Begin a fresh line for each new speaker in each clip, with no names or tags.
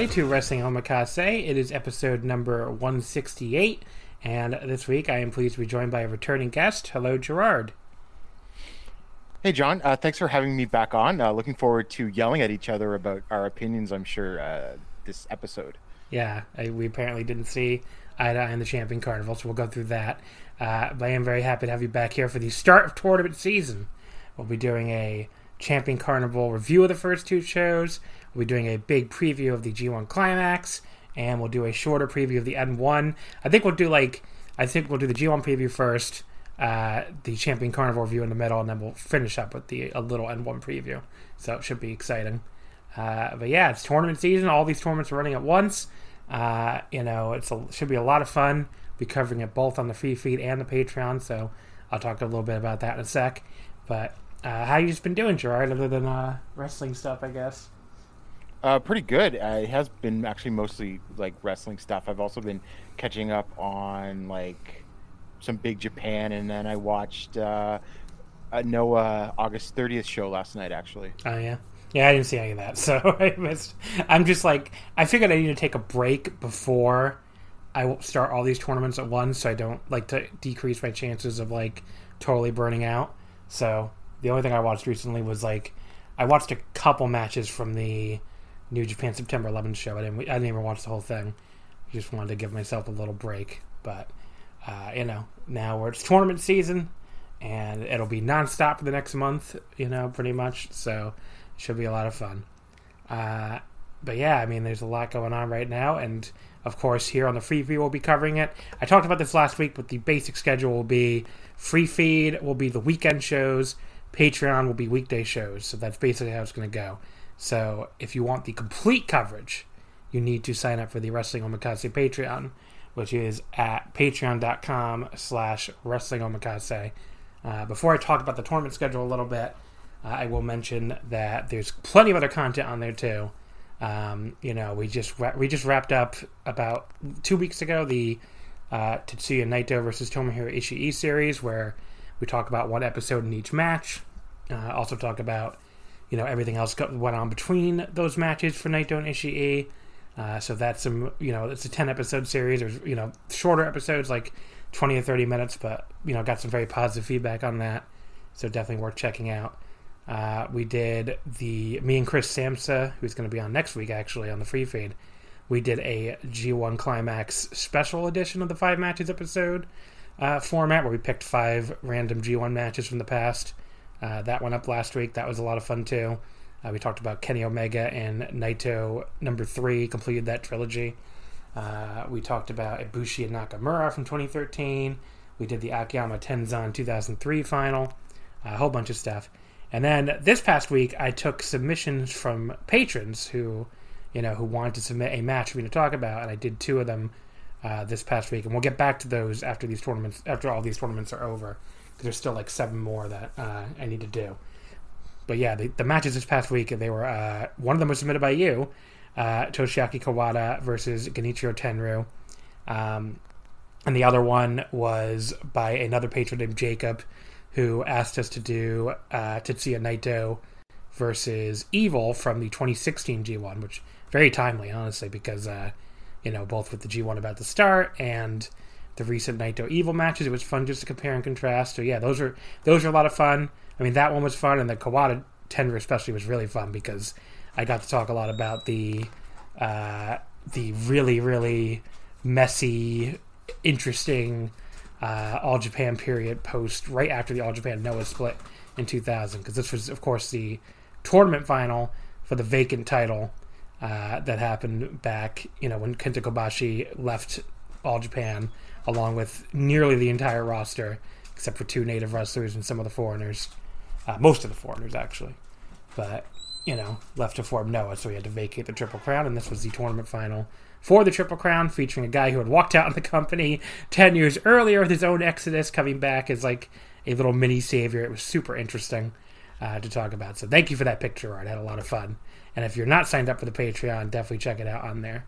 Everybody, to Wrestling Omakase. It is episode number 168, and this week I am pleased to be joined by a returning guest. Hello, Gerard.
Hey, John. Uh, thanks for having me back on. Uh, looking forward to yelling at each other about our opinions, I'm sure, uh, this episode.
Yeah, I, we apparently didn't see eye to eye in the Champion Carnival, so we'll go through that. Uh, but I am very happy to have you back here for the start of tournament season. We'll be doing a Champion Carnival review of the first two shows We'll be doing a big preview of the G1 Climax, and we'll do a shorter preview of the N1. I think we'll do like I think we'll do the G1 preview first, uh, the Champion Carnival review in the middle, and then we'll finish up with the a little N1 preview. So it should be exciting. Uh, but yeah, it's tournament season. All these tournaments are running at once. Uh, you know, it's a, should be a lot of fun. We'll be covering it both on the free feed and the Patreon. So I'll talk a little bit about that in a sec. But uh, how you just been doing, Gerard? Other than uh, wrestling stuff, I guess.
Uh, pretty good. Uh, it has been actually mostly like wrestling stuff. I've also been catching up on like some big Japan, and then I watched uh, a Noah August 30th show last night. Actually.
Oh yeah, yeah. I didn't see any of that, so I missed. I'm just like I figured I need to take a break before I start all these tournaments at once, so I don't like to decrease my chances of like totally burning out. So the only thing I watched recently was like I watched a couple matches from the New Japan September 11th show. I didn't I didn't even watch the whole thing. I just wanted to give myself a little break. But uh, you know, now where it's tournament season, and it'll be nonstop for the next month. You know, pretty much. So it should be a lot of fun. Uh, but yeah, I mean, there's a lot going on right now, and of course, here on the free feed, we'll be covering it. I talked about this last week, but the basic schedule will be free feed will be the weekend shows, Patreon will be weekday shows. So that's basically how it's going to go. So if you want the complete coverage, you need to sign up for the Wrestling Omakase Patreon, which is at patreon.com slash wrestling omakase. Uh, before I talk about the tournament schedule a little bit, uh, I will mention that there's plenty of other content on there too. Um, you know, we just we just wrapped up about two weeks ago the uh, Tetsuya Naito versus Tomohiro Ishii series, where we talk about one episode in each match. Uh, also talk about you know everything else got, went on between those matches for Naito and Ishii. Uh, so that's some you know it's a ten episode series. or you know shorter episodes like twenty or thirty minutes, but you know got some very positive feedback on that. So definitely worth checking out. Uh, we did the me and Chris Samsa, who's going to be on next week actually on the free feed. We did a G1 Climax special edition of the five matches episode uh, format where we picked five random G1 matches from the past uh, that went up last week. That was a lot of fun too. Uh, we talked about Kenny Omega and Naito number three, completed that trilogy. Uh, we talked about Ibushi and Nakamura from 2013. We did the Akiyama Tenzan 2003 final. a whole bunch of stuff. And then this past week, I took submissions from patrons who, you know, who wanted to submit a match for me to talk about, and I did two of them uh, this past week, and we'll get back to those after these tournaments, after all these tournaments are over, there's still like seven more that uh, I need to do. But yeah, the, the matches this past week, they were uh, one of them was submitted by you, uh, Toshiaki Kawada versus Genichiro Tenryu. Um, and the other one was by another patron named Jacob, who asked us to do uh, Tetsuya Naito versus Evil from the 2016 G1, which very timely, honestly, because uh, you know both with the G1 about to start and the recent Naito Evil matches, it was fun just to compare and contrast. So yeah, those are those are a lot of fun. I mean, that one was fun, and the Kawada Tenryu especially was really fun because I got to talk a lot about the uh, the really really messy, interesting uh, All Japan period post right after the All Japan Noah split in 2000 because this was of course the tournament final for the vacant title uh, that happened back you know when Kenta Kobashi left All Japan along with nearly the entire roster except for two native wrestlers and some of the foreigners uh, most of the foreigners actually but you know left to form Noah so he had to vacate the Triple Crown and this was the tournament final for the Triple Crown, featuring a guy who had walked out of the company 10 years earlier with his own exodus, coming back as like a little mini savior. It was super interesting uh, to talk about. So thank you for that picture art. I had a lot of fun. And if you're not signed up for the Patreon, definitely check it out on there.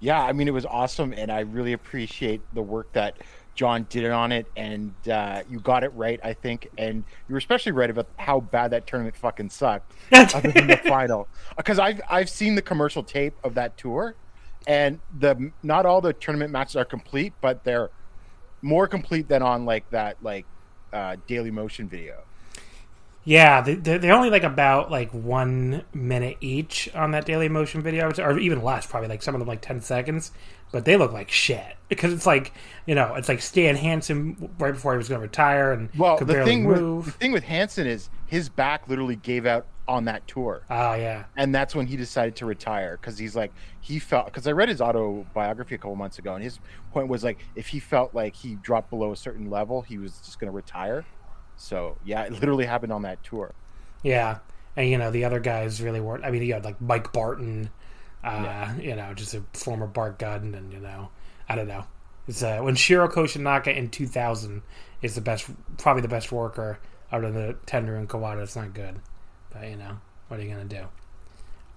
Yeah, I mean, it was awesome, and I really appreciate the work that John did it on it, and uh, you got it right, I think, and you were especially right about how bad that tournament fucking sucked, other than the final. Because I've I've seen the commercial tape of that tour, and the not all the tournament matches are complete, but they're more complete than on like that like uh, Dailymotion video.
Yeah, they, they're only like about like one minute each on that Dailymotion video, or even less, probably like some of them like ten seconds. But they look like shit because it's like you know it's like Stan Hansen right before he was going to retire and
well
could
the thing
move.
with the thing with Hansen is his back literally gave out on that tour.
Oh yeah,
and that's when he decided to retire because he's like he felt because I read his autobiography a couple months ago and his point was like if he felt like he dropped below a certain level he was just going to retire. So yeah, it literally happened on that tour.
Yeah, and you know the other guys really weren't. I mean, you had like Mike Barton, uh, yeah. you know, just a former Bart Gunn, and you know, I don't know. It's uh, when Shiro Koshinaka in 2000 is the best, probably the best worker out of the Tenryu and Kawada. It's not good, but you know, what are you gonna do?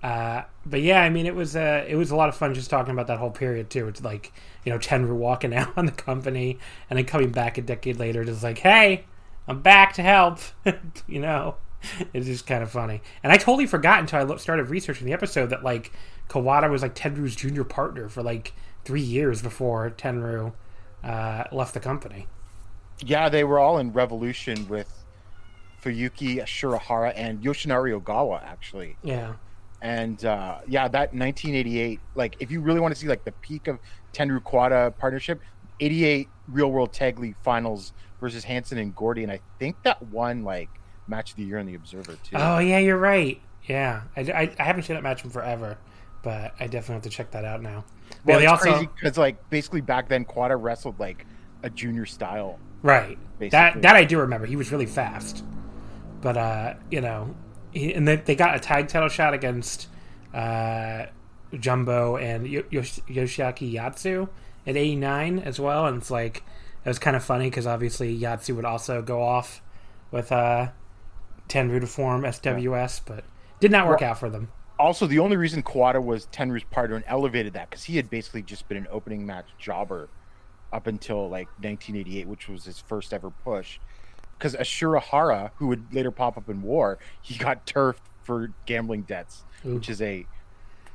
Uh, but yeah, I mean, it was uh, it was a lot of fun just talking about that whole period too. It's like you know Tenryu walking out on the company and then coming back a decade later, just like, hey, I'm back to help. you know, it's just kind of funny. And I totally forgot until I started researching the episode that like Kawada was like Tenryu's junior partner for like three years before Tenryu uh, left the company.
Yeah, they were all in Revolution with Fuyuki Ashura Hara and Yoshinari Ogawa, actually.
Yeah.
And uh, yeah, that 1988, like if you really want to see like the peak of Tenryu Kawada partnership, 88 Real World Tag League Finals versus Hansen and Gordy, and I think that won like match of the year in the Observer too.
Oh yeah, you're right. Yeah, I, I, I haven't seen that match in forever, but I definitely have to check that out now.
Well, yeah, it's also... crazy because like basically back then, Kawada wrestled like a junior style.
Right. Basically. That that I do remember. He was really fast, but uh, you know, he, and they, they got a tag title shot against uh, Jumbo and Yosh- Yoshiaki Yatsu at 89 as well, and it's like it was kind of funny because obviously Yatsu would also go off with uh, Tenryu to form SWS, but did not work well, out for them.
Also, the only reason Kawada was Tenryu's partner and elevated that because he had basically just been an opening match jobber up until like 1988, which was his first ever push. Because Ashura Hara, who would later pop up in War, he got turfed for gambling debts, Ooh. which is a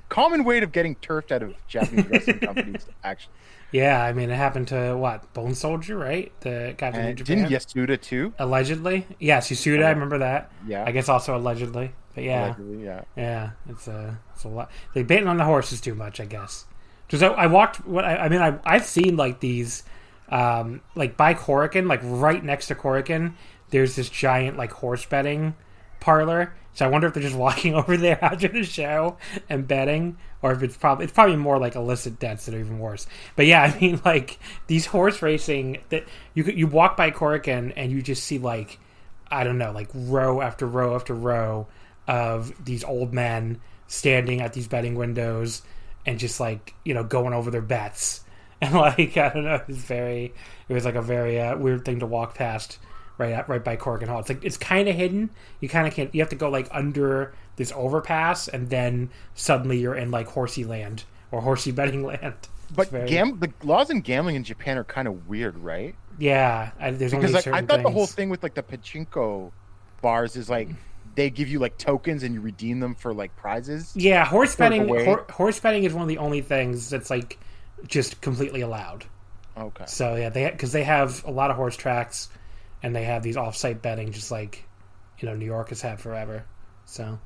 common way of getting turfed out of Japanese wrestling companies. Actually,
yeah, I mean, it happened to what Bone Soldier, right? The guy from
and Japan. Didn't Yasuda too?
Allegedly, yes, Yasuda. I remember that.
Yeah,
I guess also allegedly, but yeah,
allegedly, yeah,
yeah. It's a it's a lot. They baiting on the horses too much, I guess. Because I, I, walked. What I, I mean, I I've seen like these, um, like by Korakuen, like right next to Korakuen, there's this giant like horse betting parlor. So I wonder if they're just walking over there after the show and betting, or if it's probably it's probably more like illicit debts that are even worse. But yeah, I mean like these horse racing that you you walk by Korakuen and you just see like I don't know like row after row after row of these old men standing at these betting windows and just like you know going over their bets and like I don't know it's very it was like a very uh, weird thing to walk past right at, right by Korakuen Hall. It's like it's kind of hidden. You kind of can't. You have to go like under this overpass, and then suddenly you're in like horsey land or horsey betting land.
But very... gam- the laws in gambling in Japan are kind of weird, right?
Yeah, I, there's
because
like
I thought
things.
the whole thing with like the pachinko bars is like they give you like tokens and you redeem them for like prizes.
Yeah, horse betting. Hor- horse betting is one of the only things that's like just completely allowed.
Okay.
So yeah, they because they have a lot of horse tracks, and they have these off-site betting, just like you know New York has had forever. So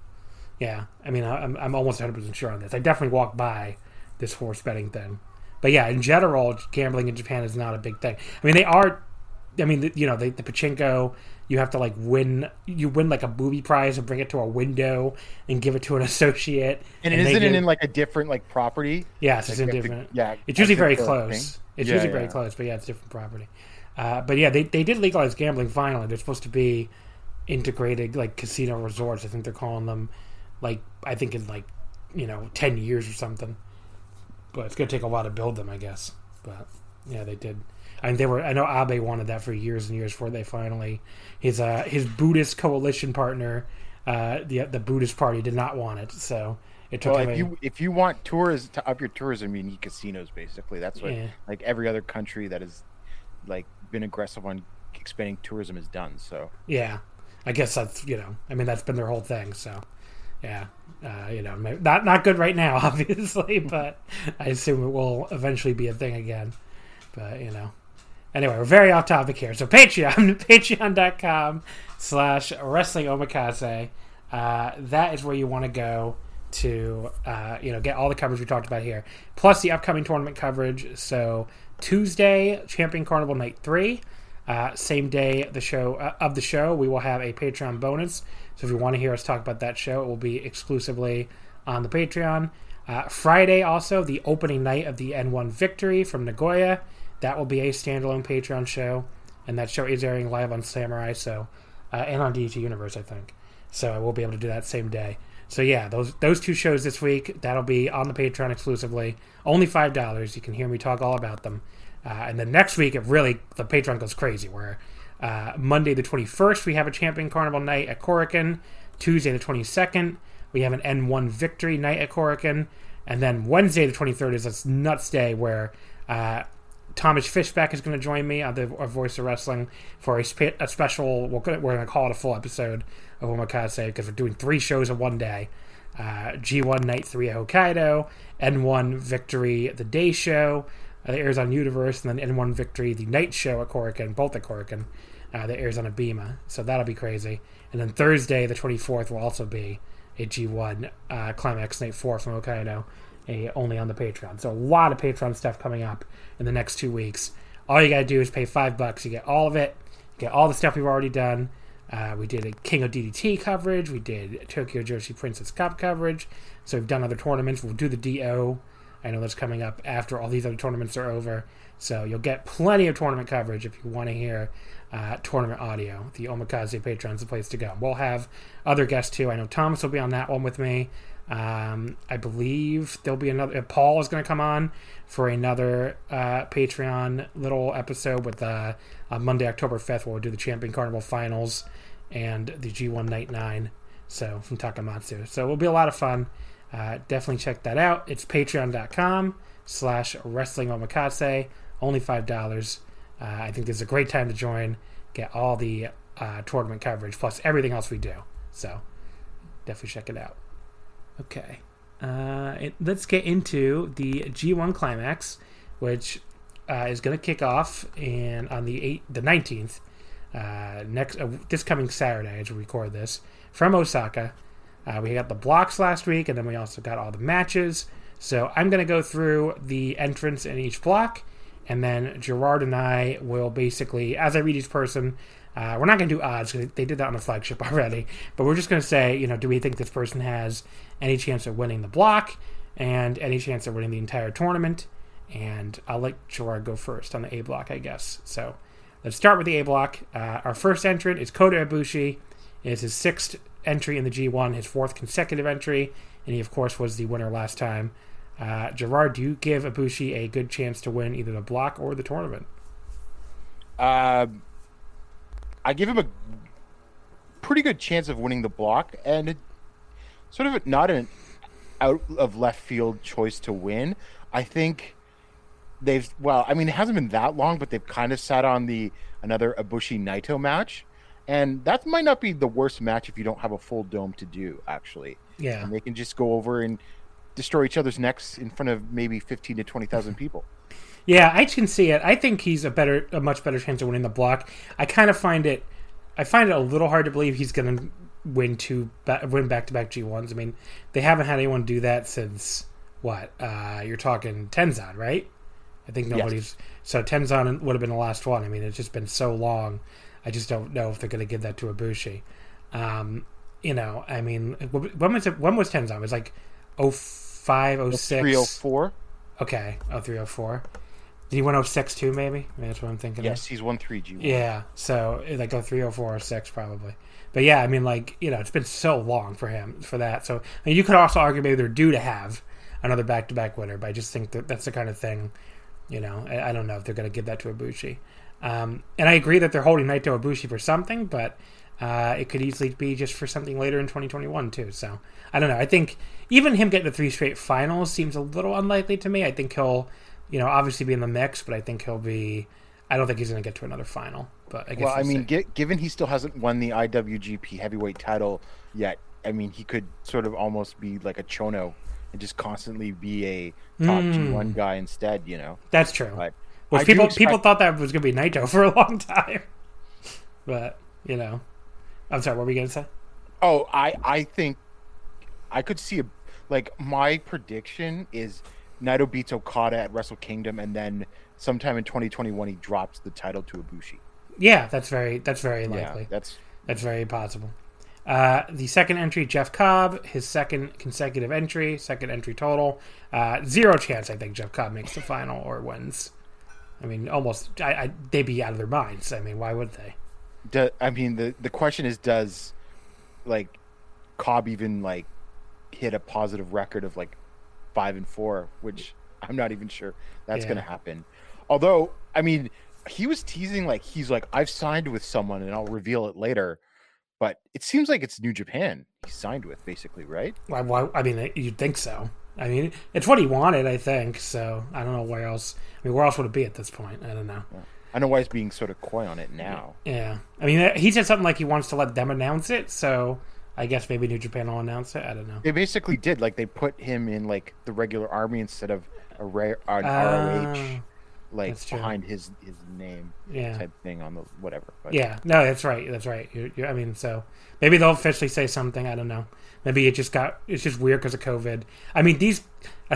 yeah, I mean I'm I'm almost 100 percent sure on this. I definitely walked by this horse betting thing, but yeah, in general, gambling in Japan is not a big thing. I mean they are. I mean, you know, the, the pachinko, you have to like win, you win like a booby prize and bring it to a window and give it to an associate.
And, and isn't it in like a different like property?
Yeah, it's in different.
To, yeah,
it's usually very close.
Thing.
It's
yeah,
usually
yeah.
very close, but yeah, it's different property. Uh, but yeah, they they did legalize gambling finally. They're supposed to be integrated like casino resorts. I think they're calling them like I think in like you know ten years or something. But it's gonna take a while to build them, I guess. But yeah, they did. I And they were. I know Abe wanted that for years and years before they finally his uh his Buddhist coalition partner, uh the the Buddhist party did not want it. So it took.
Well, if
a-
you if you want tours to up your tourism, you need casinos. Basically, that's what
Yeah.
like every other country that is like been aggressive on expanding tourism has done. So
Yeah, I guess that's you know, I mean that's been their whole thing. So, yeah, uh, you know, not not good right now, obviously, but I assume it will eventually be a thing again. But you know, anyway, we're very off topic here. So Patreon, Patreon.com slash Wrestling Omakase. Uh, that is where you want to go to uh, you know get all the coverage we talked about here, plus the upcoming tournament coverage. So Tuesday, Champion Carnival Night Three. Uh, same day the show uh, of the show, we will have a Patreon bonus. So if you want to hear us talk about that show, it will be exclusively on the Patreon. Uh, Friday, also the opening night of the N1 Victory from Nagoya. That will be a standalone Patreon show, and that show is airing live on Samurai, so uh, and on DDT Universe, I think. So I will be able to do that same day. So yeah, those those two shows this week that'll be on the Patreon exclusively. Only five dollars. You can hear me talk all about them. Uh, and then next week, it really the Patreon goes crazy. Where uh, Monday the twenty first, we have a Champion Carnival night at Korakuen. Tuesday the twenty second, we have an N1 Victory night at Korakuen. And then Wednesday the twenty third is this nuts day where uh, Thomas Fishback is going to join me on the of Voice of Wrestling for a, spe- a special. We're going to call it a full episode of Omakase because we're doing three shows in one day. Uh, G1 Night 3 at Hokkaido, N1 Victory the day show uh, that airs on Universe, and then N1 Victory the night show at Korakuen, both at Korakuen, uh, that airs on Abema. So that'll be crazy. And then Thursday the 24th will also be a G1 uh, Climax Night 4 from Hokkaido, a, only on the Patreon. So a lot of Patreon stuff coming up in the next two weeks. All you gotta do is pay five bucks. You get all of it. You get all the stuff we've already done. Uh, we did a King of DDT coverage. We did Tokyo Joshi Princess Cup coverage. So we've done other tournaments. We'll do the DO. I know that's coming up after all these other tournaments are over. So you'll get plenty of tournament coverage if you want to hear uh, tournament audio. The Omakase Patreon's the place to go. We'll have other guests too. I know Thomas will be on that one with me. Um, I believe there'll be another. Uh, Paul is going to come on for another uh, Patreon little episode with uh, on Monday, October fifth, where we'll do the Champion Carnival Finals and the G1 Night Nine. So from Takamatsu. So it will be a lot of fun. Uh, definitely check that out. It's patreon.com slash wrestling omakase. Only $5. Uh, I think this is a great time to join. Get all the uh, tournament coverage plus everything else we do. So definitely check it out. Okay. Uh, it, let's get into the G1 Climax, which uh, is going to kick off in on the eight, the 19th, uh, next uh, this coming Saturday as we record this from Osaka. Uh, we got the blocks last week, and then we also got all the matches. So I'm going to go through the entrance in each block, and then Gerard and I will basically, as I read each person, uh, we're not going to do odds because they did that on the flagship already, but we're just going to say, you know, do we think this person has any chance of winning the block and any chance of winning the entire tournament? And I'll let Gerard go first on the A block, I guess. So let's start with the A block. Uh, our first entrant is Kota Ibushi. It's his sixth entry in the G1, his fourth consecutive entry, and he, of course, was the winner last time. Uh, Gerard, do you give Ibushi a good chance to win either the block or the tournament?
Uh, I give him a pretty good chance of winning the block, and sort of not an out of left field choice to win. I think they've well, I mean, it hasn't been that long, but they've kind of sat on the another Ibushi Naito match, and that might not be the worst match if you don't have a full dome to do. Actually,
Yeah.
and they can just go over and destroy each other's necks in front of maybe fifteen to twenty thousand people.
Yeah, I can see it. I think he's a better, a much better chance of winning the block. I kind of find it, I find it a little hard to believe he's going to win two, ba- win back to back G ones. I mean, they haven't had anyone do that since what? Uh, you're talking Tenzan, right? I think nobody's. So Tenzan would have been the last one. I mean, it's just been so long. I just don't know if they're going to give that to Ibushi. Um, you know, I mean, when was it? When was Tenzan? It was like 05, 06?
Three oh four.
Okay, oh three oh four. Did he win 06 too? Maybe maybe that's what I'm thinking.
Yes,
Of.
he's won three G.
Yeah. So like a 304 or six probably. But yeah, I mean, like you know, it's been so long for him for that. So I mean, you could also argue maybe they're due to have another back-to-back winner, but I just think that that's the kind of thing. You know, I, I don't know if they're going to give that to Ibushi. Um, and I agree that they're holding Naito Ibushi for something, but uh, it could easily be just for something later in 2021 too. So I don't know. I think even him getting to three straight finals seems a little unlikely to me. I think he'll, you know, obviously be in the mix, but I think he'll be. I don't think he's going to get to another final. But I guess
Well, I mean, gi- given he still hasn't won the IWGP Heavyweight title yet, I mean, he could sort of almost be like a Chono and just constantly be a top
Hmm.
G1 guy instead, you know.
that's true.
But
Which
I
people
expect-
people thought that was going to be Naito for a long time, but you know, I'm sorry. What were we going to say?
Oh, I I think I could see a like my prediction is Naito beats Okada at Wrestle Kingdom, and then sometime in 2021 he drops the title to Ibushi.
Yeah, that's very that's very likely.
Yeah, that's
That's very possible. Uh, the second entry, Jeff Cobb, his second consecutive entry, second entry total. Uh, zero chance, I think, Jeff Cobb makes the final or wins. I mean, almost. I, I, they'd be out of their minds. I mean, why would they?
do, I mean the the question is does like Cobb even like hit a positive record of like five and four, which I'm not even sure that's
Yeah.
gonna happen. Although I mean he was teasing like he's like I've signed with someone and I'll reveal it later, but it seems like it's New Japan he signed with basically, right?
I mean, you'd think so. I mean, it's what he wanted, I think. So I don't know where else. I mean, where else would it be at this point? I don't know.
I know why he's being sort of coy on it now.
Yeah, I mean, he said something like he wants to let them announce it. So I guess maybe New Japan will announce it. I don't know.
They basically did like they put him in like the regular army instead of a rare an
Ah,
ROH like behind his his name
Yeah.
type thing on the whatever. But
Yeah, no, that's right. That's right. You're, you're, I mean, so maybe they'll officially say something. I don't know. Maybe it just got it's just weird because of COVID. I mean, these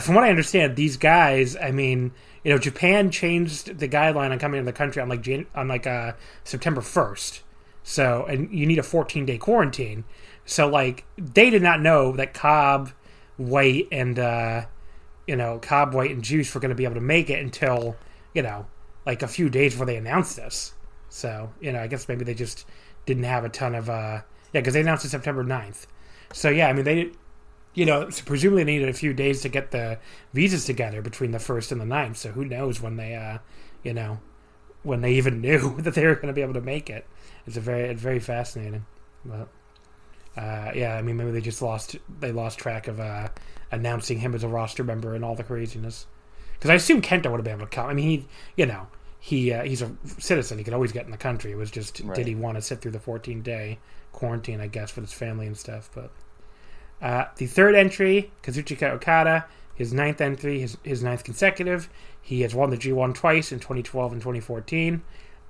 from what I understand, these guys. I mean, you know, Japan changed the guideline on coming into the country on like Jan- on like uh, September first. So, and you need a 14 day quarantine. So, like, they did not know that Cobb, White, and uh, you know, Cobb, White, and Juice were going to be able to make it until you know, like a few days before they announced this. So, you know, I guess maybe they just didn't have a ton of, uh, yeah, because they announced it September 9th. So, yeah, I mean, they, you know, presumably needed a few days to get the visas together between the 1st and the 9th. So who knows when they, uh, you know, when they even knew that they were going to be able to make it. It's a very, it's very fascinating. But, uh, yeah, I mean, maybe they just lost, they lost track of, uh, announcing him as a roster member and all the craziness. Because I assume Kenta would have been able to come. I mean, he, you know, he uh, he's a citizen. He could always get in the country. It was just
Right.
did he want to sit through the 14 day quarantine? I guess with his family and stuff. But uh, the third entry, Kazuchika Okada, his ninth entry, his his ninth consecutive. He has won the G1 twice in 2012 and 2014.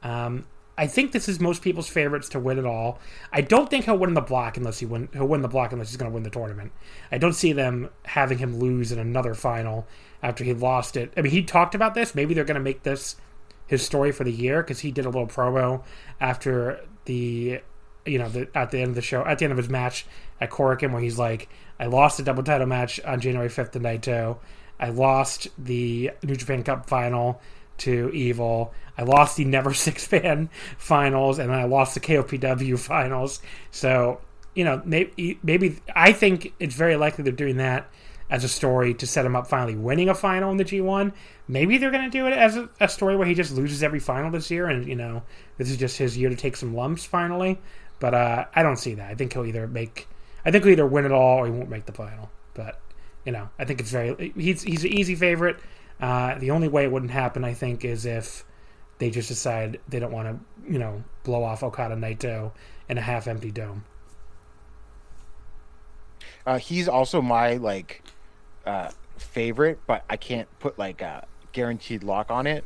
Um, I think this is most people's favorites to win it all. I don't think he'll win the block unless he win. He'll win the block unless he's going to win the tournament. I don't see them having him lose in another final after he lost it. I mean, he talked about this. Maybe they're going to make this his story for the year because he did a little promo after the, you know, the, at the end of the show, at the end of his match at Korakuen, where he's like, "I lost a double title match on January fifth to Naito. I lost the New Japan Cup final." to Evil. I lost the Never Six Man finals, and I lost the KOPW finals. So you know, maybe maybe I think it's very likely they're doing that as a story to set him up finally winning a final in the G1. Maybe they're going to do it as a, a, story where he just loses every final this year, and you know, this is just his year to take some lumps finally. But uh, I don't see that. I think he'll either make, I think he'll either win it all or he won't make the final. But you know, I think it's very he's he's an easy favorite. Uh, the only way it wouldn't happen, I think, is if they just decide they don't want to, you know, blow off Okada Naito in a half-empty dome.
Uh, he's also my like uh, favorite, but I can't put like a guaranteed lock on it.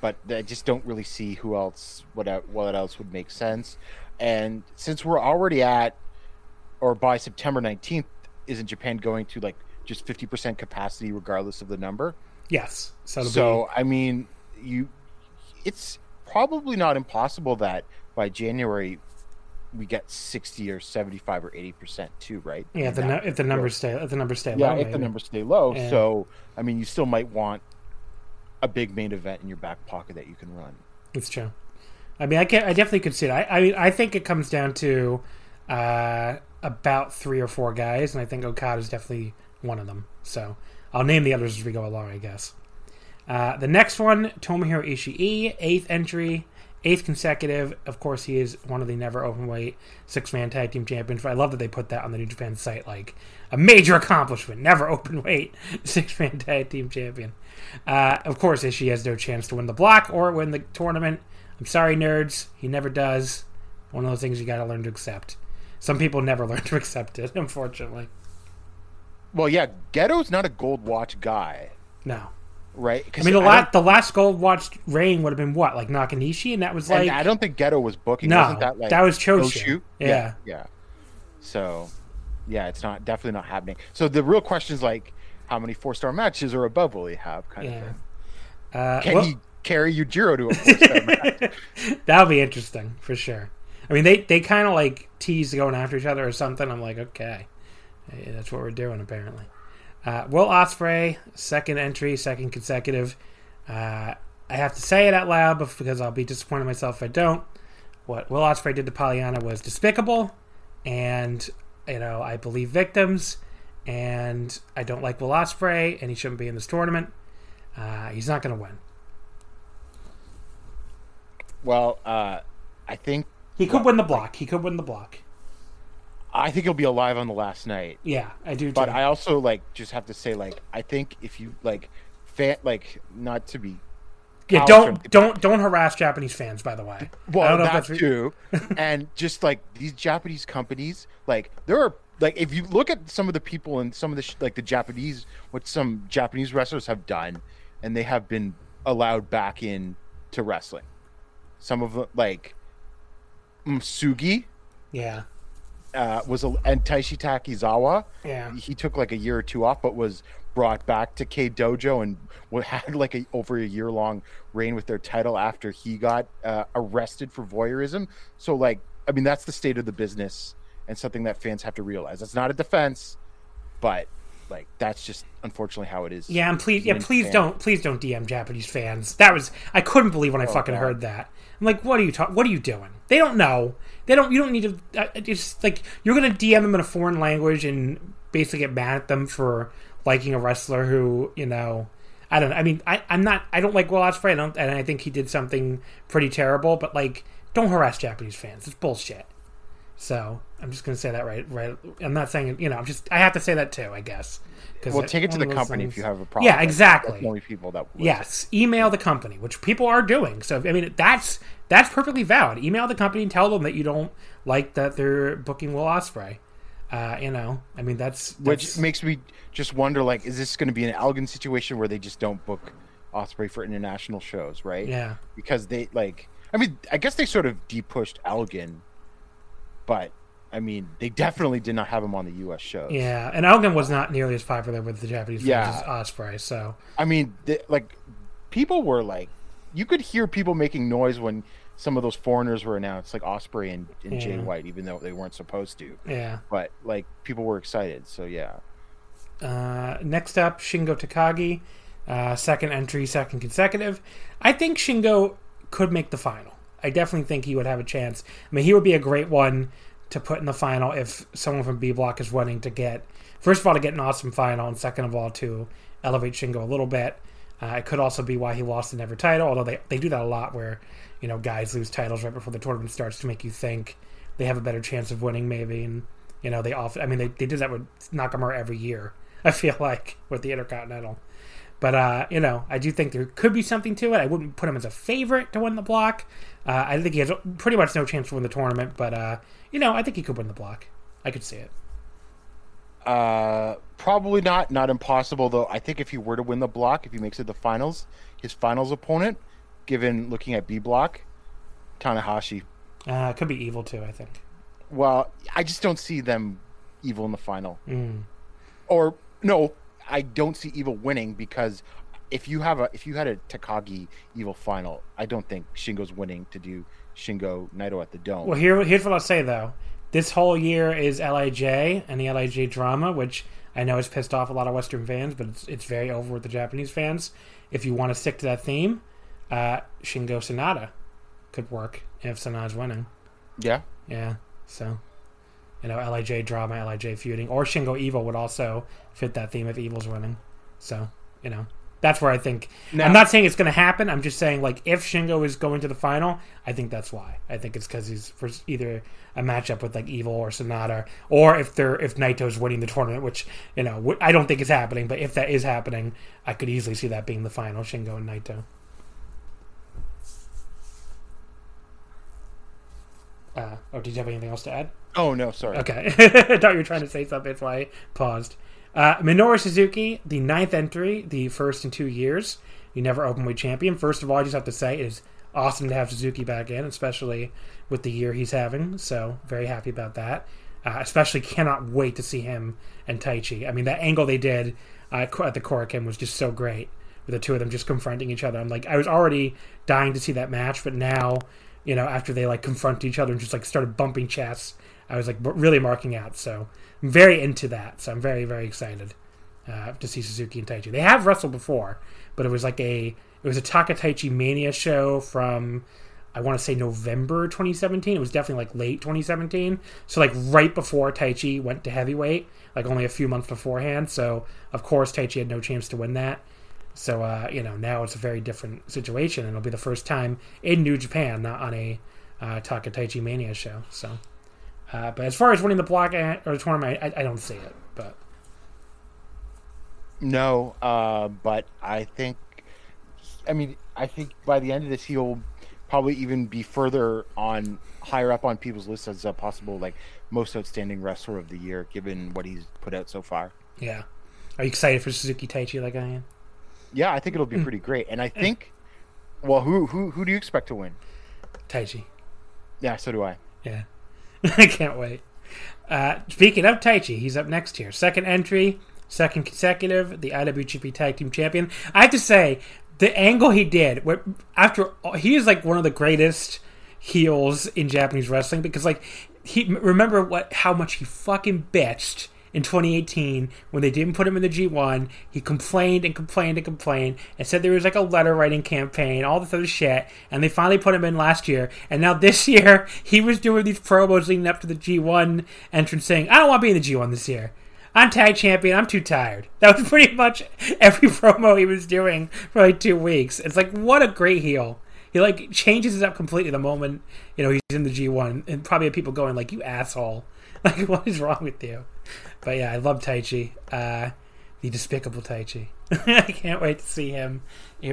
But I just don't really see who else what what else would make sense. And since we're already at or by September nineteenth, isn't Japan going to like just fifty percent capacity regardless of the number?
Yes.
So, so be... I mean, you, it's probably not impossible that by January we get sixty or seventy-five or eighty percent too, right?
Yeah, if the, no, if the numbers stay if the numbers stay
yeah,
low.
if maybe. the numbers stay low. Yeah. So I mean, you still might want a big main event in your back pocket that you can run.
It's true. I mean, I can I definitely could see it. I I, mean, I think it comes down to uh, about three or four guys, and I think Okada is definitely one of them. So I'll name the others as we go along, I guess. Uh, the next one, Tomohiro Ishii, eighth entry, eighth consecutive. Of course, he is one of the never open weight six man tag team champions. But I love that they put that on the New Japan site, like a major accomplishment. Never open weight six man tag team champion. Uh, of course, Ishii has no chance to win the block or win the tournament. I'm sorry, nerds. He never does. One of those things you got to learn to accept. Some people never learn to accept it, unfortunately.
Well, yeah, Gedo's not a gold watch guy.
No.
Right?
I mean, the, I last, the last gold watched reign would have been what, like Nakanishi, and that was like.
I don't think Gedo was booking.
No,
Wasn't that, like,
that was Choshu.
Yeah. yeah, yeah. So, yeah, it's not definitely not happening. So the real question is like, how many four star matches or above will he have? Kind yeah. of thing. Uh, Can well, he carry Yujiro to a four star match?
That'll be interesting for sure. I mean, they they kind of like tease going after each other or something. I'm like, okay. Hey, that's what we're doing, apparently. Uh, Will Ospreay, second entry, second consecutive. Uh, I have to say it out loud because I'll be disappointed myself if I don't. What Will Ospreay did to Pollyanna was despicable, and you know I believe victims, and I don't like Will Ospreay, and he shouldn't be in this tournament. Uh, he's not going to win.
Well, uh, I think
he could well, win the block. He could win the block.
I think he'll be alive on the last night.
Yeah, I do. Too.
But I also like just have to say like I think if you like fan like not to be
yeah, don't don't don't harass Japanese fans. By the way,
well, that that's too, and just like these Japanese companies, like there are like if you look at some of the people and some of the sh- like the Japanese, what some Japanese wrestlers have done, and they have been allowed back in to wrestling. Some of them, like Sugi,
yeah,
uh, was a, and Taishi Takizawa.
Yeah,
he took like a year or two off, but was brought back to K Dojo and had like a over a year long reign with their title after he got uh, arrested for voyeurism. So like, I mean, that's the state of the business and something that fans have to realize. It's not a defense, but like that's just unfortunately how it is.
Yeah, and please, yeah, please don't, please don't DM Japanese fans. That was I couldn't believe when I oh, fucking God. heard that. I'm like, what are you talking? What are you doing? They don't know. They don't. You don't need to. Uh, it's like you're gonna DM them in a foreign language and basically get mad at them for liking a wrestler who you know. I don't. I mean, I, I'm not. I don't like Will Ospreay. I don't, and I think he did something pretty terrible. But like, don't harass Japanese fans. It's bullshit. So I'm just gonna say that right. Right. I'm not saying you know. I'm just. I have to say that too. I guess.
Well, take it to the company things... if you have a problem.
Yeah, exactly.
only people that.
Yes, email the company, which people are doing. So I mean, that's that's perfectly valid. Email the company and tell them that you don't like that they're booking Will Ospreay. Uh, you know, I mean, that's, that's,
which makes me just wonder, like, is this going to be an Elgin situation where they just don't book Ospreay for international shows, right?
Yeah,
because they like I mean, I guess they sort of depushed Elgin, but I mean, they definitely did not have him on the U.S. shows.
Yeah, and Elgin was not nearly as popular with the Japanese
Yeah.
as Ospreay. So
I mean, they, like people were like, you could hear people making noise when some of those foreigners were announced, like Ospreay and, and Jay White, even though they weren't supposed to.
yeah.
But like people were excited, so yeah.
Uh, next up, Shingo Takagi, uh, second entry, second consecutive. I think Shingo could make the final. I definitely think he would have a chance. I mean, he would be a great one to put in the final if someone from B Block is wanting to get, first of all, to get an awesome final, and second of all, to elevate Shingo a little bit. Uh, it could also be why he lost the Never title, although they, they do that a lot where, you know, guys lose titles right before the tournament starts to make you think they have a better chance of winning, maybe. And, you know, they often, I mean, they, they did that with Nakamura every year, I feel like, with the Intercontinental. But, uh, you know, I do think there could be something to it. I wouldn't put him as a favorite to win the block. Uh, I think he has pretty much no chance to win the tournament, but, uh, you know, I think he could win the block. I could see it.
Uh, probably not. Not impossible though. I think if he were to win the block, if he makes it the finals, his finals opponent, given looking at B block, Tanahashi.
Uh, could be evil, too, I think.
Well, I just don't see them evil in the final.
Mm.
Or no, I don't see evil winning because if you have a if you had a Takagi evil final, I don't think Shingo's winning to do Shingo Naito at the dome.
Well, here, here's what I'll say though. This whole year is Lij and the Lij drama, which I know has pissed off a lot of Western fans, but it's, it's very over with the Japanese fans. If you want to stick to that theme, uh, Shingo Sanada could work if Sanada's winning.
yeah.
Yeah, so you know Lij drama, Lij feuding, or Shingo Evil would also fit that theme if Evil's winning. So you know that's where I think.
Now-
I'm not saying it's going to happen. I'm just saying like if Shingo is going to the final, I think that's why. I think it's because he's for either a matchup with like Evil or Sanada, or if they're if Naito's winning the tournament, which you know I don't think is happening. But if that is happening, I could easily see that being the final, Shingo and Naito. Uh, oh, did you have anything else to add?
Oh no, sorry.
Okay. I thought you were trying to say something, that's why I paused. Uh, Minoru Suzuki, the ninth entry, the first in two years. You never open openweight champion. First of all, I just have to say it is awesome to have Suzuki back in, especially with the year he's having. So, very happy about that. Uh, especially cannot wait to see him and Taichi. I mean, that angle they did uh, at the Korakuen was just so great with the two of them just confronting each other. I'm like, I was already dying to see that match, but now, you know, after they like confront each other and just like started bumping chests, I was like really marking out. So I'm very into that. So I'm very very excited uh, to see Suzuki and Taichi. They have wrestled before, but it was like a it was a Taka Taichi Mania show from I want to say November 2017. It was definitely like late 2017. So like right before Taichi went to heavyweight, like only a few months beforehand. So of course Taichi had no chance to win that. So uh, you know now it's a very different situation, and it'll be the first time in New Japan, not on a uh, Taka Taichi Mania show. So, uh, but as far as winning the block or the tournament, I, I don't see it. But
No, uh, but I think, I mean, I think by the end of this, he'll probably even be further on, higher up on people's lists as a possible like most outstanding wrestler of the year, given what he's put out so far.
yeah, are you excited for Suzuki Taichi like I am?
Yeah, I think it'll be pretty great, and I think, well, who who who do you expect to win?
Taichi,
Yeah, so do I.
yeah, I can't wait. Uh, speaking of Taichi, he's up next here. Second entry, second consecutive, the IWGP Tag Team Champion. I have to say, the angle he did, where after he is like one of the greatest heels in Japanese wrestling because like he remember what how much he fucking bitched in 2018 when they didn't put him in the G1. He complained and complained and complained and said there was like a letter writing campaign, all this other shit, and they finally put him in last year. And now this year he was doing these promos leading up to the G1 entrance saying, "I don't want to be in the G1 this year." I'm tag champion. I'm too tired. That was pretty much every promo he was doing for like two weeks. It's like what a great heel. He like changes it up completely the moment you know he's in the G1, and probably people going like, "You asshole! Like what is wrong with you?" But yeah, I love Taichi, uh, the despicable Taichi. I can't wait to see him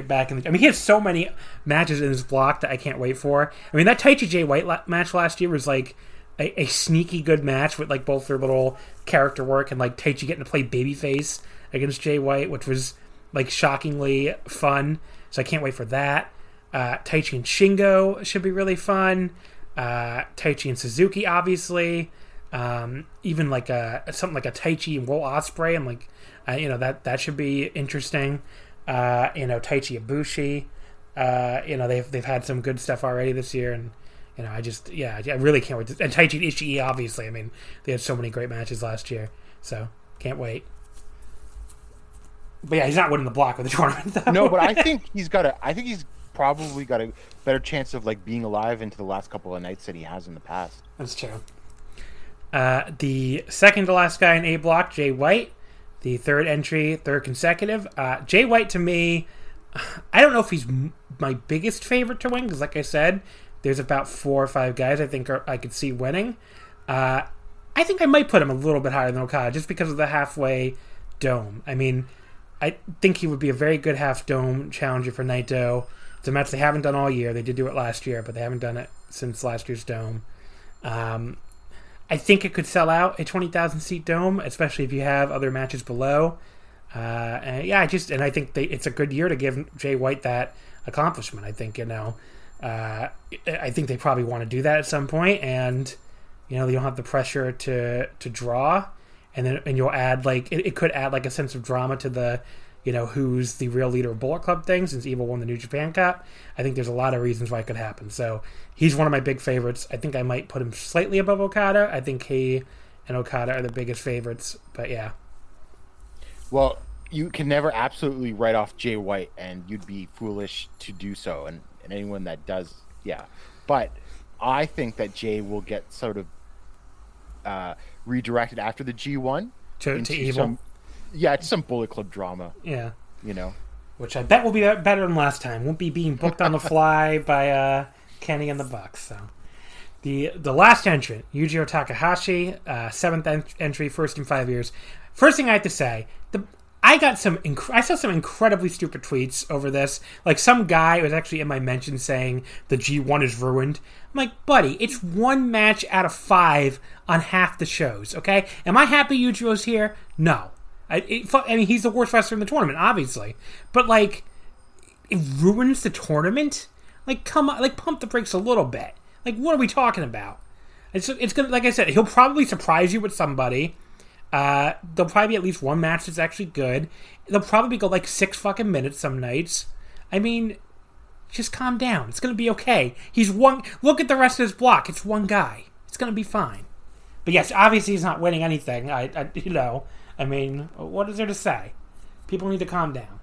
back in the. I mean, he has so many matches in his block that I can't wait for. I mean, that Taichi Jay White la- match last year was like a, a sneaky good match with like both their little character work and like Taichi getting to play babyface against Jay White, which was like shockingly fun. So I can't wait for that. Uh, Taichi and Shingo should be really fun. Uh, Taichi and Suzuki, obviously. Um, even like a something like a Taichi and Will Ospreay. I'm like, uh, you know that that should be interesting. Uh, you know, Taichi Ibushi. Uh, you know they've they've had some good stuff already this year, and you know I just yeah I really can't wait. To, and Taichi and Ishii, obviously. I mean they had so many great matches last year, so can't wait. But yeah, he's not winning the block with the tournament. Though.
No, but I think he's got a. I think he's probably got a better chance of like being alive into the last couple of nights that he has in the past.
That's true. Uh, the second to last guy in A block, Jay White. The third entry, third consecutive. Uh, Jay White to me, I don't know if he's m- my biggest favorite to win because, like I said, there's about four or five guys I think are, I could see winning. Uh, I think I might put him a little bit higher than Okada just because of the halfway dome. I mean, I think he would be a very good half dome challenger for Naito. It's a match they haven't done all year. They did do it last year, but they haven't done it since last year's dome. Um, I think it could sell out a twenty thousand seat dome, especially if you have other matches below. Uh, and yeah, I just and I think they, it's a good year to give Jay White that accomplishment. I think you know, uh, I think they probably want to do that at some point, and you know, you don't have the pressure to to draw, and then and you'll add like it, it could add like a sense of drama to the you know, who's the real leader of Bullet Club thing since Evil won the New Japan Cup. I think there's a lot of reasons why it could happen. So he's one of my big favorites. I think I might put him slightly above Okada. I think he and Okada are the biggest favorites. But yeah.
Well, you can never absolutely write off Jay White, and you'd be foolish to do so. And, and anyone that does, yeah. But I think that Jay will get sort of uh, redirected after the G1
to, to Evil.
Some, yeah, it's some Bullet Club drama.
Yeah.
You know?
Which I bet will be better than last time. Won't be being booked on the fly by uh, Kenny and the Bucks. So. The the last entrant, Yujiro Takahashi, uh, seventh en- entry, first in five years. First thing I have to say, the I got some. Inc- I saw some incredibly stupid tweets over this. Like some guy was actually in my mention saying the G1 is ruined. I'm like, buddy, it's one match out of five on half the shows. Okay, am I happy Yujiro's here? No. I, it, I mean, he's the worst wrestler in the tournament, obviously, but like, it ruins the tournament. Like, come on, like, pump the brakes a little bit. Like, what are we talking about? It's it's gonna, like I said, he'll probably surprise you with somebody. Uh, there'll probably be at least one match that's actually good. They'll probably go like six fucking minutes some nights. I mean, just calm down. It's gonna be okay. He's one. Look at the rest of his block. It's one guy. It's gonna be fine. But yes, obviously he's not winning anything. I, I you know, I mean, what is there to say? People need to calm down.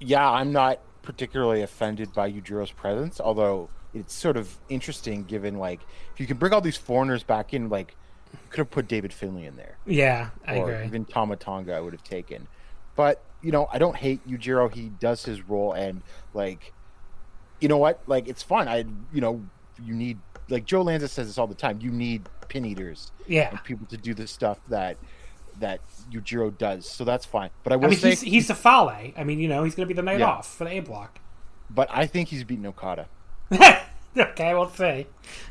Yeah, I'm not particularly offended by Yujiro's presence, although it's sort of interesting given like if you can bring all these foreigners back in, like you could have put David Finlay in there.
Yeah, I
or
agree.
Even Tama Tonga I would have taken. But, you know, I don't hate Yujiro. He does his role and like you know what? Like it's fun. I you know, you need like Joe Lanza says this all the time. You need pin eaters,
yeah,
and people to do the stuff that that Yujiro does. So that's fine. But I will
I mean,
say
he's, he's the Fale. I mean, you know, he's going to be the night
Yeah.
off for the A block.
but I think he's beaten Okada.
okay, we'll see.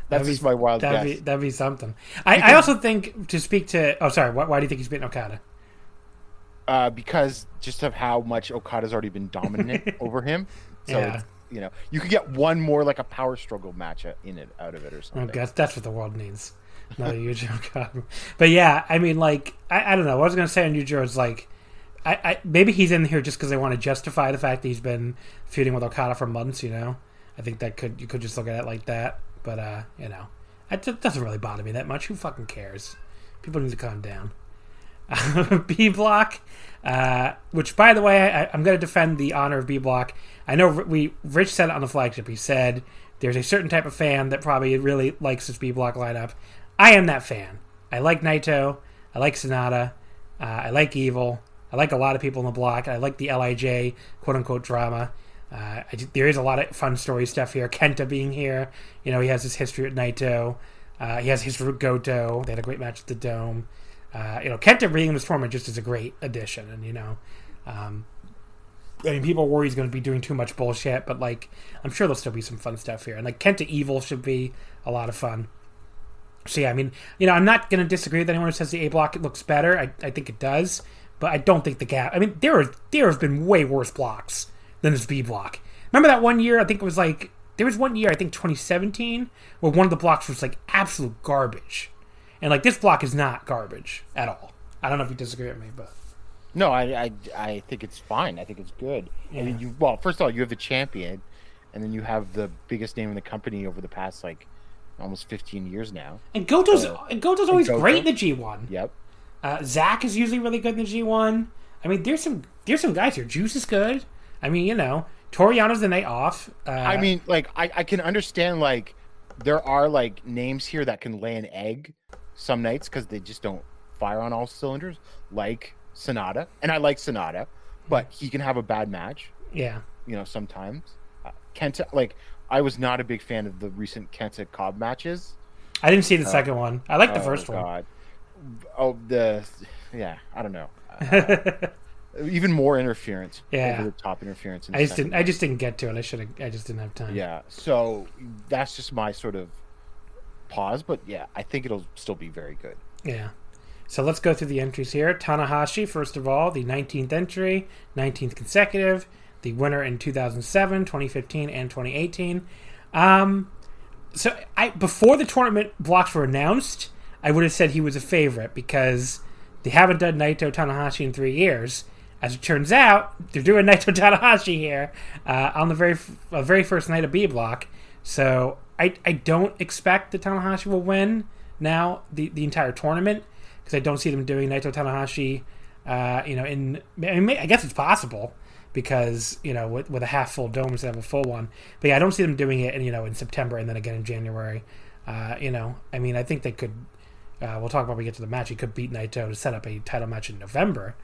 That's just my wild
that'd
guess.
Be, that'd be something. I, I also think to speak to. Oh, sorry. Why, why do you think he's beaten Okada?
uh, because just of how much Okada's already been dominant over him. So
Yeah.
you know, you could get one more like a power struggle match in it out of it or something.
Oh,
something.
God, that's what the world needs. Another Yujiro Okada. But yeah, I mean, like, I, I don't know. What I was going to say on Yujiro is like, I, I maybe he's in here just because they want to justify the fact that he's been feuding with Okada for months. You know, I think that could you could just look at it like that. But uh, you know, it doesn't really bother me that much. Who fucking cares? People need to calm down. B block, uh, which by the way, I, I'm going to defend the honor of B block. I know we Rich said it on the flagship. He said there's a certain type of fan that probably really likes this B block lineup. I am that fan. I like Naito. I like Sanada. Uh, I like Evil. I like a lot of people in the block. I like the Lij quote unquote drama. Uh, I, there is a lot of fun story stuff here. Kenta being here, you know, he has his history at Naito. Uh, he has history with Goto. They had a great match at the Dome. Uh, you know, Kenta being in this tournament just is a great addition. And you know, um, I mean, people worry he's going to be doing too much bullshit, but like, I'm sure there'll still be some fun stuff here. And like, Kenta Evil should be a lot of fun. So yeah, I mean, you know, I'm not going to disagree with anyone who says the A block looks better. I, I think it does, but I don't think the gap. I mean, there are there have been way worse blocks than this B block. remember that one year? I think it was like there was one year I think 2017 where one of the blocks was like absolute garbage, and like this block is not garbage at all. I don't know if you disagree with me, but
No, I, I, I think it's fine. I think it's good. I mean, you well, first of all, you have the champion, and then you have the biggest name in the company over the past like almost 15 years now.
and Goto's
Uh,
and Goto's always
Goto.
great in the G1.
Yep.
Uh, Zach is usually really good in the G1. I mean, there's some there's some guys here. Juice is good. I mean, you know, Toru Yano's the night off. Uh,
I mean, like I, I can understand like there are like names here that can lay an egg some nights because they just don't fire on all cylinders, like Sanada, and I like Sanada, but he can have a bad match,
yeah,
you know, sometimes. Uh, Kenta, like I was not a big fan of the recent Kenta Cobb matches.
I didn't see the second one. I like the
Oh,
first one.
God. Oh, the yeah, I don't know. Uh, even more interference,
Yeah.
over the top interference. In
I just didn't. I just didn't get to it. I should have. I just didn't have time.
Yeah, so that's just my sort of pause, but yeah, I think it'll still be very good.
Yeah. So let's go through the entries here. Tanahashi, first of all, the 19th entry, 19th consecutive, the winner in 2007, 2015, and 2018. Um, so I before the tournament blocks were announced, I would have said he was a favorite because they haven't done Naito Tanahashi in three years. As it turns out, they're doing Naito Tanahashi here uh, on the very uh, very first night of B block. So I I don't expect that Tanahashi will win now the the entire tournament because I don't see them doing Naito Tanahashi. Uh, you know, in I, mean, I guess it's possible because you know with, with a half full dome instead of a full one. But yeah, I don't see them doing it in you know in September and then again in January. Uh, you know, I mean, I think they could. Uh, we'll talk about when we get to the match. He could beat Naito to set up a title match in November,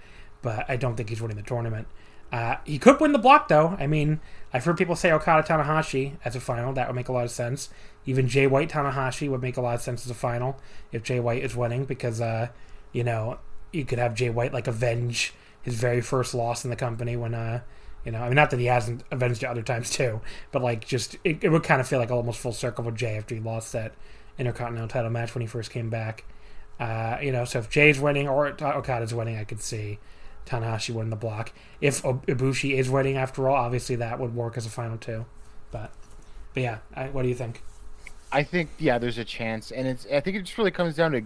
but I don't think he's winning the tournament. Uh, he could win the block though. I mean, I've heard people say Okada Tanahashi as a final. That would make a lot of sense. Even Jay White Tanahashi would make a lot of sense as a final if Jay White is winning because uh, you know you could have Jay White like avenge his very first loss in the company when uh you know I mean not that he hasn't avenged it other times too, but like just it, it would kind of feel like almost full circle with Jay after he lost that Intercontinental title match when he first came back. Uh, you know, so if Jay's winning or Okada's winning, I could see Tanahashi winning the block. If Ibushi is winning after all, obviously that would work as a final too. But, but yeah, I, what do you think?
I think yeah, there's a chance, and it's I think it just really comes down to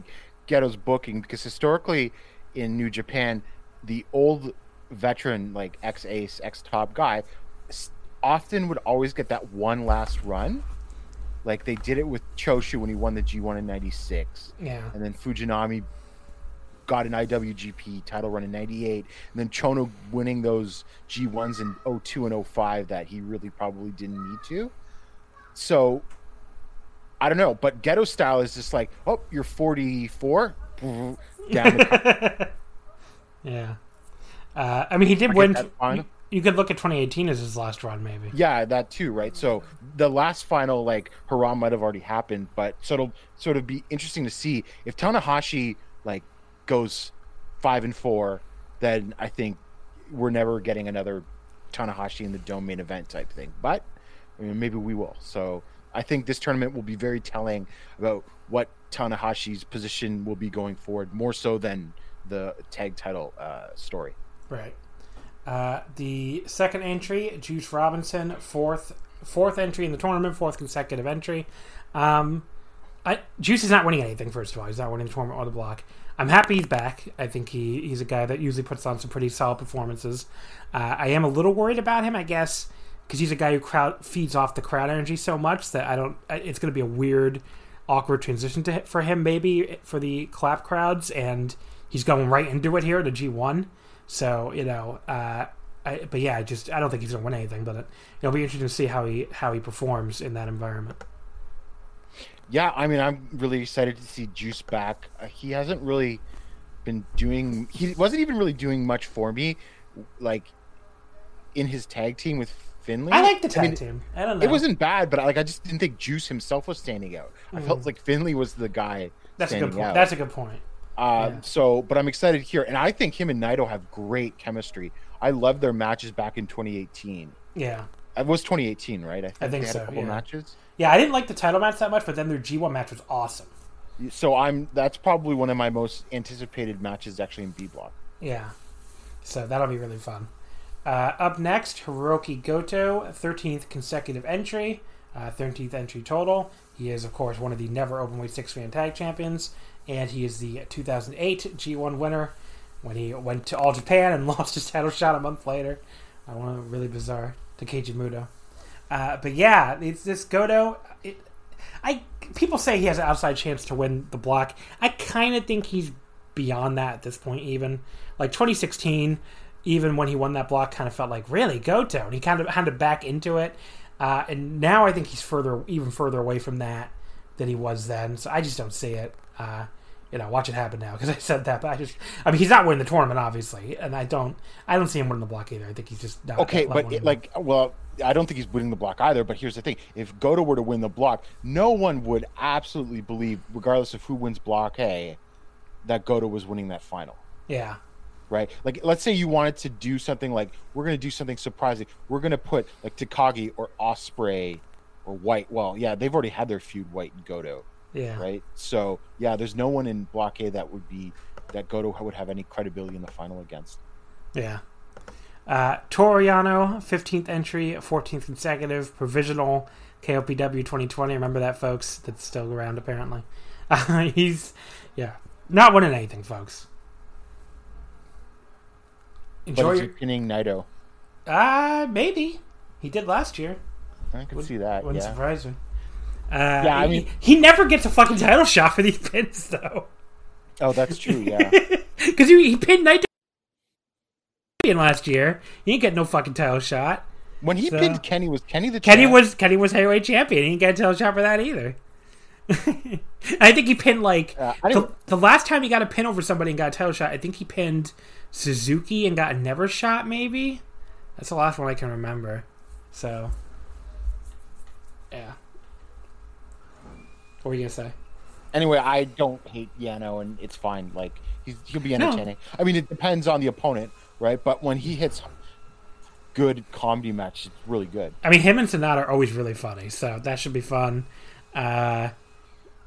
Gedo's booking because historically in New Japan, the old veteran like ex ace, ex top guy, often would always get that one last run. Like they did it with Choshu when he won the G1 in '96.
Yeah,
and then Fujinami got an IWGP title run in 98 and then Chono winning those G1s in 02 and 05 that he really probably didn't need to. So I don't know, but Gedo style is just like, oh, you're 44 down
yeah. Uh, I mean, he did win. you could look at 2018 as his last run, maybe.
Yeah, that too, right? So the last final, like hurrah, might have already happened, but so it'll sort of be interesting to see if Tanahashi like goes five and four, then I think we're never getting another Tanahashi in the dome main event type thing. But I mean, maybe we will. So I think this tournament will be very telling about what Tanahashi's position will be going forward, more so than the tag title uh, story.
Right. Uh, the second entry, Juice Robinson, fourth fourth entry in the tournament, fourth consecutive entry. Um, I, Juice is not winning anything. First of all, he's not winning the tournament or the block. I'm happy he's back. I think he, he's a guy that usually puts on some pretty solid performances. Uh, I am a little worried about him, I guess, because he's a guy who crowd feeds off the crowd energy so much that I don't. It's going to be a weird, awkward transition to for him, maybe for the clap crowds, and he's going right into it here to G1. So you know, uh, I, but yeah, I just I don't think he's gonna win anything. But it, it'll be interesting to see how he how he performs in that environment.
Yeah, I mean, I'm really excited to see Juice back. Uh, he hasn't really been doing. He wasn't even really doing much for me, like in his tag team with Finlay.
I like the tag
mean,
team. I don't know.
It wasn't bad, but like I just didn't think Juice himself was standing out. I felt like Finlay was the guy.
Mm. That's a good point.
Out.
That's a good point.
Uh,
Yeah.
So, but I'm excited here, and I think him and Naito have great chemistry. I love their matches back in 2018.
Yeah,
It was 2018, right? I think,
I think so, yeah.
matches.
yeah. I didn't like the title match that much, but then their G1 match was awesome.
So I'm that's probably one of my most anticipated matches actually in B Block.
Yeah, so that'll be really fun. Uh, up next, Hiroki Goto, 13th consecutive entry, uh, 13th entry total. He is, of course, one of the never openweight six man tag champions, and he is the 2008 G1 winner when he went to All Japan and lost his title shot a month later. I want to really bizarre to Keiji Muto. Uh, but yeah, it's this Goto. It, I people say he has an outside chance to win the block. I kind of think he's beyond that at this point. Even like 2016, even when he won that block, kind of felt like really Goto, and he kind of had to back into it. Uh, and now I think he's further, even further away from that than he was then. So I just don't see it. Uh, you know, watch it happen now because I said that, but I just, I mean, he's not winning the tournament, obviously, and I don't, I don't see him winning the block either. I think he's just not
okay. But it, like, well, I don't think he's winning the block either. But here's the thing: if Goto were to win the block, no one would absolutely believe, regardless of who wins block A, that Goto was winning that final.
Yeah.
Right. Like, let's say you wanted to do something like we're going to do something surprising. We're going to put like Takagi or Ospreay or White. Well, yeah, they've already had their feud, White and Goto.
Yeah.
Right. So yeah, there's no one in Block A that would be that Goto would have any credibility in the final against.
Yeah. Uh, Toru Yano, 15th entry, 14th consecutive, provisional KOPW 2020. Remember that, folks? That's still around, apparently. Uh, he's, yeah, not winning anything, folks.
Enjoy your... pinning Naito.
Uh, maybe. He did last year.
I can see that. Wouldn't
yeah. surprise me. Uh,
yeah, I mean,
he, he, never gets a fucking title shot for these pins, though.
Oh, that's true. Yeah,
because he, he pinned Naito last year. He didn't get no fucking title shot.
When he so, pinned Kenny, was Kenny the
Kenny champ? was Kenny was heavyweight champion. He didn't get a title shot for that either. I think he pinned like uh, the, the, last time he got a pin over somebody and got a title shot. I think he pinned Suzuki and got a never shot. Maybe that's the last one I can remember. So yeah. What were you gonna say?
Anyway, I don't hate Yano, and it's fine. Like he's, he'll be entertaining. No. I mean, it depends on the opponent, right? But when he hits good comedy match, it's really good.
I mean, him and Sanada are always really funny, so that should be fun. Uh,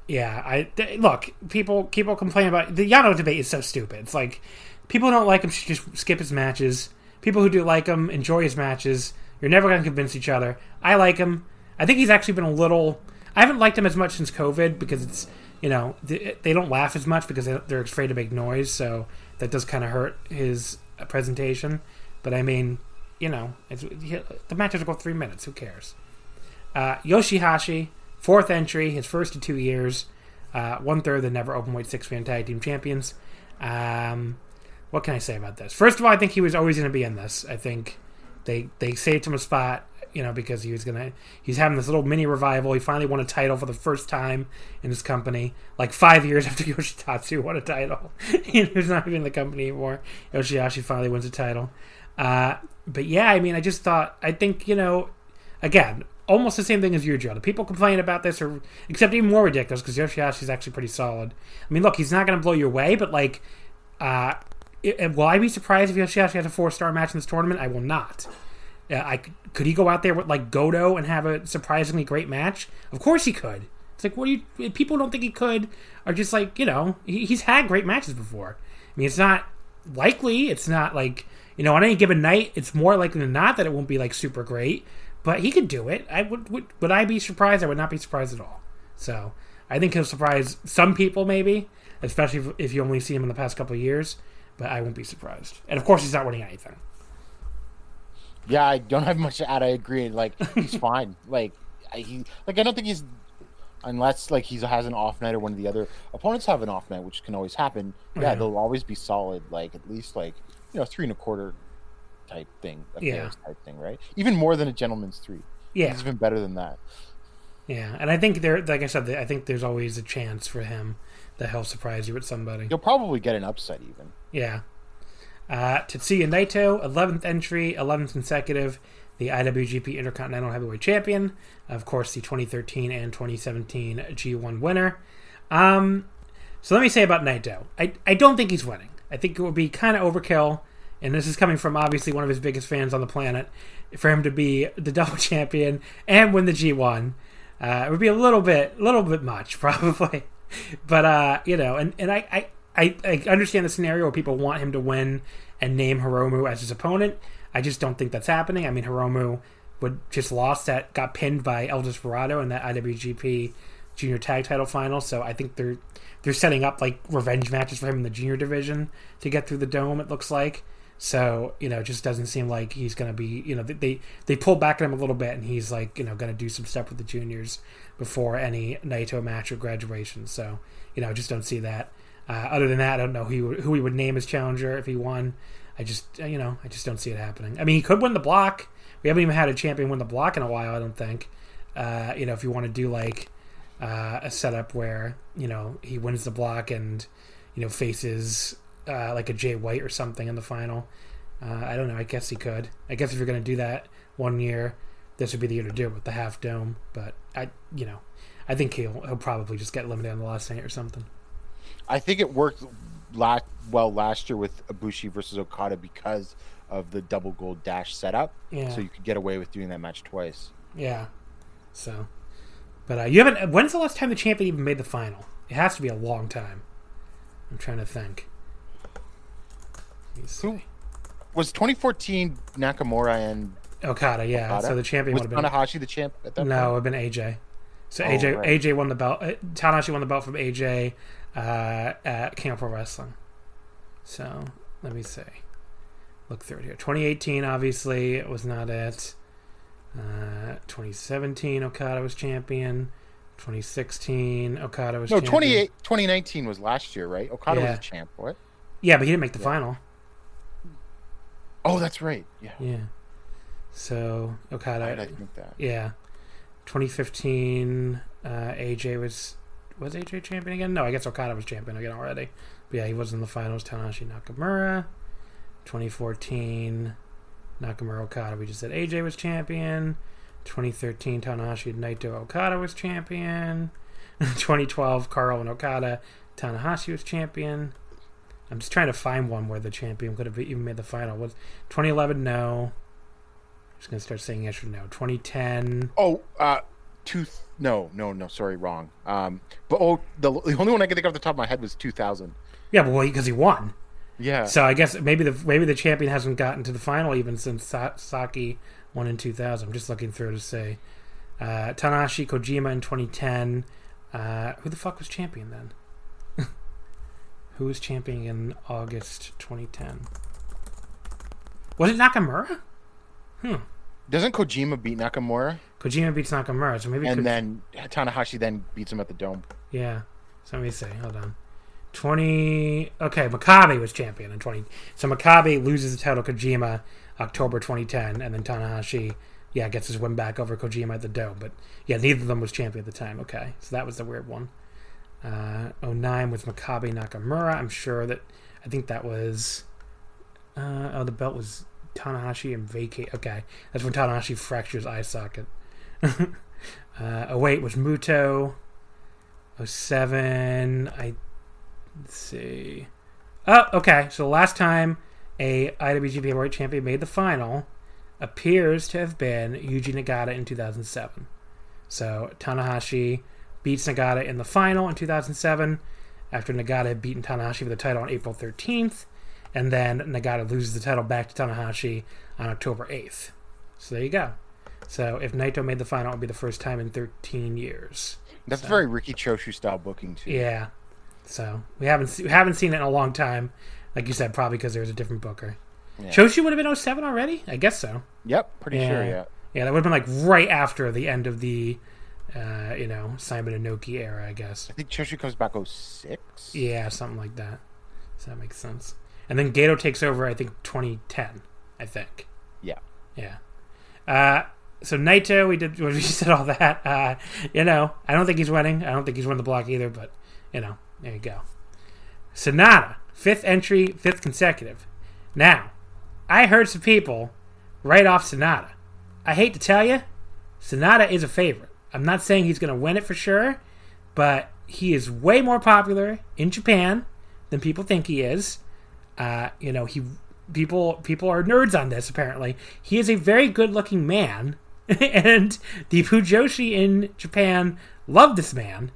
yeah, I th- look. People people complain about the Yano debate is so stupid. It's like people don't like him should just skip his matches. People who do like him enjoy his matches. You're never going to convince each other. I like him. I think he's actually been a little. I haven't liked him as much since COVID because it's you know they, don't laugh as much because they're afraid to make noise, so that does kind of hurt his presentation. But I mean, you know, the matches go three minutes. Who cares? Uh, Yoshihashi Fourth entry, his first in two years. Uh, one third the never open weight six man tag team champions. Um, what can I say about this? First of all, I think he was always going to be in this. I think they they saved him a spot, you know, because he was gonna he's having this little mini revival. He finally won a title for the first time in his company, like five years after Yoshitatsu won a title. He's not even in the company anymore. Yoshihashi finally wins a title. Uh, but yeah, I mean, I just thought I think you know, again, almost the same thing as Yujiro. The people complaining about this are, except even more ridiculous because Yoshihashi is actually pretty solid. I mean, look, he's not to blow you away, but like, uh, it, will I be surprised if Yoshihashi has a four star match in this tournament? I will not. Uh, I could he go out there with like Goto and have a surprisingly great match? Of course he could. It's like what do you? People don't think he could, are just like you know he, he's had great matches before. I mean, it's not likely. It's not like you know on any given night. It's more likely than not that it won't be like super great but he could do it. I would, would would I be surprised? I would not be surprised at all. So I think he'll surprise some people, maybe, especially if, if you only see him in the past couple years. But I won't be surprised. And of course, he's not winning anything.
Yeah, I don't have much to add. I agree. Like he's fine. Like he like I don't think he's unless like he has an off night or one of the other opponents have an off night, which can always happen. Yeah, yeah. they'll always be solid. Like at least like you know three and a quarter type thing,
yeah,
type thing, right? Even more than a gentleman's three.
Yeah,
he's even better than that.
Yeah, and I think there, like I said, I think there's always a chance for him that he'll surprise you with somebody.
You'll probably get an upset even.
Yeah. Uh, Tetsuya Naito, 11th entry, 11th consecutive, the IWGP Intercontinental Heavyweight Champion, of course, the 2013 and 2017 G1 winner. Um, so let me say about Naito. I, I don't think he's winning. I think it would be kind of overkill and this is coming from obviously one of his biggest fans on the planet, for him to be the double champion and win the G1, uh, it would be a little bit, little bit much probably. But uh, you know, and and I, I I understand the scenario where people want him to win and name Hiromu as his opponent. I just don't think that's happening. I mean, Hiromu would just lost that got pinned by El Desperado in that IWGP Junior Tag Title final. So I think they're they're setting up like revenge matches for him in the junior division to get through the dome. It looks like. So you know, it just doesn't seem like he's going to be. You know, they they pull back at him a little bit, and he's like you know going to do some stuff with the juniors before any Naito match or graduation. So you know, I just don't see that. Uh, other than that, I don't know who he would, who he would name as challenger if he won. I just you know I just don't see it happening. I mean, he could win the block. We haven't even had a champion win the block in a while. I don't think. Uh, you know, if you want to do like uh, a setup where you know he wins the block and you know faces uh, like a Jay White or something in the final. Uh, I don't know. I guess he could. I guess if you're going to do that one year, this would be the year to do it with the half dome. But I, you know, I think he'll he'll probably just get eliminated on the last night or something.
I think it worked la- well last year with Ibushi versus Okada because of the double gold dash setup.
Yeah.
So you could get away with doing that match twice.
Yeah. So, but uh, you haven't. When's the last time the champion even made the final? It has to be a long time. I'm trying to think. Let me see.
Who was 2014 Nakamura and
Okada, yeah.
Okada?
So the champion
was
would have been
Tanahashi the champ at that
no, it
point?
would have been AJ. So
Oh,
AJ
right.
AJ won the belt. uh, Tanahashi won the belt from AJ uh, at of Pro Wrestling. So let me see. Look through it here. 2018, obviously, it was not it. Uh, 2017, Okada was champion. 2016, Okada was
No,
champion.
28 2019 was last year, right? Okada
Yeah.
was a champ. What?
Yeah, but he didn't make the final.
Oh, that's right. Yeah.
Yeah. So Okada.
I think that?
Yeah. 2015, uh, AJ was was AJ champion again? No, I guess Okada was champion again already. But yeah, he was in the finals. Tanahashi Nakamura. 2014, Nakamura Okada. We just said AJ was champion. 2013, Tanahashi Naito Okada was champion. 2012, Carl and Okada. Tanahashi was champion. I'm just trying to find one where the champion could have even made the final. Was 2011? No. I'm just gonna start saying yes or no. 2010.
Oh, uh, two. No, no, no. Sorry, wrong. Um, but oh, the, the only one I can think of off the top of my head was 2000.
Yeah, but well, because he won.
Yeah.
So I guess maybe the maybe the champion hasn't gotten to the final even since Sa- Saki won in 2000. I'm just looking through to say uh, Tanahashi Kojima in 2010. Uh, who the fuck was champion then? who was champion in August 2010? Was it Nakamura? Hmm.
Doesn't Kojima beat Nakamura?
Kojima beats Nakamura, so maybe
And
Ko-
then Tanahashi then beats him at the dome.
Yeah. So let me see. Hold on. 20. Okay, Makabe was champion in 20. So Makabe loses the title to Kojima October 2010, and then Tanahashi, yeah, gets his win back over Kojima at the Dome. But yeah, neither of them was champion at the time. Okay, so that was the weird one. Uh, 09 was Makabe Nakamura. I'm sure that. I think that was. Uh, oh, the belt was Tanahashi and vacate. Okay, that's when Tanahashi fractures eye socket. uh, 08 was Muto. 07 i let's see. Oh okay so the last time a iwgp heavyweight champion made the final appears to have been yuji nagata in 2007 so tanahashi beats nagata in the final in 2007 after nagata had beaten tanahashi for the title on april 13th and then nagata loses the title back to tanahashi on october 8th so there you go so if naito made the final it would be the first time in 13 years
That's very Riki Choshu style booking too.
yeah. So we haven't se- we haven't seen it in a long time. Like you said, probably because there was a different booker.
Yeah.
Choshu would have been 07 already? I guess so.
Yep, pretty
Yeah.
sure. Yeah.
Yeah, that would have been like right after the end of the, uh, you know, Simon Inoki era, I guess.
I think Choshu comes back 06.
Yeah, something like that. So that makes sense. And then Gedo takes over, I think, 2010, I think.
Yeah.
Yeah. Uh, so Naito, we did, we said all that. Uh, you know, I don't think he's winning. I don't think he's won the block either, but, you know, there you go. Sanada, fifth entry, fifth consecutive. Now, I heard some people write off Sanada. I hate to tell you, Sanada is a favorite. I'm not saying he's going to win it for sure, but he is way more popular in Japan than people think he is. Uh, you know, he people people are nerds on this. Apparently, he is a very good-looking man, and the Pujoshi in Japan love this man,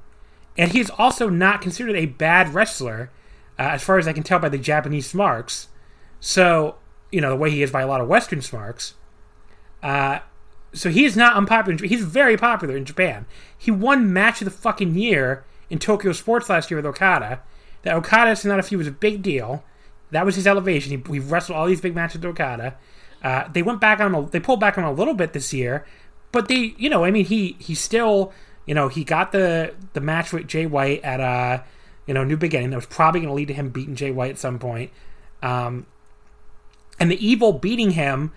and he's also not considered a bad wrestler, uh, as far as I can tell by the Japanese marks. So you know, the way he is by a lot of Western smarks. Uh, so he is not unpopular. He's very popular in Japan. He won match of the fucking year in Tokyo Sports last year with Okada. That Okada Sanada feud was a big deal. That was his elevation. He, he wrestled all these big matches with Okada. Uh, they went back on. A, they pulled back on a little bit this year, but they, you know, I mean, he he still, you know, he got the the match with Jay White at a, you know, New Beginning. That was probably going to lead to him beating Jay White at some point. Um, and the Evil beating him,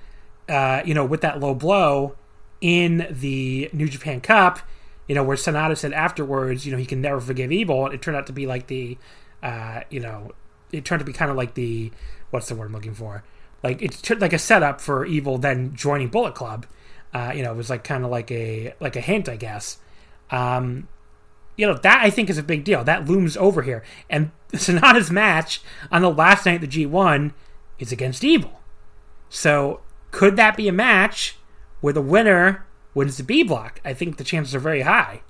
uh, you know, with that low blow in the New Japan Cup, you know, where Sanada said afterwards, you know, he can never forgive Evil. And it turned out to be like the, uh, you know, it turned to be kind of like the, what's the word I'm looking for? Like it's like a setup for Evil then joining Bullet Club. Uh, you know, it was like kind of like a like a hint, I guess. Um, you know that I think is a big deal. That looms over here, and Sanada's match on the last night of the G1 is against Evil. So could that be a match where the winner wins the B block? I think the chances are very high.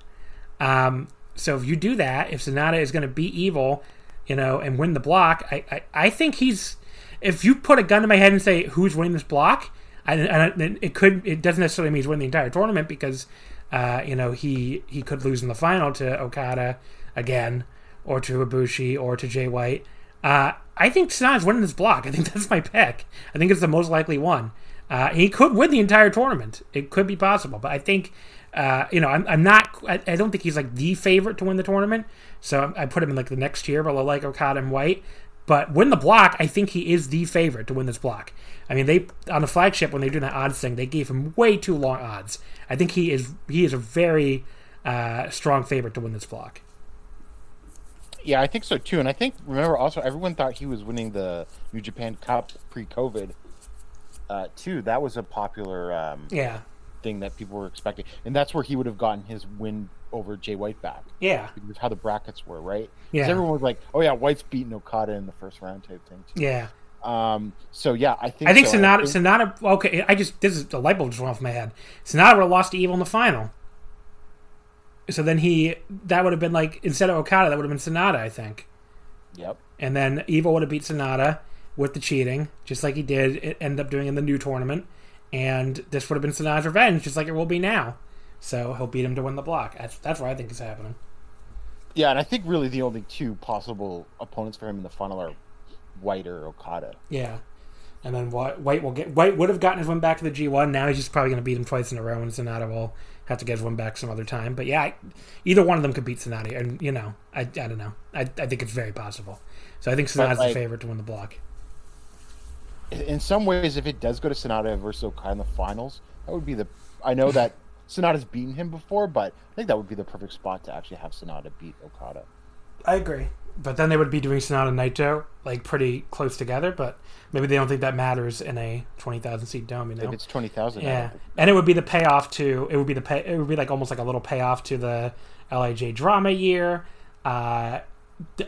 Um, so if you do that, if Sonata is going to beat Evil, you know, and win the block, I, I, I think he's. If you put a gun to my head and say who's winning this block, and, and it could it doesn't necessarily mean he's winning the entire tournament because uh, you know he he could lose in the final to Okada again or to Ibushi or to Jay White. Uh, I think Sanada's winning this block. I think that's my pick. I think it's the most likely one. Uh, he could win the entire tournament. It could be possible, but I think uh, you know I'm, I'm not. I, I, don't think he's like the favorite to win the tournament. So I put him in like the next tier, but I like Okada and White. But win the block, I think he is the favorite to win this block. I mean, they on the flagship when they do that odds thing, they gave him way too long odds. I think he is he is a very uh, strong favorite to win this block.
Yeah, I think so too. And I think remember also everyone thought he was winning the New Japan Cup pre-COVID uh, too. That was a popular um,
yeah
thing that people were expecting, and that's where he would have gotten his win over Jay White back.
Yeah,
because how the brackets were, right?
Yeah,
everyone was like, "Oh yeah, White's beating Okada in the first round" type thing.
Too. Yeah.
Um. So yeah, I think
I think
so.
Sanada. I think... Sanada. Okay, I just this is a light bulb just went off my head. Have lost to Evil in the final. So then he that would have been like instead of Okada, that would have been Sanada, I think.
Yep.
And then Evil would have beat Sanada with the cheating, just like he did end up doing in the new tournament. And this would have been Sanada's revenge, just like it will be now. So he'll beat him to win the block. That's that's what I think is happening.
Yeah, and I think really the only two possible opponents for him in the final are White or Okada.
Yeah. And then White will get White would have gotten his win back to the G one. Now he's just probably going to beat him twice in a row, and Sanada will have to get his win back some other time. But yeah, I, either one of them could beat Sanada, and you know, I, I don't know. I, I think it's very possible. So I think Sanada's like, the favorite to win the block.
In some ways, if it does go to Sanada versus Okada in the finals, that would be the. I know that Sanada's beaten him before, but I think that would be the perfect spot to actually have Sanada beat Okada.
I agree but then they would be doing Sanada Naito like pretty close together. But maybe they don't think that matters in a twenty thousand seat dome. You know,
if it's twenty thousand,
yeah. And it would be the payoff to it would be the pay. It would be like almost like a little payoff to the Lij drama year. Uh,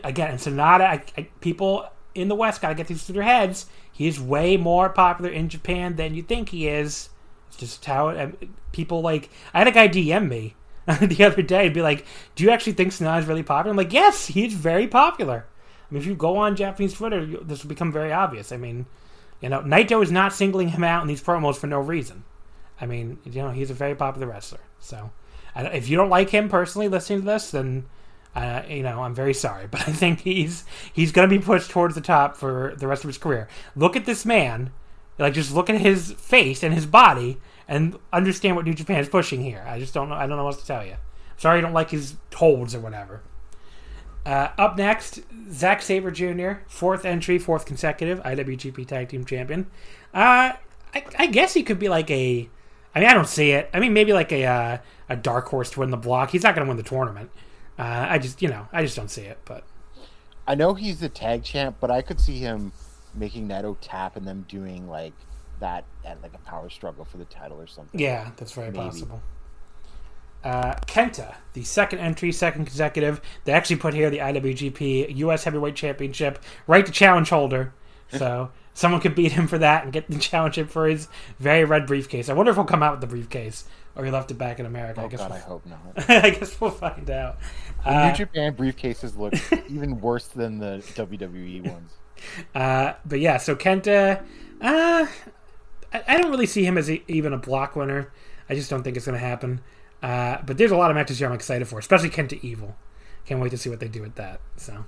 again, and Sanada, I, I, people in the West got to get these through their heads. He's way more popular in Japan than you think he is. Just how it, people like. I had a guy DM me the other day and be like, "Do you actually think Sanada is really popular?" I'm like, "Yes, he's very popular." I mean, if you go on Japanese Twitter, you, this will become very obvious. I mean, you know, Naito is not singling him out in these promos for no reason. I mean, you know, he's a very popular wrestler. So, if you don't like him personally, listening to this, then uh, you know, I'm very sorry, but I think he's he's going to be pushed towards the top for the rest of his career. Look at this man, like just look at his face and his body, and understand what New Japan is pushing here. I just don't know. I don't know what to tell you. Sorry, I don't like his holds or whatever. Uh, up next, Zack Sabre Jr., fourth entry, fourth consecutive IWGP Tag Team Champion. Uh, I, I, guess he could be like a. I mean, I don't see it. I mean, maybe like a uh, a dark horse to win the block. He's not going to win the tournament. Uh, I just, you know, I just don't see it. But
I know he's the tag champ, but I could see him making Naito tap and them doing like that at like a power struggle for the title or something.
Yeah, that's very Maybe. possible. Uh, Kenta, the second entry, second consecutive. They actually put here the IWGP US Heavyweight Championship right to challenge holder. So someone could beat him for that and get the challenge him for his very red briefcase. I wonder if he'll come out with the briefcase or he left it back in America.
Oh
I guess
God,
we'll,
I hope not.
I guess we'll find out.
The
Uh,
New Japan briefcases look even worse than the WWE ones.
Uh, but yeah, so Kenta, uh, I, I don't really see him as a, even a block winner. I just don't think it's going to happen. Uh, but there's a lot of matches here I'm excited for, especially Kenta Evil. Can't wait to see what they do with that. So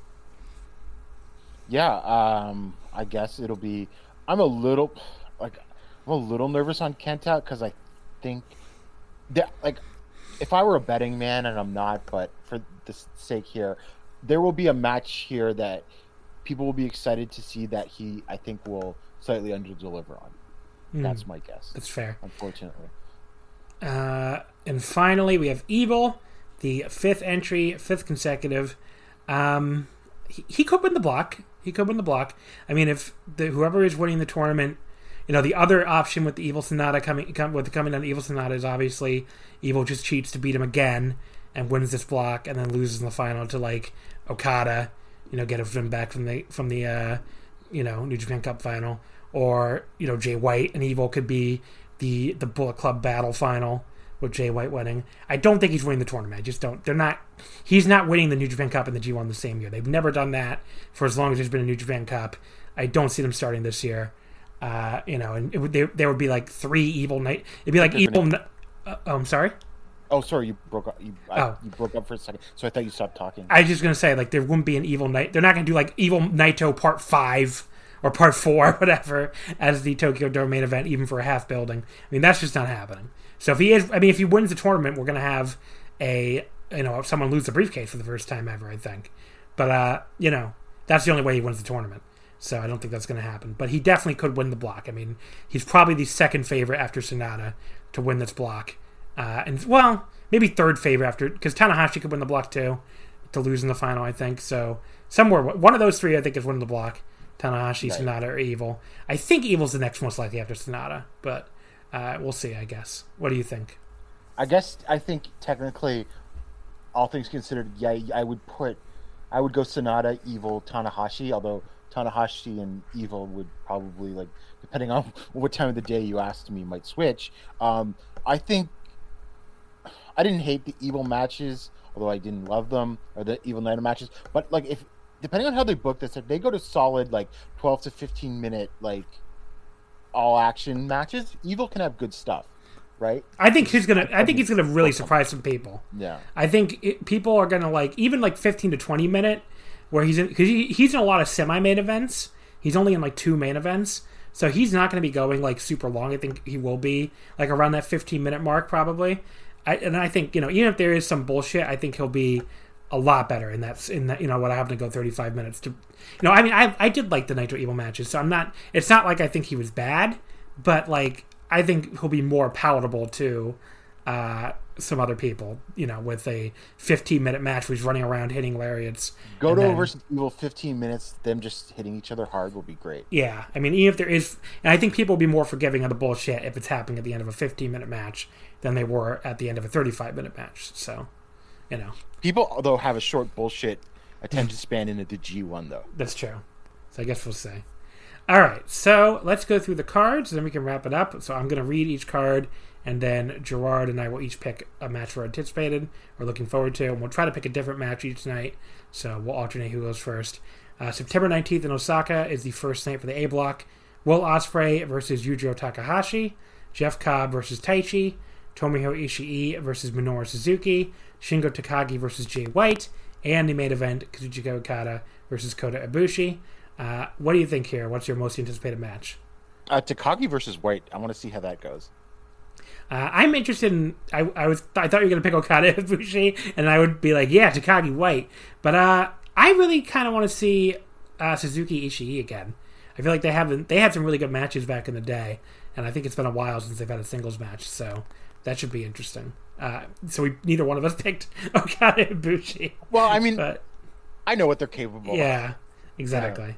Yeah, um, I guess it'll be. I'm a little like I'm a little nervous on Kenta because I think that like if I were a betting man and I'm not, but for the sake here, there will be a match here that people will be excited to see that he I think will slightly underdeliver on. That's my guess.
that's fair.
Unfortunately,
Uh, and finally, we have Evil, the fifth entry, fifth consecutive. Um, he, he could win the block. He could win the block. I mean, if the whoever is winning the tournament, you know, the other option with the Evil Sanada coming with the coming on Evil Sanada is obviously Evil just cheats to beat him again and wins this block, and then loses in the final to like Okada. You know, get him back from the from the uh, you know New Japan Cup final, or you know Jay White and Evil could be the the Bullet Club Battle final with Jay White winning. I don't think he's winning the tournament. I just don't. They're not. He's not winning the New Japan Cup and the G1 the same year. They've never done that for as long as there's been a New Japan Cup. I don't see them starting this year. Uh, you know, and it would, there, there would be like three evil Naito. It'd be like evil. Uh, oh, I'm sorry.
Oh sorry, you broke up. You, I,
Oh.
you broke up for a second, so I thought you stopped talking.
I was just gonna say like there wouldn't be an evil Naito. They're not gonna do like evil Naito part five or part four, or whatever, as the Tokyo Dome main event, even for a half building. I mean, that's just not happening. So if he is, I mean, if he wins the tournament, we're gonna have a you know someone lose the briefcase for the first time ever. I think, but uh, you know that's the only way he wins the tournament. So I don't think that's going to happen. But he definitely could win the block. I mean, he's probably the second favorite after Sanada to win this block. Uh, and well, maybe third favorite after because Tanahashi could win the block too, to lose in the final. I think so. Somewhere one of those three, I think, is winning the block. Tanahashi,
Right.
Sanada, or Evil. I think Evil's the next most likely after Sanada, but uh, we'll see. I guess. What do you think?
I guess I think technically, all things considered, yeah, I would put, I would go Sanada, Evil, Tanahashi. Although Tanahashi and Evil would probably like, depending on what time of the day you asked me, might switch. Um, I think I didn't hate the Evil matches, although I didn't love them or the Evil Naito matches. But like, if depending on how they book this, if they go to solid like twelve to fifteen minute like all action matches, Evil can have good stuff, right?
I think he's gonna. I think he's gonna really surprise some people.
Yeah.
I think it, people are gonna like even like fifteen to twenty minute where he's in because he, he's in a lot of semi main events. He's only in like two main events, so he's not gonna be going like super long. I think he will be like around that fifteen minute mark probably. I, and I think you know even if there is some bullshit, I think he'll be a lot better And that's in that you know what I have to go thirty five minutes to. You know, I mean, I I did like the Naito Evil matches, so I'm not. It's not like I think he was bad, but like I think he'll be more palatable to uh, some other people. You know, with a 15 minute match where he's running around hitting lariats.
Goto
then-
versus Evil, 15 minutes, them just hitting each other hard will be great.
Yeah, I mean, even if there is, and I think people will be more forgiving of the bullshit if it's happening at the end of a 15 minute match than they were at the end of a 35 minute match. So, you know,
People, though, have a short bullshit attention span into the G1, though.
that's true. So I guess we'll say. All right, so let's go through the cards, then we can wrap it up. So I'm going to read each card, and then Gerard and I will each pick a match we're anticipated or looking forward to, and we'll try to pick a different match each night. So we'll alternate who goes first. Uh, September 19th in Osaka is the first night for the A block. Will Ospreay versus Yujiro Takahashi. Jeff Cobb versus Taichi. Tomohiro Ishii versus Minoru Suzuki. Shingo Takagi versus Jay White. And the main event, Kazuchika Okada versus Kota Ibushi. Uh, what do you think here? What's your most anticipated match?
Uh, Takagi versus White, I want to see how that goes.
Uh, I'm interested in. I, I was. I thought you were going to pick Okada Ibushi, and I would be like, yeah, Takagi White. But uh, I really kind of want to see uh, Suzuki Ishii again. I feel like they haven't. They had some really good matches back in the day, and I think it's been a while since they've had a singles match. So that should be interesting. Uh, so we neither one of us picked Okada Ibushi.
Well, I mean,
But
I know what they're capable of.
yeah, exactly.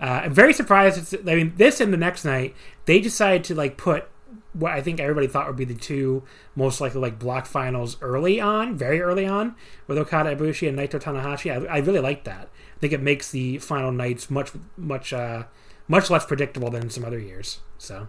Uh, I'm very surprised. It's, I mean, this and the next night, they decided to like put what I think everybody thought would be the two most likely like block finals early on, very early on, with Okada Ibushi and Naito Tanahashi. I, I really like that. I think it makes the final nights much much uh, much less predictable than some other years. So.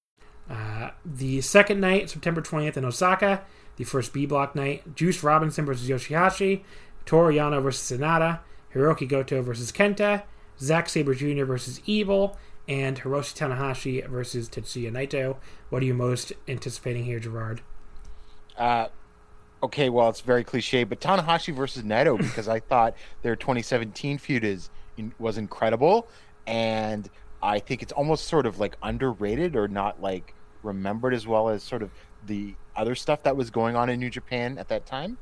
The second night, September 20th in Osaka, the first B block night, Juice Robinson versus Yoshihashi, Toru Yano versus Sanada, Hiroki Goto versus Kenta, Zack Sabre Jr. versus Evil, and Hiroshi Tanahashi versus Tetsuya Naito. What are you most anticipating here, Gerard?
Uh, okay, well, it's very cliche, but Tanahashi versus Naito because I thought their 2017 feud is was incredible, and I think it's almost sort of like underrated or not like remembered as well as sort of the other stuff that was going on in New Japan at that time.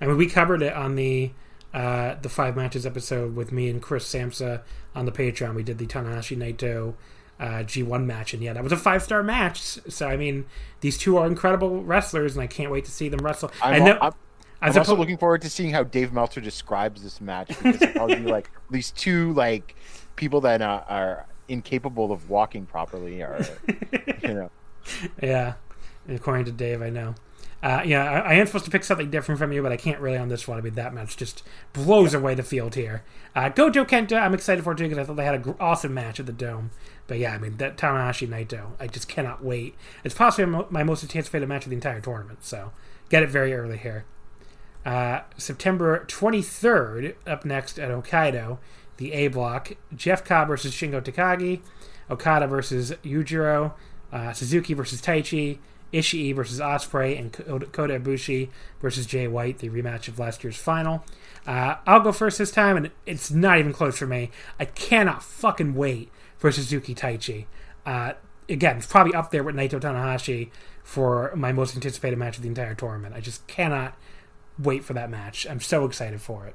I mean, we covered it on the uh, the five matches episode with me and Chris Samsa on the Patreon. We did the Tanahashi Naito uh, G1 match, and yeah, that was a five star match. So I mean, these two are incredible wrestlers, and I can't wait to see them wrestle.
I'm,
I know.
I'm, I'm also looking forward to seeing how Dave Meltzer describes this match because it'll probably like these two like people that uh, are incapable of walking properly or you know.
Yeah, according to Dave, I know. Uh, yeah, I, I, am supposed to pick something different from you, but I can't really on this one. I mean, that match just blows away the field here. Uh, Goto Kenta, I'm excited for it too because I thought they had an awesome match at the Dome. But yeah, I mean, that Tanahashi Naito, I just cannot wait. It's possibly my most anticipated match of the entire tournament, so get it very early here. Uh, September 23rd, up next at Hokkaido, the A block. Jeff Cobb versus Shingo Takagi, Okada versus Yujiro, uh, Suzuki versus Taichi, Ishii versus Ospreay and Kota Ibushi versus Jay White, the rematch of last year's final. Uh, I'll go first this time, and it's not even close for me. I cannot fucking wait for Suzuki Taichi. Uh, again, it's probably up there with Naito Tanahashi for my most anticipated match of the entire tournament. I just cannot wait for that match. I'm so excited for it.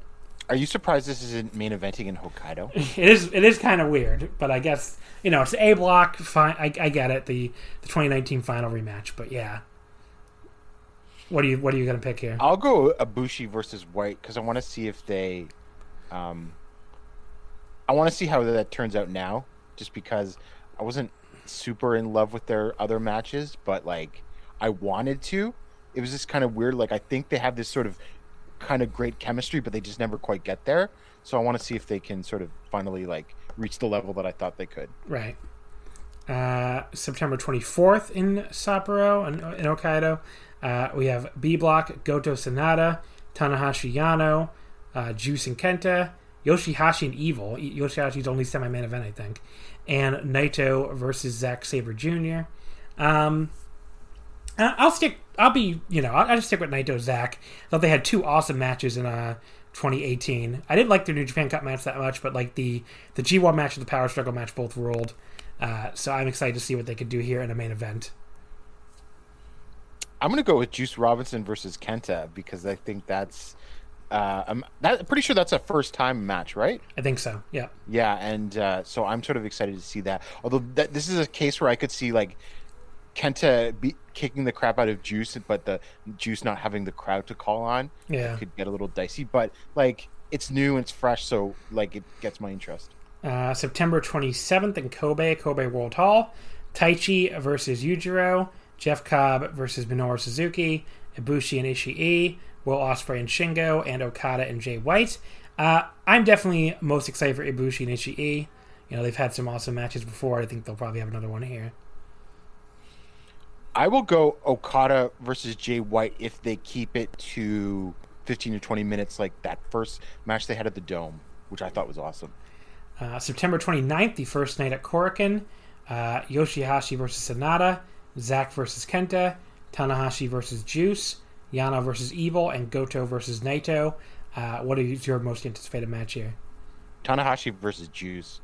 Are you surprised this isn't main eventing in Hokkaido?
It is. It is kind of weird, but I guess you know it's A block. Fine, I, I get it. The the 2019 final rematch, but yeah. What are you What are you gonna pick here?
I'll go Ibushi versus White because I want to see if they, um, I want to see how that turns out now. Just because I wasn't super in love with their other matches, but like I wanted to. It was just kind of weird. Like I think they have this sort of kind of great chemistry, but they just never quite get there. So I want to see if they can sort of finally like reach the level that I thought they could.
Right. Uh, September 24th in Sapporo in, in Hokkaido, uh, we have B Block, Goto Sanada, Tanahashi Yano, uh, Juice and Kenta, Yoshihashi and Evil. Yoshihashi's only semi main event, I think. And Naito versus Zack Sabre Jr. Um, I'll stick. I'll be. You know, I'll, I'll just stick with Naito Zack. I thought they had two awesome matches in uh, 2018. I didn't like their New Japan Cup match that much, but like the the G1 match and the Power Struggle match both ruled. Uh, so I'm excited to see what they could do here in a main event.
I'm gonna go with Juice Robinson versus Kenta because I think that's. Uh, I'm that, pretty sure that's a first time match, right?
I think so. Yeah.
Yeah, and uh, so I'm sort of excited to see that. Although that, this is a case where I could see like Kenta be kicking the crap out of Juice, but the Juice not having the crowd to call on.
Yeah,
could get a little dicey. But like it's new and it's fresh, so like it gets my interest.
Uh, September 27th in Kobe, Kobe World Hall, Taichi versus Yujiro, Jeff Cobb versus Minoru Suzuki, Ibushi and Ishii, Will Ospreay and Shingo, and Okada and Jay White. Uh, I'm definitely most excited for Ibushi and Ishii. You know, they've had some awesome matches before. I think they'll probably have another one here.
I will go Okada versus Jay White if they keep it to 15 to 20 minutes like that first match they had at the Dome, which I thought was awesome.
Uh, September 29th, the first night at Korakuen, uh, Yoshihashi versus Sanada, Zack versus Kenta, Tanahashi versus Juice, Yano versus Evil, and Goto versus Naito. Uh, what is your most anticipated match here?
Tanahashi versus Juice.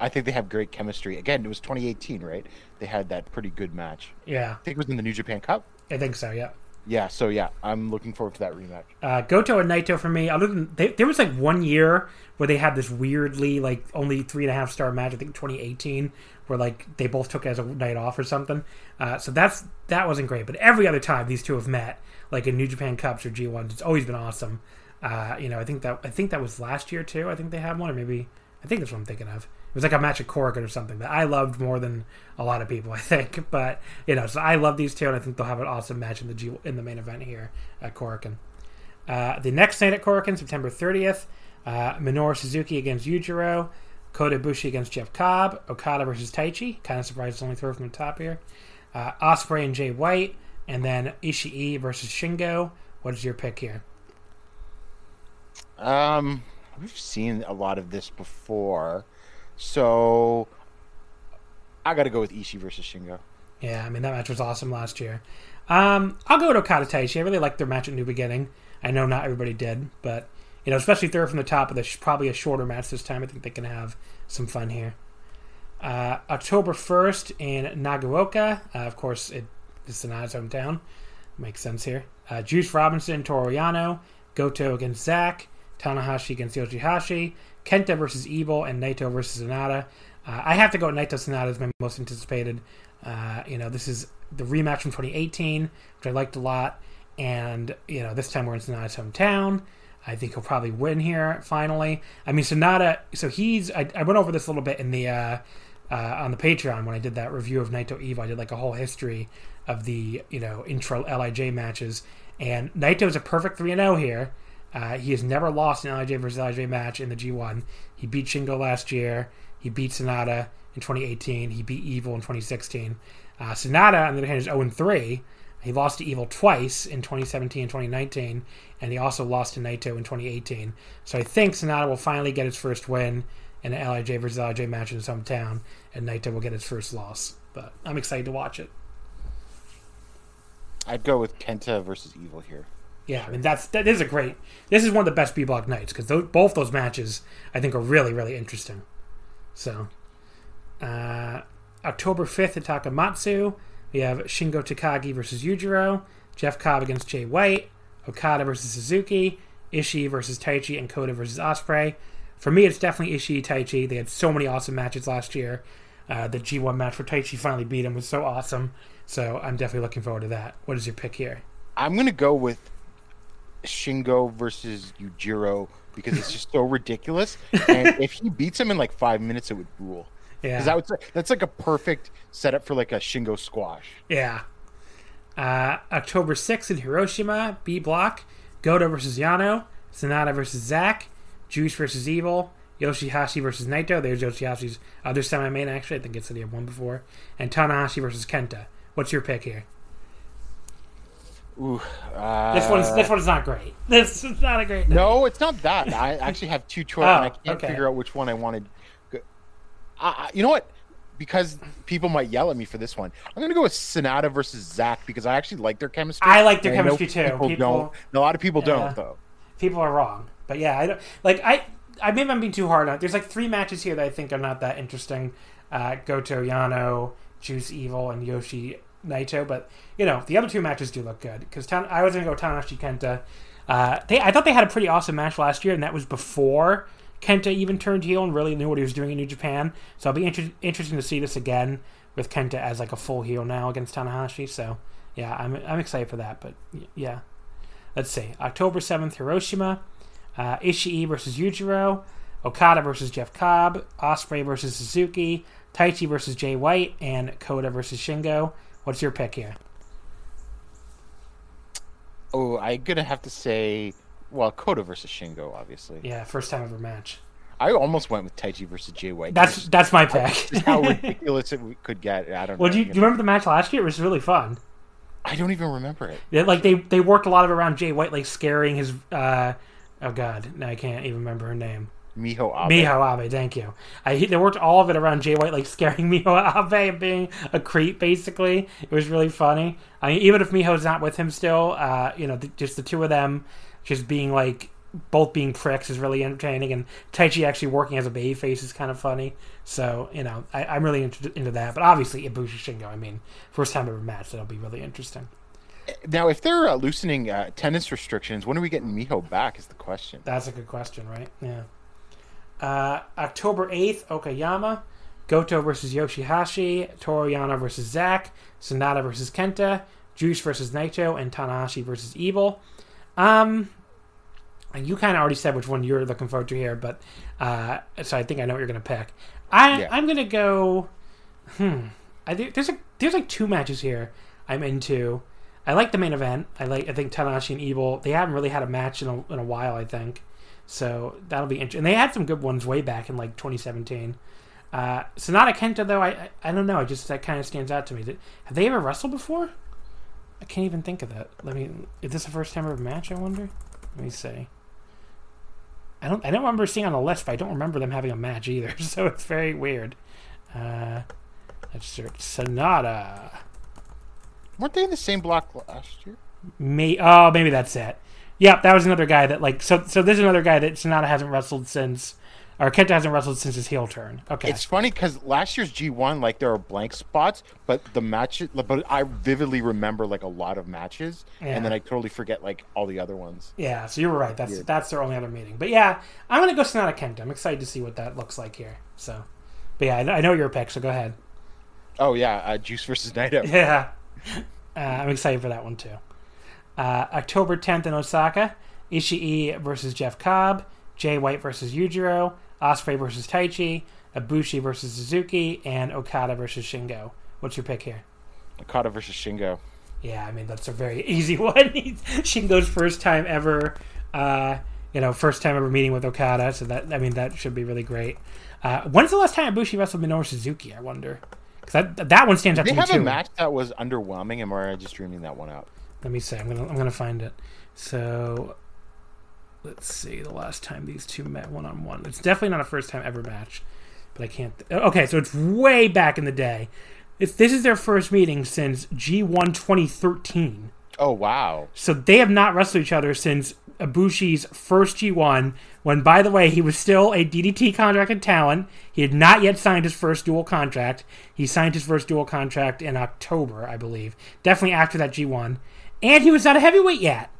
I think they have great chemistry. Again, it was 2018, right? They had that pretty good match.
Yeah.
I think it was in the New Japan Cup.
I think so, yeah.
Yeah, so yeah, I'm looking forward to that rematch.
Uh, Goto and Naito for me. Other than they, there was like one year where they had this weirdly like only three and a half star match. I think 2018, where like they both took it as a night off or something. Uh, so that's that wasn't great. But every other time these two have met, like in New Japan Cups or G1s, it's always been awesome. Uh, you know, I think that I think that was last year too. I think they had one, or maybe I think that's what I'm thinking of. It was like a match at Korakuen or something that I loved more than a lot of people, I think. But you know, so I love these two, and I think they'll have an awesome match in the G in the main event here at Korakuen. Uh, the next night at Korakuen, September 30th, uh, Minoru Suzuki against Yujiro, Kota Ibushi against Jeff Cobb, Okada versus Taichi. Kind of surprised it's only throw from the top here. Uh, Ospreay and Jay White, and then Ishii versus Shingo. What is your pick here?
Um, we've seen a lot of this before, so I got to go with Ishii versus Shingo.
Yeah, I mean that match was awesome last year. Um, I'll go with Okada Taichi. I really liked their match at New Beginning. I know not everybody did, but you know, especially third from the top of this, probably a shorter match this time. I think they can have some fun here. Uh, October first in Nagaoka. Uh, of course, it is Sanada's hometown. Makes sense here. Uh, Juice Robinson, Toru Yano, Goto against Zack, Tanahashi against Yoshihashi, Kenta versus Evil, and Naito versus Sanada. Uh, I have to go Naito Sanada as my most anticipated. Uh, you know, this is the rematch from 2018, which I liked a lot. And, you know, this time we're in Sanada's hometown. I think he'll probably win here finally. I mean, Sanada, so he's, I, I went over this a little bit in the, uh, uh, on the Patreon when I did that review of Naito Evil. I did like a whole history of the, you know, intro LIJ matches. And Naito's a perfect 3 0 here. Uh, he has never lost an LIJ versus LIJ match in the G1. He beat Shingo last year. He beat Sanada in 2018. He beat Evil in 2016. Uh, Sanada, on the other hand, is 0 3. He lost to Evil twice in 2017 and 2019, and he also lost to Naito in 2018. So I think Sanada will finally get his first win in an LIJ versus LIJ match in his hometown, and Naito will get his first loss. But I'm excited to watch it.
I'd go with Kenta versus Evil here.
Yeah, I mean that's that is a great. This is one of the best B block nights because both those matches I think are really really interesting. So, uh, October fifth at Takamatsu, we have Shingo Takagi versus Yujiro, Jeff Cobb against Jay White, Okada versus Suzuki, Ishii versus Taichi, and Kota versus Ospreay. For me, it's definitely Ishii Taichi. They had so many awesome matches last year. Uh, the G1 match where Taichi finally beat him was so awesome. So I'm definitely looking forward to that. What is your pick here?
I'm gonna go with Shingo versus Yujiro because it's just so ridiculous. And if he beats him in like five minutes, it would rule.
Yeah,
that would, that's like a perfect setup for like a Shingo squash.
Yeah. Uh, October 6th in Hiroshima, B block, Goto versus Yano, Sanada versus Zack, Juice versus Evil, Yoshihashi versus Naito. There's Yoshihashi's other semi main, actually. I think it's that he had one before. And Tanahashi versus Kenta. What's your pick here?
Ooh, uh,
this one's this one's not great. This is not a great. Night.
No, it's not that. I actually have two choices,
Oh,
and I can't
okay.
figure out which one I wanted. Uh, you know what? Because people might yell at me for this one, I'm going to go with Sanada versus Zack because I actually like their chemistry.
I like their
and know
chemistry too.
People,
People-
don't. A lot of people
Yeah.
don't though.
People are wrong, but yeah, I don't like I. I maybe I'm being too hard on. it. There's like three matches here that I think are not that interesting. Uh, Goto, Yano, Juice, Evil, and Yoshi Naito. But you know the other two matches do look good because I was gonna go Tanahashi Kenta. Uh, they I thought they had a pretty awesome match last year, and that was before Kenta even turned heel and really knew what he was doing in New Japan. So I'll be inter- interesting to see this again with Kenta as like a full heel now against Tanahashi. So yeah, I'm I'm excited for that. But yeah, let's see. October seventh, Hiroshima. Uh, Ishii versus Yujiro, Okada versus Jeff Cobb, Ospreay versus Suzuki, Taichi versus Jay White, and Kota versus Shingo. What's your pick here?
Oh, I'm gonna have to say, well, Kota versus Shingo, obviously.
Yeah, first time ever match.
I almost went with Taichi versus Jay White.
That's that's my pick.
just how ridiculous it could get. I don't
well,
know.
do you,
you
do you remember the match last year? It was really fun.
I don't even remember it.
They, like they they worked a lot of around Jay White, like scaring his. Uh, oh God, no, I can't even remember her name.
Miho Abe.
Miho Abe, thank you. I, they worked all of it around Jay White, like scaring Miho Abe and being a creep. Basically, it was really funny. I mean, even if Miho's not with him still, uh, you know, the, just the two of them, just being like both being pricks is really entertaining, and Taichi actually working as a baby face is kind of funny. So you know, I, I'm really into, into that. But obviously, Ibushi Shingo. I mean, first time ever match, that'll be really interesting.
Now, if they're uh, loosening uh, attendance restrictions, when are we getting Miho back? Is the question.
That's a good question, right? Yeah. Uh, October 8th, Okayama. Goto versus Yoshihashi. Toru versus Zack. Sanada versus Kenta. Juice versus Naito. And Tanahashi versus Evil. Um, you kind of already said which one you're looking forward to here, but uh, so I think I know what you're going to pick. I
Yeah.
I'm going to go. Hmm. I think there's a there's like two matches here I'm into. I like the main event. I like I think Tanahashi and Evil. They haven't really had a match in a, in a while. I think so. That'll be interesting. And they had some good ones way back in like 2017. Uh, Sanada Kenta though, I, I I don't know. I just that kind of stands out to me. Did, have they ever wrestled before? I can't even think of that. Let me. Is this the first time ever match? I wonder. Let me see. I don't. I don't remember seeing on the list, but I don't remember them having a match either. So it's very weird. Uh, let's search Sanada.
Weren't they in the same block last year?
May oh maybe that's it. Yep, that was another guy that like so so this is another guy that Sanada hasn't wrestled since or Kenta hasn't wrestled since his heel turn. Okay.
It's funny because last year's G1, like there are blank spots, but the match, but I vividly remember like a lot of matches,
Yeah.
and then I totally forget like all the other ones.
yeah, so you were right. That's
Weird.
that's their only other meeting. But yeah, I'm gonna go Sanada Kenta. I'm excited to see what that looks like here. So, but yeah, I, I know your pick. So go ahead.
Oh yeah, uh, Juice versus Naito.
Yeah, uh, I'm excited for that one too. Uh, October 10th in Osaka, Ishii versus Jeff Cobb, Jay White versus Yujiro, Ospreay versus Taichi, Ibushi versus Suzuki, and Okada versus Shingo. What's your pick here?
Okada versus Shingo.
Yeah, I mean that's a very easy one. Shingo's first time ever, uh, you know, first time ever meeting with Okada. So that I mean that should be really great. Uh, when's the last time Ibushi wrestled Minoru Suzuki? I wonder. Because that, that one stands out
They
to me
have
too.
a match that was underwhelming, and we're just dreaming that one out.
Let me see. I'm gonna I'm gonna find it. So let's see. The last time these two met one on one. It's definitely not a first time ever match, but I can't. Th- okay, so it's way back in the day. It's, this is their first meeting since G1 2013.
Oh wow!
So they have not wrestled each other since Ibushi's first G1, when, by the way, he was still a DDT contracted talent. He had not yet signed his first dual contract. He signed his first dual contract in October, I believe. Definitely after that G1. And he was not a heavyweight yet.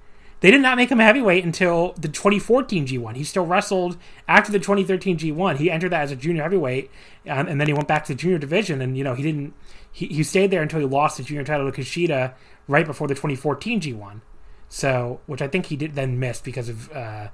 They did not make him a heavyweight until the 2014 G1. He still wrestled after the 2013 G1. He entered that as a junior heavyweight, um, and then he went back to the junior division. And you know he didn't. He, he stayed there until he lost the junior title to Kushida right before the 2014 G1. So, which I think he did then miss because of uh,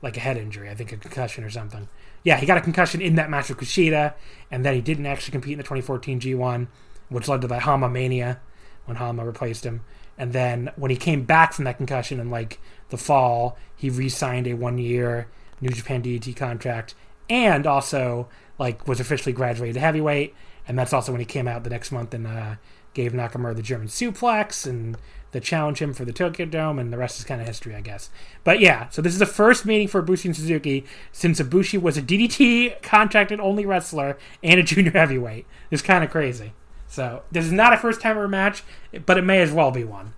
like a head injury, I think a concussion or something. Yeah, he got a concussion in that match with Kushida, and then he didn't actually compete in the 2014 G1, which led to the Honma Mania when Honma replaced him. And then when he came back from that concussion in like the fall, he re-signed a one-year New Japan DDT contract, and also like was officially graduated to heavyweight. And that's also when he came out the next month and uh, gave Nakamura the German suplex and the challenge him for the Tokyo Dome, and the rest is kind of history, I guess. But yeah, so this is the first meeting for Ibushi and Suzuki since Ibushi was a DDT contracted only wrestler and a junior heavyweight. It's kind of crazy. So this is not a first time ever match, but it may as well be one.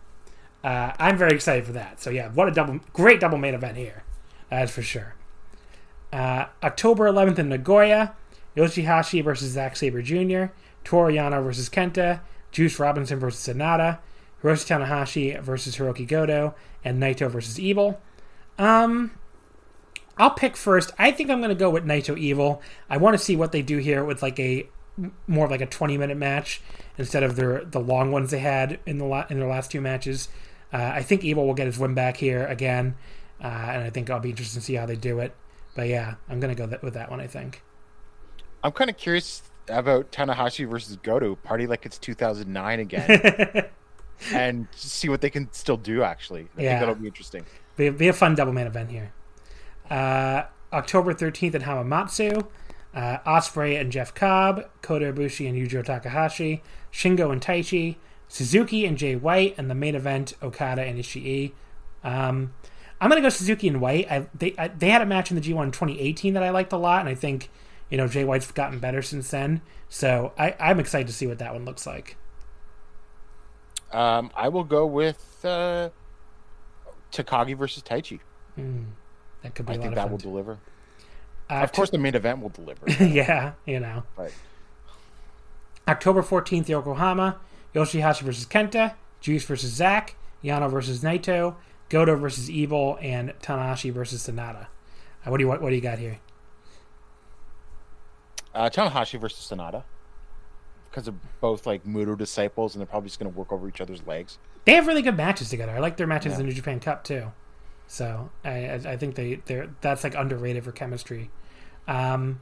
Uh, I'm very excited for that. So yeah, what a double, great double main event here, that's for sure. Uh, October 11th in Nagoya, Yoshihashi versus Zack Sabre Jr., Toru Yano versus Kenta, Juice Robinson versus Sanada, Hiroshi Tanahashi versus Hiroki Goto, and Naito versus Evil. Um, I'll pick first. I think I'm going to go with Naito Evil. I want to see what they do here with like a more like a 20 minute match instead of their the long ones they had in the la- in their last two matches. Uh, I think Evil will get his win back here again, uh, and I think I'll be interested to see how they do it. But yeah, I'm going to go th- with that one. I think.
I'm kind of curious about Tanahashi versus Goto. Party like it's 2009 again, and see what they can still do. Actually, I
Yeah.
think that'll be interesting.
Be, be a fun double main event here. Uh, October 13th at Hamamatsu. Uh, Ospreay and Jeff Cobb, Kota Ibushi and Yujiro Takahashi, Shingo and Taichi, Suzuki and Jay White, and the main event Okada and Ishii. Um, I'm gonna go Suzuki and White. I, they I, they had a match in the G1 2018 that I liked a lot, and I think you know Jay White's gotten better since then. So I, I'm excited to see what that one looks like.
Um, I will go with uh, Takagi versus Taichi.
That could be
I
a lot
think
of
that will deliver.
Uh,
Of course, the main event will deliver.
yeah, you know.
but
October 14th, Yokohama. Yoshihashi versus Kenta. Juice versus Zack. Yano versus Naito, Goto versus Evil, and Tanahashi versus Sanada. Uh, what do you what, what do you got here?
Uh, Tanahashi versus Sanada. Because of both like Muto disciples, and they're probably just going to work over each other's legs.
They have really good matches together. I like their matches
Yeah.
in the New Japan Cup too. So I I think they they're that's like underrated for chemistry. Um,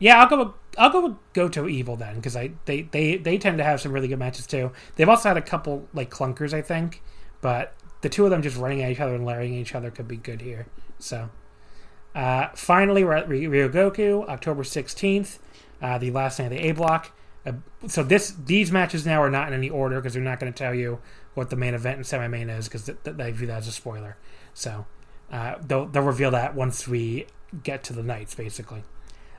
yeah, I'll go with I'll go with Goto Evil then because I they, they they tend to have some really good matches too. They've also had a couple like clunkers I think, but the two of them just running at each other and larrying each other could be good here. So uh, finally, we're at Ry- Ryogoku, October sixteenth, uh, the last night of the A block. Uh, so this these matches now are not in any order because they're not going to tell you what the main event and semi-main is because th- th- they view that as a spoiler. So uh, they'll they'll reveal that once we get to the Knights, basically.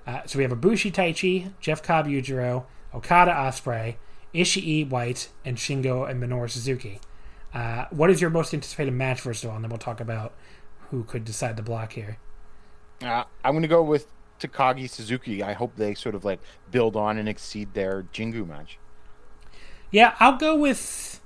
Uh, so we have Ibushi Taichi, Jeff Cobb Yujiro, Okada Ospreay, Ishii White, and Shingo and Minoru Suzuki. Uh, what is your most anticipated match, first of all, and then we'll talk about who could decide the block here.
Uh, I'm going to go with Takagi Suzuki. I hope they sort of like build on and exceed their Jingu match.
Yeah, I'll go with.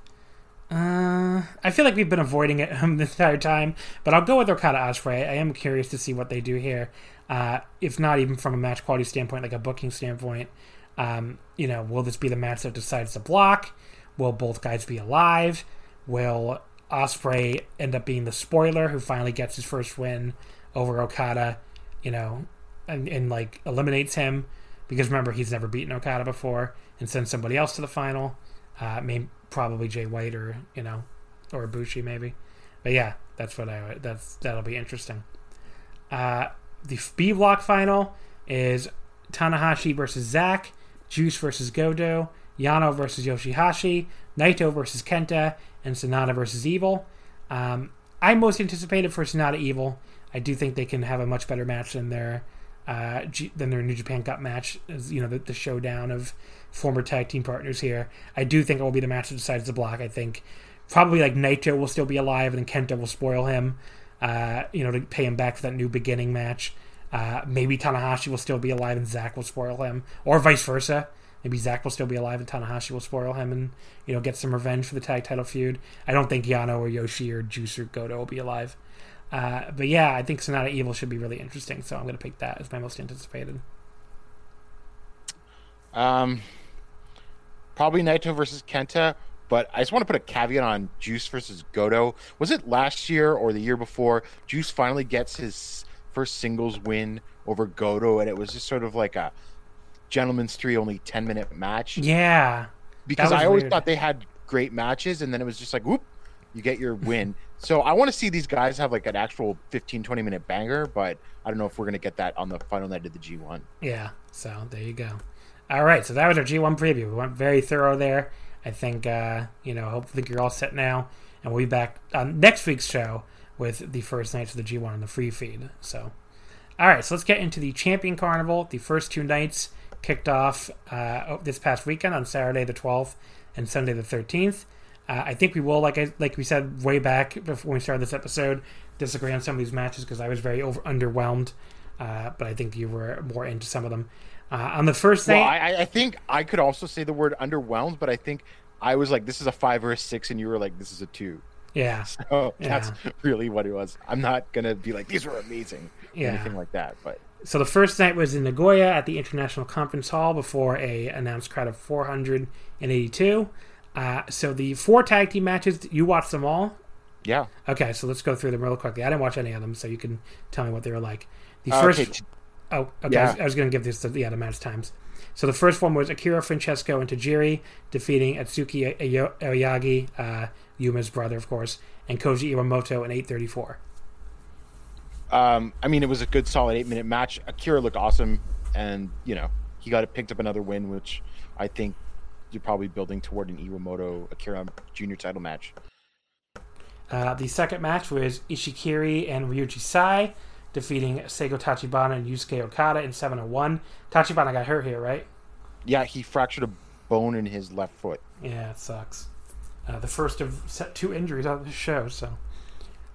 Uh, I feel like we've been avoiding it um, this entire time, but I'll go with Okada Ospreay. I am curious to see what they do here. Uh, if not even from a match quality standpoint, like a booking standpoint, um, you know, will this be the match that decides the block? Will both guys be alive? Will Ospreay end up being the spoiler who finally gets his first win over Okada? You know, and, and like eliminates him because remember he's never beaten Okada before and sends somebody else to the final. Uh, maybe probably Jay White or you know, or Ibushi maybe. But yeah, that's what I that's that'll be interesting. Uh, the B block final is Tanahashi versus Zack, Juice versus Goto, Yano versus Yoshihashi, Naito versus Kenta, and Sanada versus Evil. Um, I'm most anticipated for Sanada Evil. I do think they can have a much better match than their uh, G- than their New Japan Cup match. As you know, the, the showdown of former tag team partners here. I do think it will be the match that decides the block. I think probably like Naito will still be alive, and then Kenta will spoil him. Uh, you know, to pay him back for that new beginning match. Uh, maybe Tanahashi will still be alive and Zack will spoil him, or vice versa. Maybe Zack will still be alive and Tanahashi will spoil him and you know get some revenge for the tag title feud. I don't think Yano or Yoshi or Juice or Goto will be alive. Uh, but yeah, I think Sanada Evil should be really interesting, so I'm going to pick that as my most anticipated.
Um, probably Naito versus Kenta, but I just want to put a caveat on Juice versus Goto. Was it last year or the year before? Juice finally gets his first singles win over Goto, and it was just sort of like a gentleman's three, only ten minute match.
Yeah,
because I always
weird.
thought they had great matches, and then it was just like whoop, you get your win. so I want to see these guys have like an actual 15, 20 minute banger, but I don't know if we're gonna get that on the final night of the G one.
yeah. So there you go. All right, so that was our G1 preview. We went very thorough there. I think uh, you know. Hopefully, you're all set now, and we'll be back on next week's show with the first nights of the G1 on the free feed. So, all right, so let's get into the Champion Carnival. The first two nights kicked off uh, this past weekend on Saturday the 12th and Sunday the 13th. Uh, I think we will, like I, like we said way back before we started this episode, disagree on some of these matches because I was very over underwhelmed. Uh, but I think you were more into some of them. Uh, on the first
Well,
night,
I, I think I could also say the word underwhelmed, but I think I was like, this is a five or a six, and you were like, this is a two.
yeah,
So
Yeah.
that's really what it was. I'm not gonna be like, these were amazing, or
Yeah.
anything like that. But
So the first night was in Nagoya at the International Conference Hall before a announced crowd of 482. Uh, so the four tag team matches, you watched them all?
yeah,
Okay, so let's go through them real quickly. I didn't watch any of them, so you can tell me what they were like. The
Uh,
first,
okay,
oh, okay,
yeah.
I was, was going to give this the, yeah, the match times. So the first one was Akira Francesco and Tajiri defeating Atsuki Aoyagi, uh, Yuma's brother, of course, and Koji Iwamoto in 834.
um, I mean, it was a good, solid eight minute match. Akira looked awesome, and you know, he got picked up another win, which I think you're probably building toward an Iwamoto Akira Junior title match.
Uh, the second match was Ishikiri and Ryuji Sai defeating Seigo Tachibana and Yusuke Okada in 701. Tachibana got hurt here, right?
Yeah, he fractured a bone in his left foot.
Yeah, it sucks. Uh, the first of set two injuries on this show. So,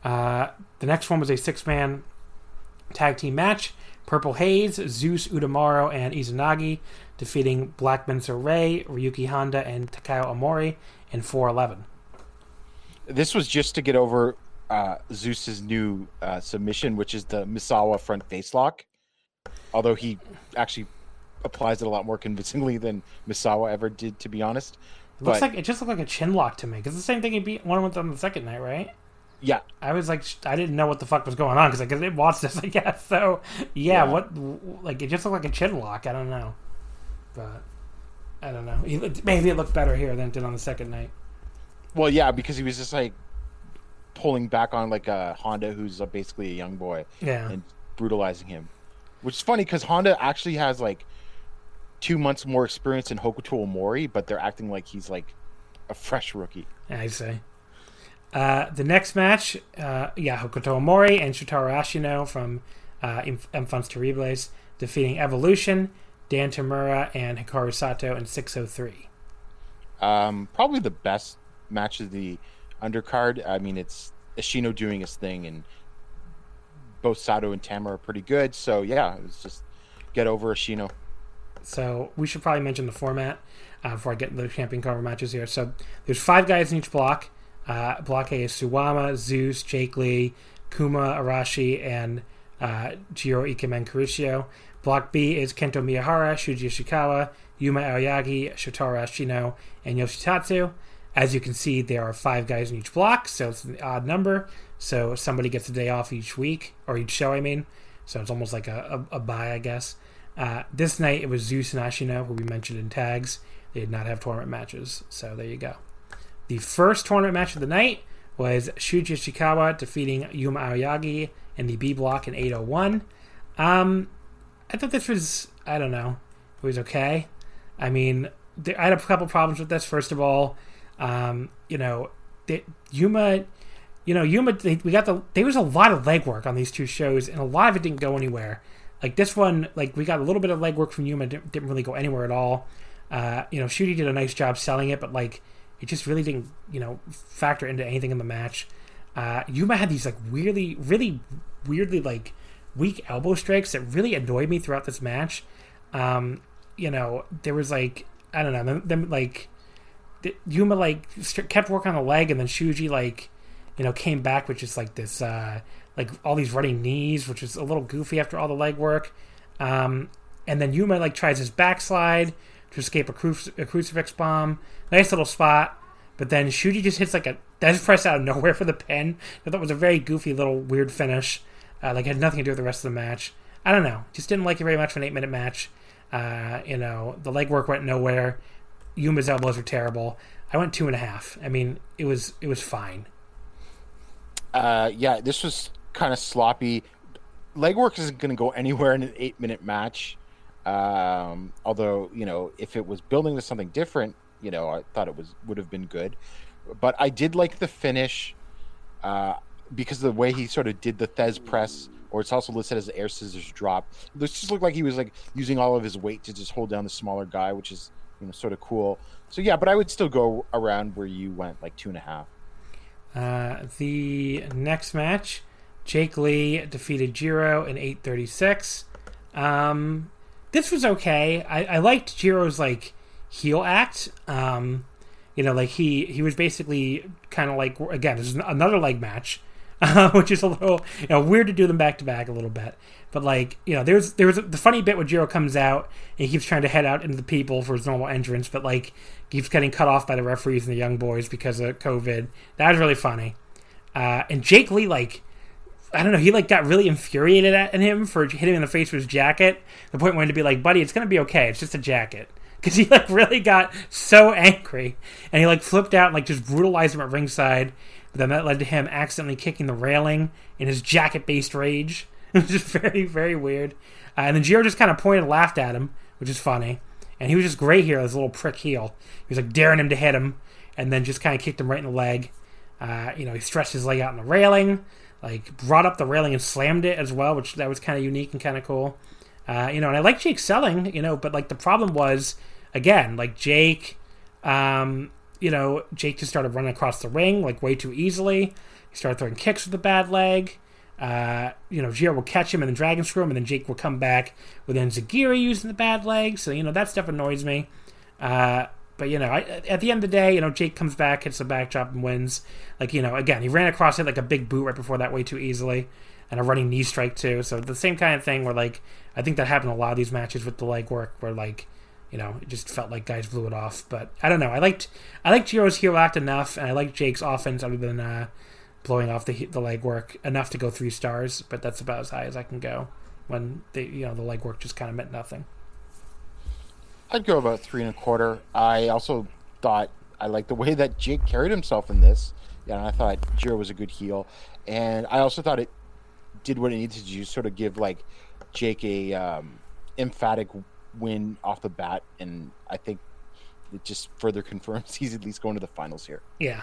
uh, the next one was a six-man tag team match. Purple Haze, Zeus Udamaro, and Izanagi defeating Black Menso-re, Ryuki Honda, and Takao Omori in 411.
This was just to get over uh, Zeus's new uh, submission, which is the Misawa front face lock. Although he actually applies it a lot more convincingly than Misawa ever did, to be honest.
It looks like it just looked like a chin lock to me because the same thing he beat one with on the second night, right?
Yeah,
I was like, I didn't know what the fuck was going on because I didn't watch this, I guess. So yeah,
Yeah.
what like it just looked like a chin lock. I don't know, but I don't know. He Maybe it looked better here than it did on the second night.
well, yeah, because he was just like pulling back on like a Honda who's uh basically a young boy
Yeah,
and brutalizing him, which is funny because Honda actually has like two months more experience in Hokuto Omori, but they're acting like he's like a fresh rookie.
I say. Uh, the next match, uh, yeah, Hokuto Omori and Shotaro Ashino from uh, Enfants Terribles defeating Evolution, Dan Tamura, and Hikaru Sato in 603.
Um, probably the best match of the undercard. I mean, it's Ashino doing his thing, and both Sato and Tama are pretty good. So yeah, it's just get over Ashino.
So we should probably mention the format uh, before I get the champion cover matches here. So there's five guys in each block. Uh, block A is Suwama, Zeus, Jake Lee, Kuma Arashi, and uh, Jiro Ikemen Kuroshio. Block B is Kento Miyahara, Shuji Ishikawa, Yuma Aoyagi, Shotaro Ashino, and Yoshitatsu. As you can see, there are five guys in each block, so it's an odd number. So somebody gets a day off each week, or each show, I mean. So it's almost like a, a, a bye, I guess. Uh, this night it was Zeus and Ashino, who we mentioned in tags. They did not have tournament matches, so there you go. The first tournament match of the night was Shuji Ishikawa defeating Yuma Aoyagi in the B block in 801. Um, I thought this was, I don't know, it was okay. I mean, there, I had a couple problems with this. First of all, um, you know, the, Yuma, you know, Yuma, they, we got the, there was a lot of legwork on these two shows, and a lot of it didn't go anywhere. Like this one, like we got a little bit of legwork from Yuma, didn't, didn't really go anywhere at all. Uh, you know, Shooty did a nice job selling it, but like it just really didn't, you know, factor into anything in the match. Uh, Yuma had these like weirdly, really weirdly like weak elbow strikes that really annoyed me throughout this match. Um, you know, there was like I don't know, like Yuma like kept working on the leg, and then Shuji like you know came back with just like this uh, like all these running knees, which is a little goofy after all the leg work. Um, and then Yuma like tries his backslide to escape a, a crucifix bomb. Nice little spot. But then Shuji just hits like a death press out of nowhere for the pin. I thought was a very goofy little weird finish. Uh, like had nothing to do with the rest of the match. I don't know. Just didn't like it very much for an eight minute match. Uh, you know, the legwork went nowhere. Yuma's elbows were terrible. I went two and a half. I mean, it was it was fine.
Uh, yeah, this was kind of sloppy. Legwork isn't going to go anywhere in an eight-minute match. Um, although you know, if it was building to something different, you know, I thought it was would have been good. But I did like the finish uh, because of the way he sort of did the Thesz press, or it's also listed as the air scissors drop. This just looked like he was like using all of his weight to just hold down the smaller guy, which is you know sort of cool. So yeah, but I would still go around where you went, like two and a half.
Uh, the next match, Jake Lee defeated Jiro in 836. Um, this was okay. I, I liked Jiro's like heel act. Um, you know, like he he was basically kind of like again, this is another leg match, uh, which is a little you know weird to do them back to back a little bit. But like you know, there's there's the funny bit where Jiro comes out and he keeps trying to head out into the people for his normal entrance, but like keeps getting cut off by the referees and the young boys because of COVID. That was really funny. Uh, and Jake Lee like. I don't know. He like got really infuriated at him for hitting him in the face with his jacket. The point wanted to be like, "Buddy, it's gonna be okay. It's just a jacket." Because he like really got so angry, and he like flipped out and like just brutalized him at ringside. But then that led to him accidentally kicking the railing in his jacket-based rage. It was just very, very weird. Uh, and then Jiro just kind of pointed and laughed at him, which is funny. And he was just great here, this little prick heel. He was like daring him to hit him, and then just kind of kicked him right in the leg. Uh, you know, he stretched his leg out in the railing, like brought up the railing and slammed it as well, which that was kind of unique and kind of cool. Uh, you know, and I like Jake selling, you know, but like the problem was, again, like Jake, um, you know, Jake just started running across the ring like way too easily. He started throwing kicks with the bad leg. Uh, you know, Jiro will catch him and then dragon screw him, and then Jake will come back with Enzuigiri using the bad leg. So, you know, that stuff annoys me. Uh, but you know, I, at the end of the day, you know, Jake comes back, hits the backdrop, and wins. Like you know, again, he ran across it like a big boot right before that way too easily, and a running knee strike too. So the same kind of thing where like I think that happened a lot of these matches with the leg work where like you know it just felt like guys blew it off. But I don't know. I liked I liked Jiro's heel act enough, and I liked Jake's offense other than uh, blowing off the the leg work enough to go three stars. But that's about as high as I can go when the you know the leg work just kind of meant nothing.
I'd go about three and a quarter. I also thought I liked the way that Jake carried himself in this. Yeah, I thought Jiro was a good heel, and I also thought it did what it needed to do, sort of give like Jake a um, emphatic win off the bat, and I think it just further confirms he's at least going to the finals here.
Yeah.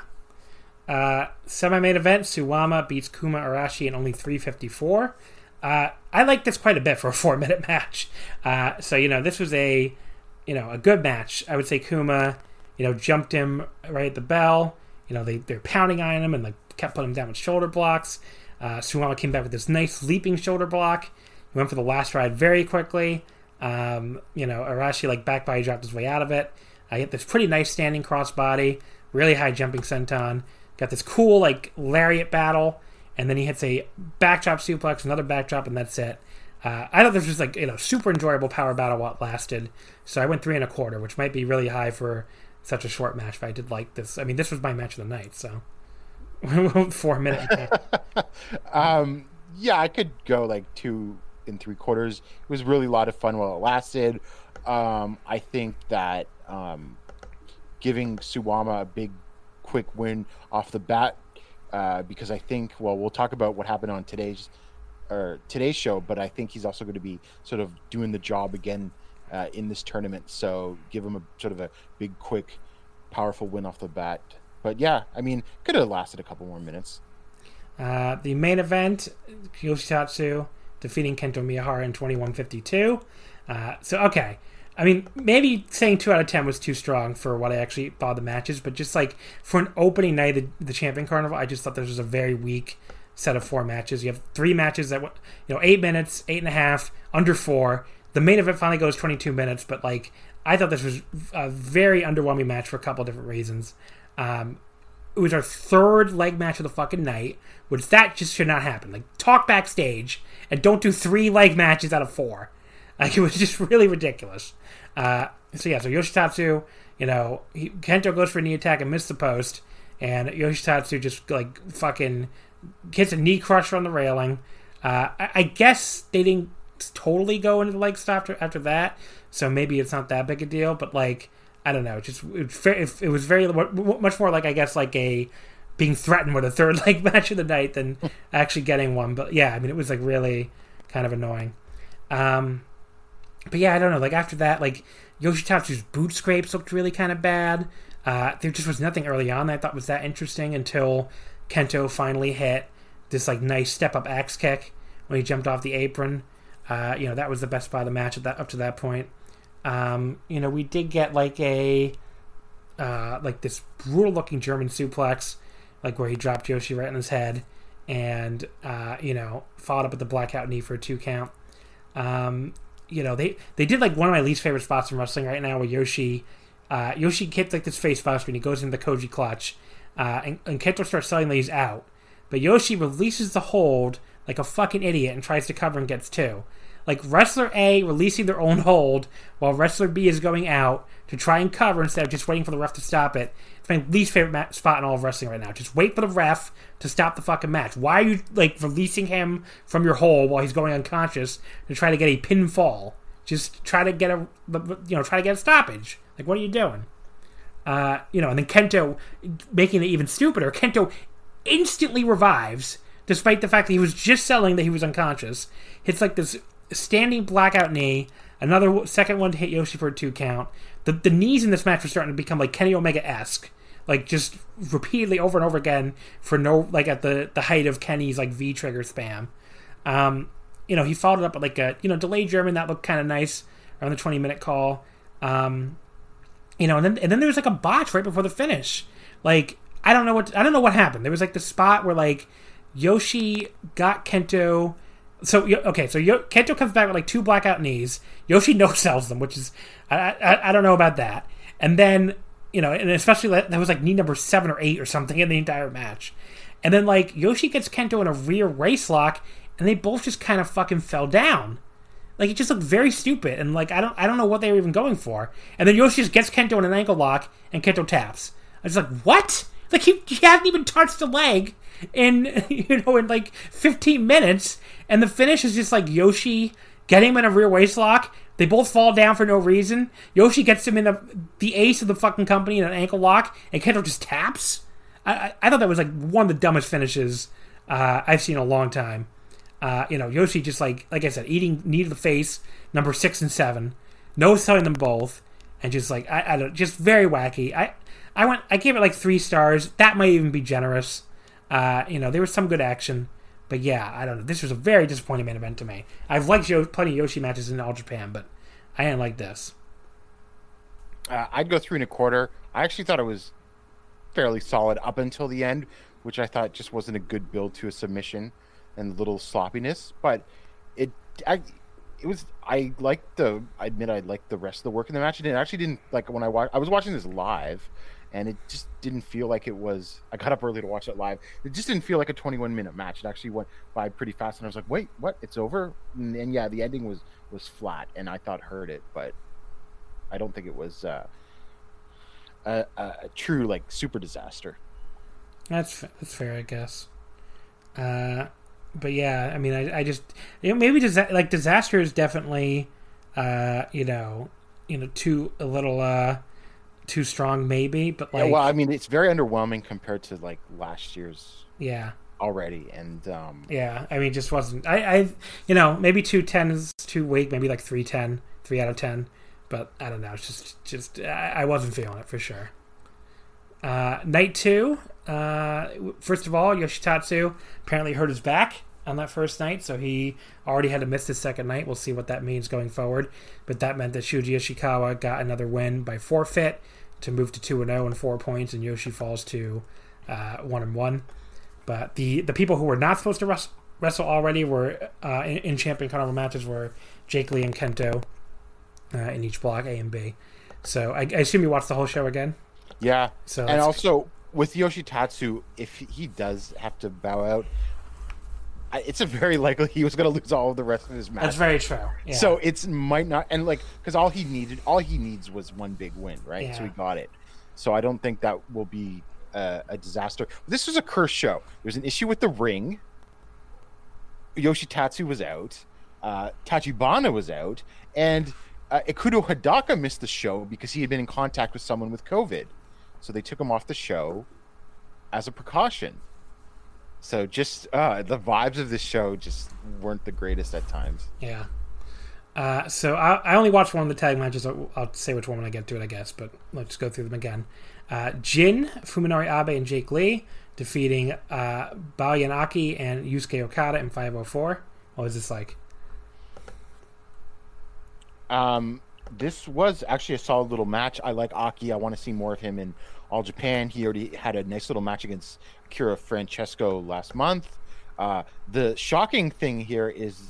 Uh, semi-main event: Suwama beats Kuma Arashi in only 354. Uh, I like this quite a bit for a four-minute match. Uh, so you know, this was a you know, a good match. I would say Kuma, you know, jumped him right at the bell. You know, they, they're pounding on him and like kept putting him down with shoulder blocks. Uh, Suwama came back with this nice leaping shoulder block. He went for the last ride very quickly. Um, you know, Arashi like back body dropped his way out of it. I uh, get this pretty nice standing crossbody, really high jumping senton. Got this cool like lariat battle, and then he hits a backdrop suplex, another backdrop, and that's it. Uh, I thought this was like you know super enjoyable power battle while it lasted. So I went three and a quarter, which might be really high for such a short match. But I did like this. I mean, this was my match of the night. So four minutes.
um, yeah, I could go like two and three quarters. It was really a lot of fun while it lasted. Um, I think that um, giving Suwama a big, quick win off the bat, uh, because I think, well, we'll talk about what happened on today's or today's show, but I think he's also going to be sort of doing the job again uh, in this tournament. So give him a sort of a big, quick, powerful win off the bat. But yeah, I mean, could have lasted a couple more minutes.
Uh, the main event, Yoshitatsu defeating Kento Miyahara in 2152. Uh, so, okay. I mean, maybe saying 2 out of 10 was too strong for what I actually thought the matches, but just like for an opening night of the, the Champion Carnival, I just thought this was a very weak set of four matches. You have three matches that, you know, eight minutes, eight and a half, under four. The main event finally goes 22 minutes, but like, I thought this was a very underwhelming match for a couple different reasons. Um, it was our third leg match of the fucking night, which that just should not happen. Like, talk backstage and don't do three leg matches out of four. Like, it was just really ridiculous. Uh, so, yeah, so Yoshitatsu, you know, he, Kento goes for a knee attack and missed the post, and Yoshitatsu just, like, fucking gets a knee crusher on the railing. Uh, I, I, guess they didn't totally go into the leg stop after, after that, so maybe it's not that big a deal. But like, I don't know, just it, it was very much more like I guess like a being threatened with a third leg match of the night than actually getting one. But yeah, I mean, it was like really kind of annoying. Um, but yeah, I don't know. Like after that, like Yoshitatsu's boot scrapes looked really kind of bad. Uh, there just was nothing early on that I thought was that interesting until Kento finally hit this like nice step up axe kick when he jumped off the apron. Uh, you know that was the best spot of the match at that up to that point. Um, you know we did get like a uh, like this brutal looking German suplex, like where he dropped Yoshi right on his head, and uh, you know followed up with the blackout knee for a two count. Um, you know they they did like one of my least favorite spots in wrestling right now, where Yoshi uh, Yoshi hits like this face buster and he goes into the Koji clutch, uh, and, and Kento starts selling these out. But Yoshi releases the hold like a fucking idiot and tries to cover and gets two. Like wrestler A releasing their own hold while wrestler B is going out to try and cover instead of just waiting for the ref to stop it. It's my least favorite ma- spot in all of wrestling right now. Just wait for the ref to stop the fucking match. Why are you like releasing him from your hold while he's going unconscious to try to get a pinfall? Just try to get a you know try to get a stoppage. Like what are you doing? Uh, you know, and then Kento making it even stupider. Kento instantly revives, despite the fact that he was just selling that he was unconscious. Hits like this standing blackout knee. Another second one to hit Yoshi for a two count. The the knees in this match were starting to become like Kenny Omega esque, like just repeatedly over and over again for no like at the the height of Kenny's like V trigger spam. Um, you know, he followed up with like a you know delayed German that looked kind of nice around the twenty minute call. Um, you know, and then and then there was like a botch right before the finish. Like I don't know what I don't know what happened. There was like the spot where like Yoshi got Kento. So okay, so Kento comes back with like two blackout knees. Yoshi no sells them, which is I, I, I don't know about that. And then you know, and especially that, that was like knee number seven or eight or something in the entire match. And then like Yoshi gets Kento in a rear waist lock, and they both just kind of fucking fell down. Like it just looked very stupid, and like I don't I don't know what they were even going for. And then Yoshi just gets Kento in an ankle lock, and Kento taps. I was like, what? Like he, hasn't even touched the leg in you know in like 15 minutes, and the finish is just like Yoshi getting him in a rear waist lock. They both fall down for no reason. Yoshi gets him in the the ace of the fucking company in an ankle lock, and Kento just taps. I, I, I thought that was like one of the dumbest finishes uh, I've seen in a long time. Uh, you know, Yoshi just like like I said, eating knee to the face, number six and seven, no selling them both, and just like I, I don't, just very wacky. I I went, I gave it like three stars. That might even be generous. Uh, you know, there was some good action, but yeah, I don't know. This was a very disappointing main event to me. I've liked Yo- plenty of Yoshi matches in All Japan, but I didn't like this.
Uh, I'd go three and a quarter. I actually thought it was fairly solid up until the end, which I thought just wasn't a good build to a submission and a little sloppiness. But it, I, it was. I liked the. I admit I liked the rest of the work in the match, and it actually didn't like when I watched. I was watching this live, and it just didn't feel like it was. I got up early to watch it live. It just didn't feel like a 21 minute match. It actually went by pretty fast, and I was like, "Wait, what? It's over?" And, and yeah, the ending was was flat, and I thought hurt it, but I don't think it was uh, a, a, true like super disaster.
That's that's fair, I guess. Uh, but yeah, I mean, I, I just you know, maybe disa- like disaster is definitely, uh, you know, you know, too a little uh, too strong, maybe. But like,
yeah, well, I mean, it's very underwhelming compared to like last year's
yeah,
already, and um,
yeah. I mean, just wasn't. I, I, you know, maybe two ten is too weak. Maybe like three ten, three out of ten. But I don't know. It's just, just I, I wasn't feeling it for sure. Uh, night two. Uh, first of all, Yoshitatsu apparently hurt his back on that first night, so he already had to miss his second night. We'll see what that means going forward. But that meant that Shuji Ishikawa got another win by forfeit to move to two and zero and four points, and Yoshi falls to uh, one and one. But the the people who were not supposed to wrestle, wrestle already were uh, in, in champion carnival matches were Jake Lee and Kento uh, in each block A and B. So I, I assume you watched the whole show again.
yeah.
So
and also with Yoshitatsu, if he does have to bow out, it's a very likely he was going to lose all of the rest of his match.
that's very true. Yeah.
So it's might not, and like because all he needed, all he needs was one big win, right? Yeah. So he got it. So I don't think that will be a, a disaster. This was a curse show. There's an issue with the ring. Yoshitatsu was out. Uh, Tachibana was out, and uh, Ikuto Hidaka missed the show because he had been in contact with someone with COVID. So they took him off the show as a precaution. So just uh, the vibes of this show just weren't the greatest at times.
Yeah. Uh, so I, I only watched one of the tag matches. I'll, I'll say which one when I get to it, I guess. But let's go through them again. Uh, Jin, Fuminori Abe, and Jake Lee defeating uh, Bao Yanaki and Yusuke Okada in 504. What was this like?
Um, this was actually a solid little match. I like Aki. I want to see more of him in All Japan. He already had a nice little match against Kira Francesco last month. Uh, the shocking thing here is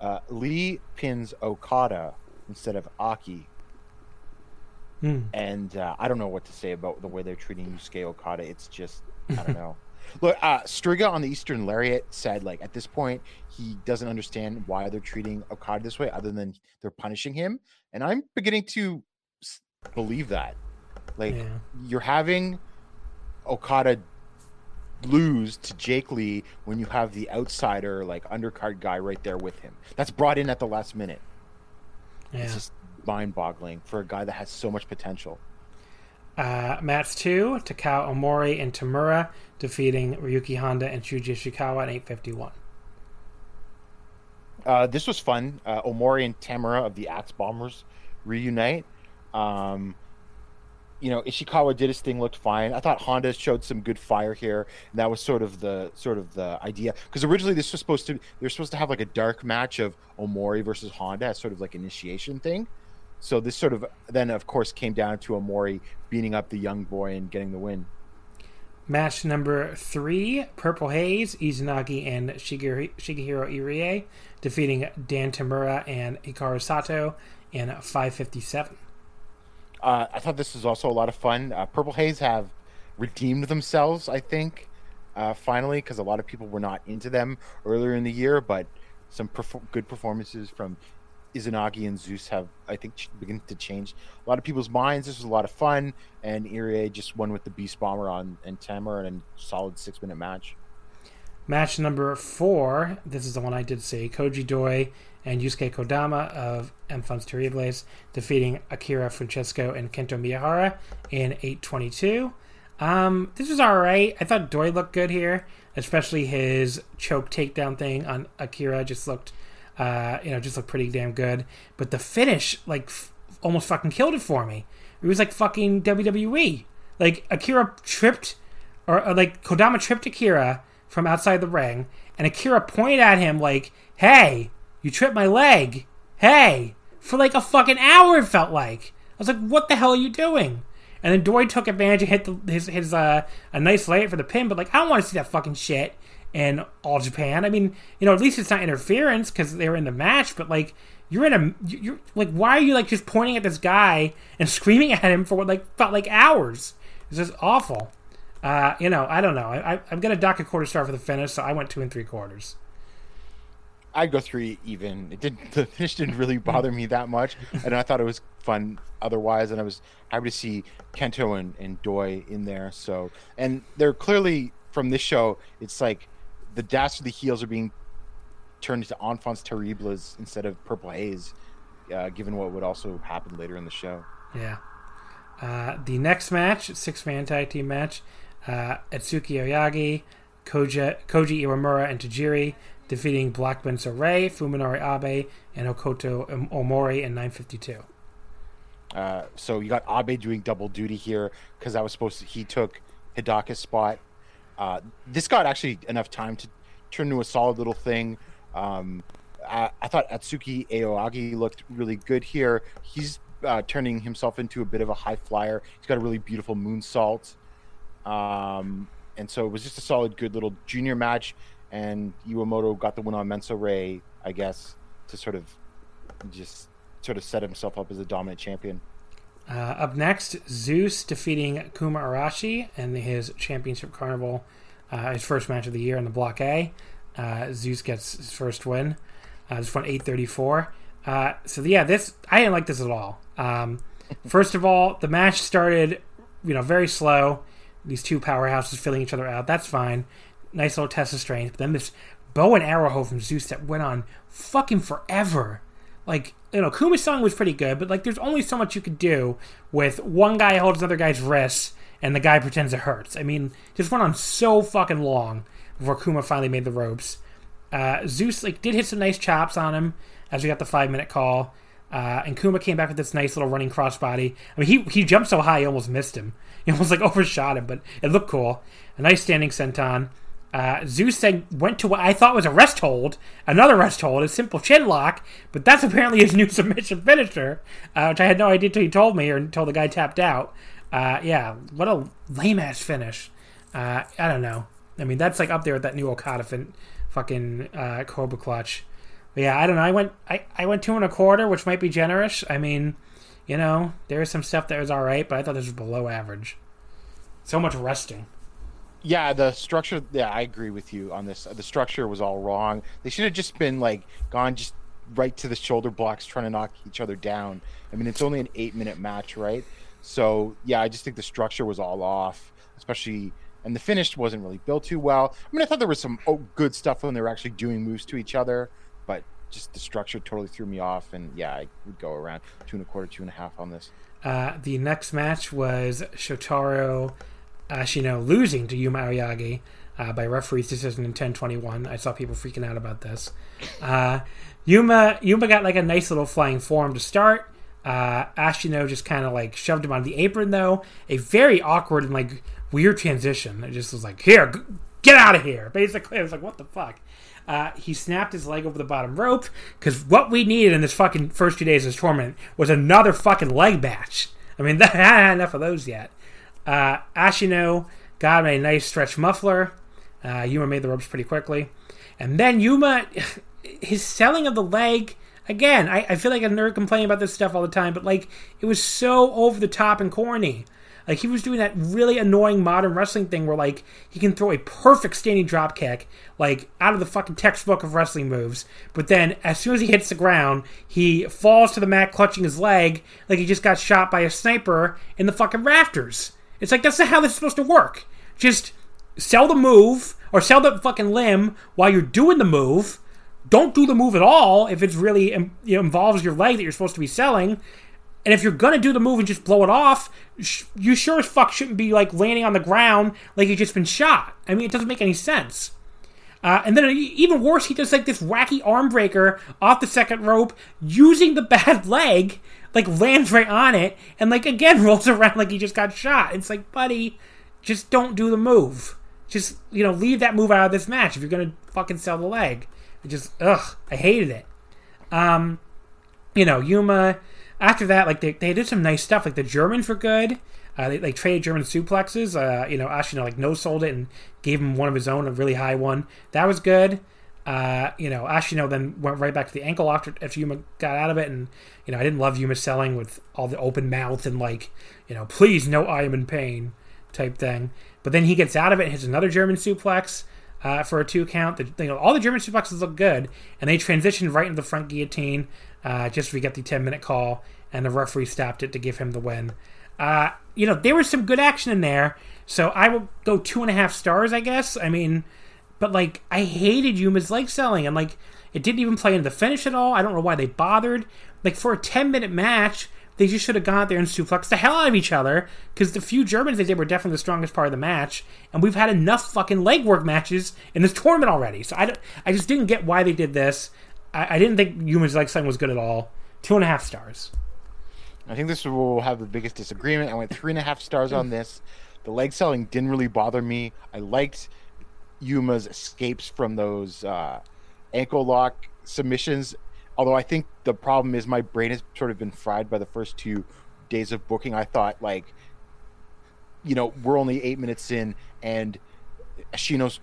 uh, Lee pins Okada instead of Aki.
Hmm.
And uh, I don't know what to say about the way they're treating Yusuke Okada. It's just, I don't know. Look, uh, Striga on the Eastern Lariat said, like, at this point, he doesn't understand why they're treating Okada this way, other than they're punishing him. And I'm beginning to believe that. Like,
Yeah.
you're having Okada lose to Jake Lee when you have the outsider, like, undercard guy right there with him. That's brought in at the last minute.
Yeah.
It's just mind boggling for a guy that has so much potential.
Uh, match two, Takao Omori and Tamura defeating Ryuki Honda and Shuji Ishikawa at 851.
Uh, this was fun. Uh, Omori and Tamura of the Axe Bombers reunite. Um, you know, Ishikawa did his thing, looked fine. I thought Honda showed some good fire here, and that was sort of the sort of the idea. Because originally this was supposed to, they were supposed to have like a dark match of Omori versus Honda as sort of like initiation thing. So this sort of then, of course, came down to Omori beating up the young boy and getting the win.
Match number three, Purple Haze, Izanagi and Shigehiro, Shigehiro Irie defeating Dan Tamura and Hikaru Sato in 557.
Uh, I thought this was also a lot of fun. Uh, Purple Haze have redeemed themselves, I think, uh, finally, because a lot of people were not into them earlier in the year, but some good performances from Izanagi and Zeus have, I think, begin to change a lot of people's minds. This was a lot of fun, and Irie just won with the Beast Bomber on Dan Tamura and a solid six minute match.
Match number four. This is the one I did see. Koji Doi and Yusuke Kodama of Enfants Terribles defeating Akira Francesco and Kento Miyahara in 822. Um, this was alright. I thought Doi looked good here, especially his choke takedown thing on Akira just looked, uh, you know, just looked pretty damn good. But the finish, like, f- almost fucking killed it for me. It was like fucking WWE. Like, Akira tripped, or, or like, Kodama tripped Akira from outside the ring, and Akira pointed at him like, "Hey, you tripped my leg. Hey!" For like a fucking hour, it felt like. I was like, "What the hell are you doing?" And then Doi took advantage and hit the, his his uh, a nice layout for the pin, but like I don't want to see that fucking shit in all Japan. I mean, you know, at least it's not interference because they were in the match, but like you're in a you're like why are you like just pointing at this guy and screaming at him for what like felt like hours? It's just awful. Uh, you know, I don't know. I, I, I'm gonna dock a quarter star for the finish, so I went two and three quarters.
I'd go three even. It didn't. The finish didn't really bother me that much, and I thought it was fun otherwise. And I was happy to see Kento and, and Doi in there. So, and they're clearly from this show. It's like the dastardly heels are being turned into enfants terribles instead of purple haze, uh, given what would also happen later in the show.
Yeah. Uh, the next match, six man tag team match, uh, Atsuki Aoyagi, Koja, Koji Iwamoto, and Tajiri defeating Black Menso-re, Fuminori Abe, and Hokuto Omori in 952.
Uh, so you got Abe doing double duty here because I was supposed to. He took Hidaka's spot. Uh, this got actually enough time to turn into a solid little thing. Um, I, I, thought Atsuki Aoyagi looked really good here. He's uh, turning himself into a bit of a high flyer. He's got a really beautiful moonsault. Um, and so it was just a solid, good little junior match. And Iwamoto got the win on Menso-re, I guess, to sort of just sort of set himself up as a dominant champion.
Uh, up next, Zeus defeating Kuma Arashi in his championship carnival, uh, his first match of the year in the Block A. Uh, Zeus gets his first win. Uh, this one, 834. Uh, so yeah, this I didn't like this at all. Um, first of all, the match started, you know, very slow. These two powerhouses filling each other out. That's fine. Nice little test of strength. But then this bow and arrow from Zeus that went on fucking forever. Like you know, Kuma's song was pretty good, but like there's only so much you could do with one guy holds another guy's wrists and the guy pretends it hurts. I mean, just went on so fucking long before Kuma finally made the ropes. Uh, Zeus like did hit some nice chops on him as we got the five minute call. Uh, and Kuma came back with this nice little running crossbody. I mean, he he jumped so high he almost missed him. He almost like overshot him, but it looked cool. A nice standing senton. Uh, Zeus then went to what I thought was a rest hold, another rest hold, a simple chin lock, but that's apparently his new submission finisher, uh, which I had no idea until he told me or until the guy tapped out. Uh, yeah, what a lame ass finish. Uh, I don't know. I mean, that's like up there with that new Okada fin- fucking uh, Cobra Clutch. But yeah, I don't know. I went I, I went two and a quarter, which might be generous. I mean, you know, there's some stuff that was all right, but I thought this was below average. So much resting.
Yeah, the structure. Yeah, I agree with you on this. The structure was all wrong. They should have just been like gone just right to the shoulder blocks, trying to knock each other down. I mean, it's only an eight-minute match, right? So yeah, I just think the structure was all off, especially and the finish wasn't really built too well. I mean, I thought there was some oh, good stuff when they were actually doing moves to each other, but just the structure totally threw me off. And yeah, I would go around two and a quarter, two and a half on this.
Uh, the next match was Shotaro Ashino losing to Yuma Aoyagi uh, by referee's decision in 10-21. I saw people freaking out about this. Uh, Yuma Yuma got like a nice little flying form to start. Uh, Ashino just kind of like shoved him on the apron though. A very awkward and like weird transition. It just was like, here, get out of here. Basically, I was like, what the fuck? Uh, he snapped his leg over the bottom rope because what we needed in this fucking first two days of this tournament was another fucking leg match. I mean, that, enough of those yet. Uh, Ashino got him a nice stretch muffler. Uh, Yuma made the ropes pretty quickly. And then Yuma, his selling of the leg, again, I, I feel like a nerd complaining about this stuff all the time, but like it was so over the top and corny. Like he was doing that really annoying modern wrestling thing where like he can throw a perfect standing drop kick, like out of the fucking textbook of wrestling moves, but then as soon as he hits the ground, he falls to the mat clutching his leg like he just got shot by a sniper in the fucking rafters. It's like that's not how this is supposed to work. Just sell the move or sell the fucking limb while you're doing the move. Don't do the move at all if it's really um, you know, involves your leg that you're supposed to be selling. And if you're gonna do the move and just blow it off, sh- you sure as fuck shouldn't be like landing on the ground like you've just been shot. I mean, it doesn't make any sense. Uh, and then even worse, he does like this wacky arm breaker off the second rope using the bad leg, like lands right on it, and like again rolls around like he just got shot. It's like, buddy, just don't do the move. Just you know, leave that move out of this match if you're gonna fucking sell the leg. It just ugh, I hated it. Um, you know, Yuma after that, like they, they did some nice stuff. Like the Germans were good. Uh, they, they traded German suplexes. Uh, you know, Ashino like no sold it and gave him one of his own, a really high one. That was good. Uh, you know, Ashino then went right back to the ankle lock after Yuma got out of it, and you know, I didn't love Yuma selling with all the open mouth and like, you know, please no, I am in pain type thing. But then he gets out of it and hits another German suplex uh, for a two count. The, you know, all the German suplexes look good, and they transitioned right into the front guillotine uh, just to got the 10 minute call, and the referee stopped it to give him the win. Uh, you know, there was some good action in there, so I will go two and a half stars, I guess. I mean, but like, I hated Yuma's leg selling, and like, it didn't even play into the finish at all. I don't know why they bothered. Like, for a 10 minute match, they just should have gone out there and suplexed the hell out of each other because the few Germans they did were definitely the strongest part of the match, and we've had enough fucking legwork matches in this tournament already. So I, I just didn't get why they did this. I, I didn't think Yuma's leg selling was good at all. Two and a half stars.
I think this will have the biggest disagreement. I went three and a half stars on this. The leg selling didn't really bother me. I liked Yuma's escapes from those uh, ankle lock submissions. Although I think the problem is my brain has sort of been fried by the first two days of booking. I thought like, you know, we're only eight minutes in, and Ashino's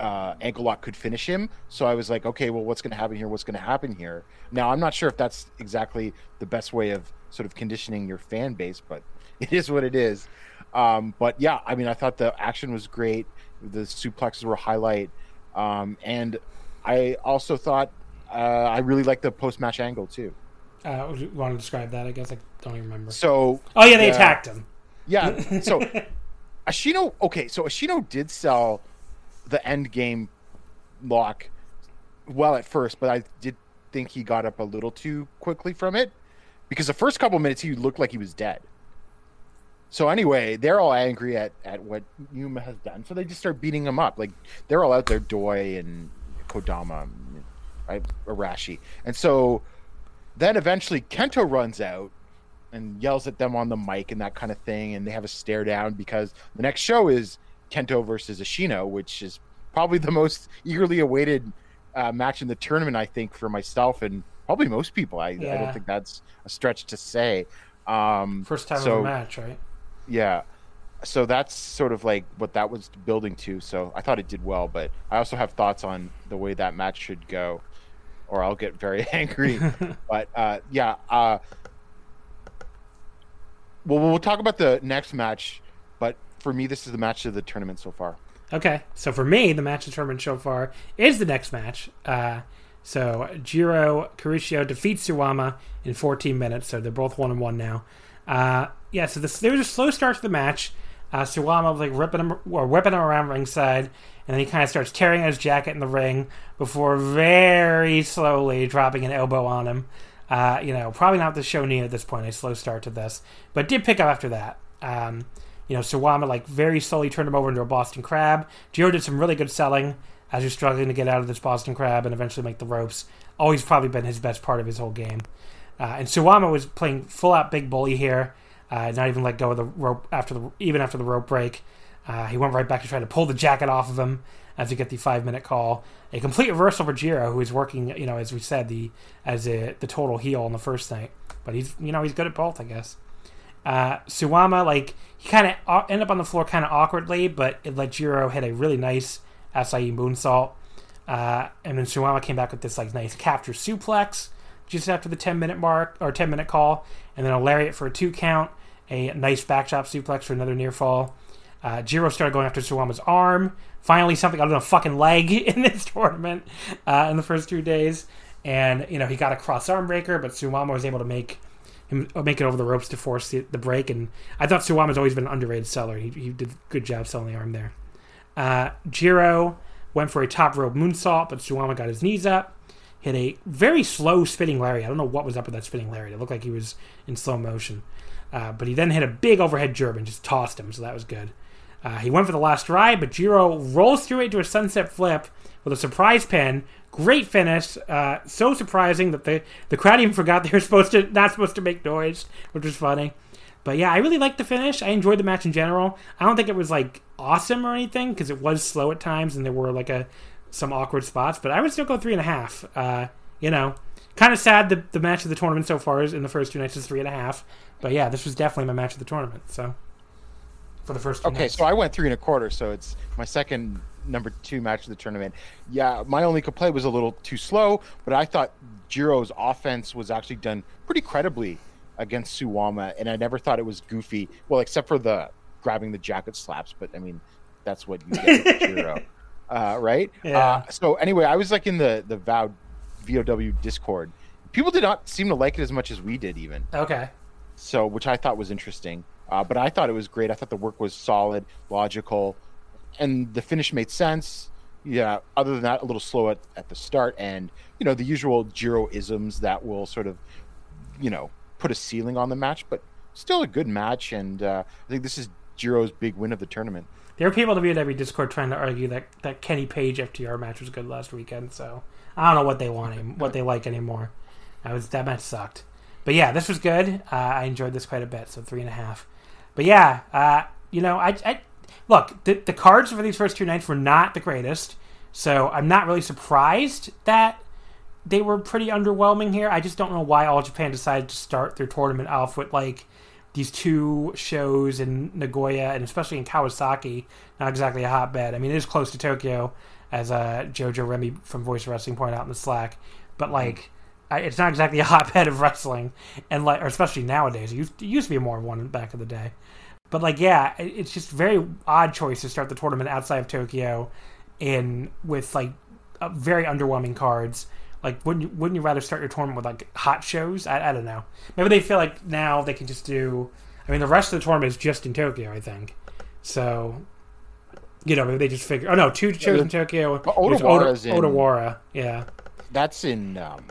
uh, ankle lock could finish him. So I was like, okay, well, what's going to happen here? What's going to happen here? Now, I'm not sure if that's exactly the best way of sort of conditioning your fan base, but it is what it is. Um, but yeah, I mean, I thought the action was great. The suplexes were a highlight. Um, and I also thought uh, I really liked the post match angle too.
Uh, you want to describe that? I guess I don't even remember.
So,
oh yeah, they uh, attacked him.
Yeah. So, Ashino. Okay, so Ashino did sell the end game lock well at first, but I did think he got up a little too quickly from it because the first couple minutes he looked like he was dead. So anyway, they're all angry at, at what Yuma has done, so they just start beating him up. Like they're all out there, Doi and Kodama, right, Arashi, and so then eventually Kento runs out and yells at them on the mic and that kind of thing, and they have a stare down because the next show is Kento versus Ashino, which is probably the most eagerly awaited uh, match in the tournament, I think, for myself and probably most people. I, yeah. I don't think that's a stretch to say. Um,
First time so, of match, right?
Yeah. So that's sort of like what that was building to. So I thought it did well, but I also have thoughts on the way that match should go, or I'll get very angry. but uh, yeah, uh, well, we'll talk about the next match for me, this is the match of the tournament so far.
Okay, so for me, the match of the tournament so far is the next match. Uh, so Jiro Kuroshio defeats Suwama in 14 minutes, so they're both one and one now. Uh, yeah, so this, there was a slow start to the match. Uh, Suwama was like ripping him or whipping him around ringside, and then he kind of starts tearing his jacket in the ring before very slowly dropping an elbow on him. Uh, you know, probably not the show need at this point, a slow start to this, but did pick up after that. Um, you know, Suwama like very slowly turned him over into a Boston Crab. Jiro did some really good selling as he's struggling to get out of this Boston Crab and eventually make the ropes. Always probably been his best part of his whole game. Uh, and Suwama was playing full out big bully here, uh, not even let go of the rope after the even after the rope break. Uh, he went right back to try to pull the jacket off of him as we get the five minute call. A complete reversal for Jiro, who is working, you know, as we said, the as a, the total heel on the first night. But he's, you know, he's good at both, I guess. Uh, Suwama, like, he kind of end up on the floor kind of awkwardly, but it let Jiro hit a really nice Asai moonsault. Uh, and then Suwama came back with this, like, nice capture suplex just after the 10 minute mark or 10 minute call, and then a lariat for a two count, a nice back suplex for another near fall. Uh, Jiro started going after Suwama's arm. Finally, something other than a fucking leg in this tournament uh, in the first two days. And, you know, he got a cross arm breaker, but Suwama was able to make him uh, make it over the ropes to force the, the break. And I thought Suwama's always been an underrated seller. He, he did a good job selling the arm there. Uh, Jiro went for a top rope moonsault, but Suwama got his knees up. Hit a very slow spinning lariat. I don't know what was up with that spinning lariat. It looked like he was in slow motion. Uh, but he then hit a big overhead German, just tossed him, so that was good. Uh, he went for the last ride, but Jiro rolls through it to a sunset flip with a surprise pin. Great finish. Uh, so surprising that the, the crowd even forgot they were supposed to not supposed to make noise, which was funny. But yeah, I really liked the finish. I enjoyed the match in general. I don't think it was like awesome or anything because it was slow at times and there were like a some awkward spots. But I would still go three and a half. Uh, you know, kind of sad the the match of the tournament so far is in the first two nights is three and a half. But yeah, this was definitely my match of the tournament. So for the first two
Okay,
nights.
so I went three and a quarter, so it's my second number two match of the tournament. Yeah, my only complaint was a little too slow, but I thought Jiro's offense was actually done pretty credibly against Suwama, and I never thought it was goofy. Well, except for the grabbing the jacket slaps, but I mean, that's what you get with Jiro, uh, right?
Yeah.
Uh, so anyway, I was like in the the Vowed VOW Discord. People did not seem to like it as much as we did, even
okay.
so which I thought was interesting. Uh, but I thought it was great. I thought the work was solid, logical, and the finish made sense. Yeah. Other than that, a little slow at, at the start, and you know the usual Jiro isms that will sort of, you know, put a ceiling on the match, but still a good match. And uh, I think this is Jiro's big win of the tournament.
There are people in the VW Discord trying to argue that, that Kenny Page FTR match was good last weekend, so I don't know what they want, any- what they like anymore. That was that match sucked, but yeah, this was good. Uh, I enjoyed this quite a bit, so three and a half. But yeah, uh, you know, I, I look the, the cards for these first two nights were not the greatest, so I'm not really surprised that they were pretty underwhelming here. I just don't know why All Japan decided to start their tournament off with like these two shows in Nagoya and especially in Kawasaki, not exactly a hotbed. I mean, it is close to Tokyo, as uh, Jojo Remy from Voice Wrestling pointed out in the Slack, but like. I, it's not exactly a hotbed of wrestling, and like, or especially nowadays. It used, it used to be more of one back in the day, but like, yeah, it's just very odd choice to start the tournament outside of Tokyo, in with like very underwhelming cards. Like, wouldn't you, wouldn't you rather start your tournament with like hot shows? I, I don't know. Maybe they feel like now they can just do. I mean, the rest of the tournament is just in Tokyo, I think. So, you know, maybe they just figure. Oh no, two shows in Tokyo.
But
There's
Odawara's in-
Odawara, yeah,
That's in um,